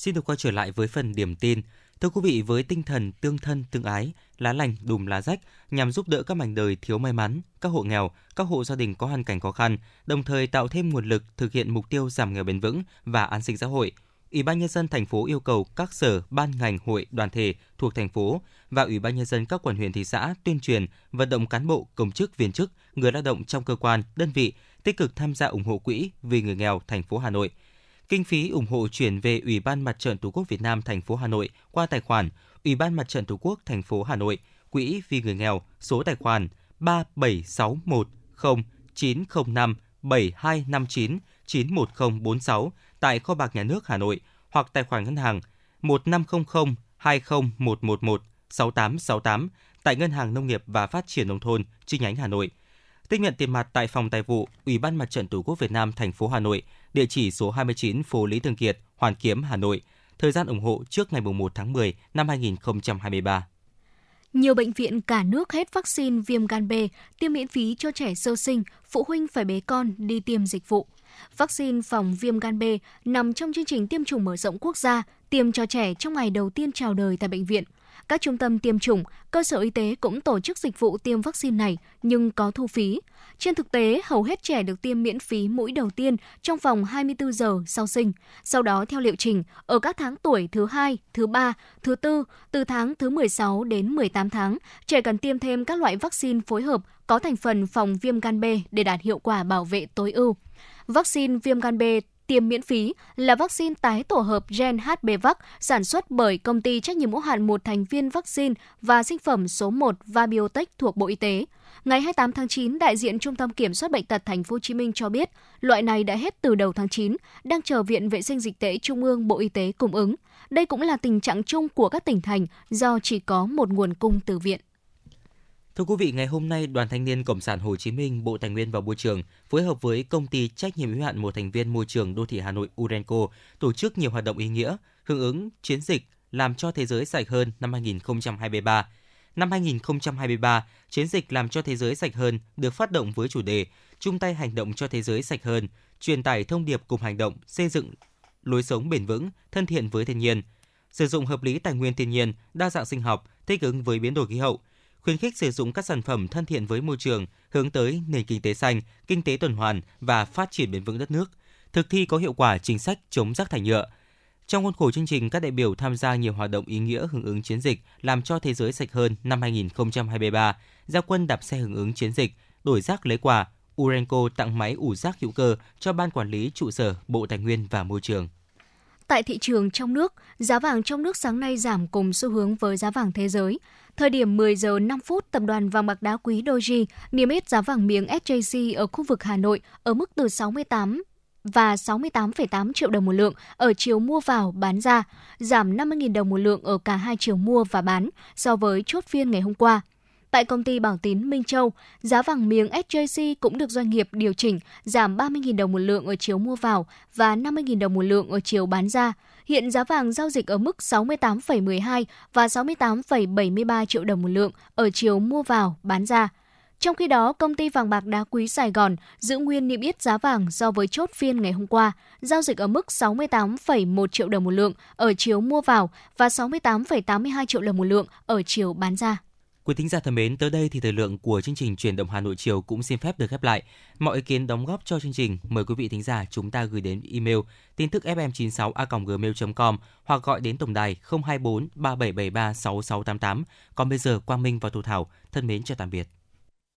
Xin được quay trở lại với phần điểm tin. Thưa quý vị, với tinh thần tương thân tương ái, lá lành đùm lá rách nhằm giúp đỡ các mảnh đời thiếu may mắn, các hộ nghèo, các hộ gia đình có hoàn cảnh khó khăn, đồng thời tạo thêm nguồn lực thực hiện mục tiêu giảm nghèo bền vững và an sinh xã hội. Ủy ban nhân dân thành phố yêu cầu các sở, ban ngành, hội, đoàn thể thuộc thành phố và Ủy ban nhân dân các quận huyện thị xã tuyên truyền, vận động cán bộ, công chức, viên chức, người lao động trong cơ quan, đơn vị tích cực tham gia ủng hộ quỹ vì người nghèo thành phố Hà Nội. Kinh phí ủng hộ chuyển về Ủy ban Mặt trận Tổ quốc Việt Nam thành phố Hà Nội qua tài khoản Ủy ban Mặt trận Tổ quốc thành phố Hà Nội, Quỹ vì người nghèo, số tài khoản 37610905 7259 91046 tại kho bạc nhà nước Hà Nội hoặc tài khoản ngân hàng 1500 20111 6868 tại Ngân hàng Nông nghiệp và Phát triển nông thôn chi nhánh Hà Nội. Tiếp nhận tiền mặt tại phòng tài vụ Ủy ban Mặt trận Tổ quốc Việt Nam thành phố Hà Nội, địa chỉ số 29 phố Lý Thường Kiệt, Hoàn Kiếm, Hà Nội. Thời gian ủng hộ trước ngày 1 tháng 10 năm 2023. Nhiều bệnh viện cả nước hết vaccine viêm gan B, tiêm miễn phí cho trẻ sơ sinh, phụ huynh phải bế con đi tiêm dịch vụ. Vaccine phòng viêm gan B nằm trong chương trình tiêm chủng mở rộng quốc gia, tiêm cho trẻ trong ngày đầu tiên chào đời tại bệnh viện. Các trung tâm tiêm chủng, cơ sở y tế cũng tổ chức dịch vụ tiêm vaccine này nhưng có thu phí. Trên thực tế, hầu hết trẻ được tiêm miễn phí mũi đầu tiên trong vòng 24 giờ sau sinh. Sau đó theo liệu trình, ở các tháng tuổi thứ 2, thứ 3, thứ 4, từ tháng thứ 16 đến 18 tháng, trẻ cần tiêm thêm các loại vaccine phối hợp có thành phần phòng viêm gan B để đạt hiệu quả bảo vệ tối ưu. Vaccine viêm gan B tiêm miễn phí là vaccine tái tổ hợp gen HBvac sản xuất bởi công ty trách nhiệm hữu hạn một thành viên vaccine và sinh phẩm số 1 Vabiotech thuộc Bộ Y tế. Ngày 28 tháng 9, đại diện Trung tâm Kiểm soát bệnh tật Thành phố Hồ Chí Minh cho biết, loại này đã hết từ đầu tháng 9, đang chờ Viện Vệ sinh Dịch tễ Trung ương Bộ Y tế cung ứng. Đây cũng là tình trạng chung của các tỉnh thành do chỉ có một nguồn cung từ viện. Thưa quý vị, ngày hôm nay, Đoàn Thanh niên Cộng sản Hồ Chí Minh, Bộ Tài nguyên và Môi trường phối hợp với công ty trách nhiệm hữu hạn một thành viên môi trường đô thị Hà Nội Urenco tổ chức nhiều hoạt động ý nghĩa hưởng ứng chiến dịch làm cho thế giới sạch hơn năm 2023. Năm 2023, chiến dịch làm cho thế giới sạch hơn được phát động với chủ đề chung tay hành động cho thế giới sạch hơn, truyền tải thông điệp cùng hành động xây dựng lối sống bền vững, thân thiện với thiên nhiên, sử dụng hợp lý tài nguyên thiên nhiên, đa dạng sinh học, thích ứng với biến đổi khí hậu, khuyến khích sử dụng các sản phẩm thân thiện với môi trường, hướng tới nền kinh tế xanh, kinh tế tuần hoàn và phát triển bền vững đất nước, thực thi có hiệu quả chính sách chống rác thải nhựa. Trong khuôn khổ chương trình, các đại biểu tham gia nhiều hoạt động ý nghĩa hưởng ứng chiến dịch làm cho thế giới sạch hơn năm 2023, gia quân đạp xe hưởng ứng chiến dịch, đổi rác lấy quà, Urenco tặng máy ủ rác hữu cơ cho Ban Quản lý trụ sở Bộ Tài nguyên và Môi trường. Tại thị trường trong nước, giá vàng trong nước sáng nay giảm cùng xu hướng với giá vàng thế giới. Thời điểm 10 giờ 5 phút, tập đoàn vàng bạc đá quý Doji niêm yết giá vàng miếng SJC ở khu vực Hà Nội ở mức từ 68 và 68,8 triệu đồng một lượng ở chiều mua vào bán ra, giảm 50.000 đồng một lượng ở cả hai chiều mua và bán so với chốt phiên ngày hôm qua. Tại công ty Bảo Tín Minh Châu, giá vàng miếng SJC cũng được doanh nghiệp điều chỉnh giảm 30.000 đồng một lượng ở chiều mua vào và 50.000 đồng một lượng ở chiều bán ra. Hiện giá vàng giao dịch ở mức 68,12 và 68,73 triệu đồng một lượng ở chiều mua vào, bán ra. Trong khi đó, công ty vàng bạc đá quý Sài Gòn giữ nguyên niêm yết giá vàng so với chốt phiên ngày hôm qua, giao dịch ở mức 68,1 triệu đồng một lượng ở chiều mua vào và 68,82 triệu đồng một lượng ở chiều bán ra. Quý thính giả thân mến, tới đây thì thời lượng của chương trình truyền động Hà Nội chiều cũng xin phép được khép lại. Mọi ý kiến đóng góp cho chương trình, mời quý vị thính giả chúng ta gửi đến email tin tức fm96a@gmail.com hoặc gọi đến tổng đài 024 3773 6688. Còn bây giờ Quang Minh và Thu Thảo thân mến chào tạm biệt.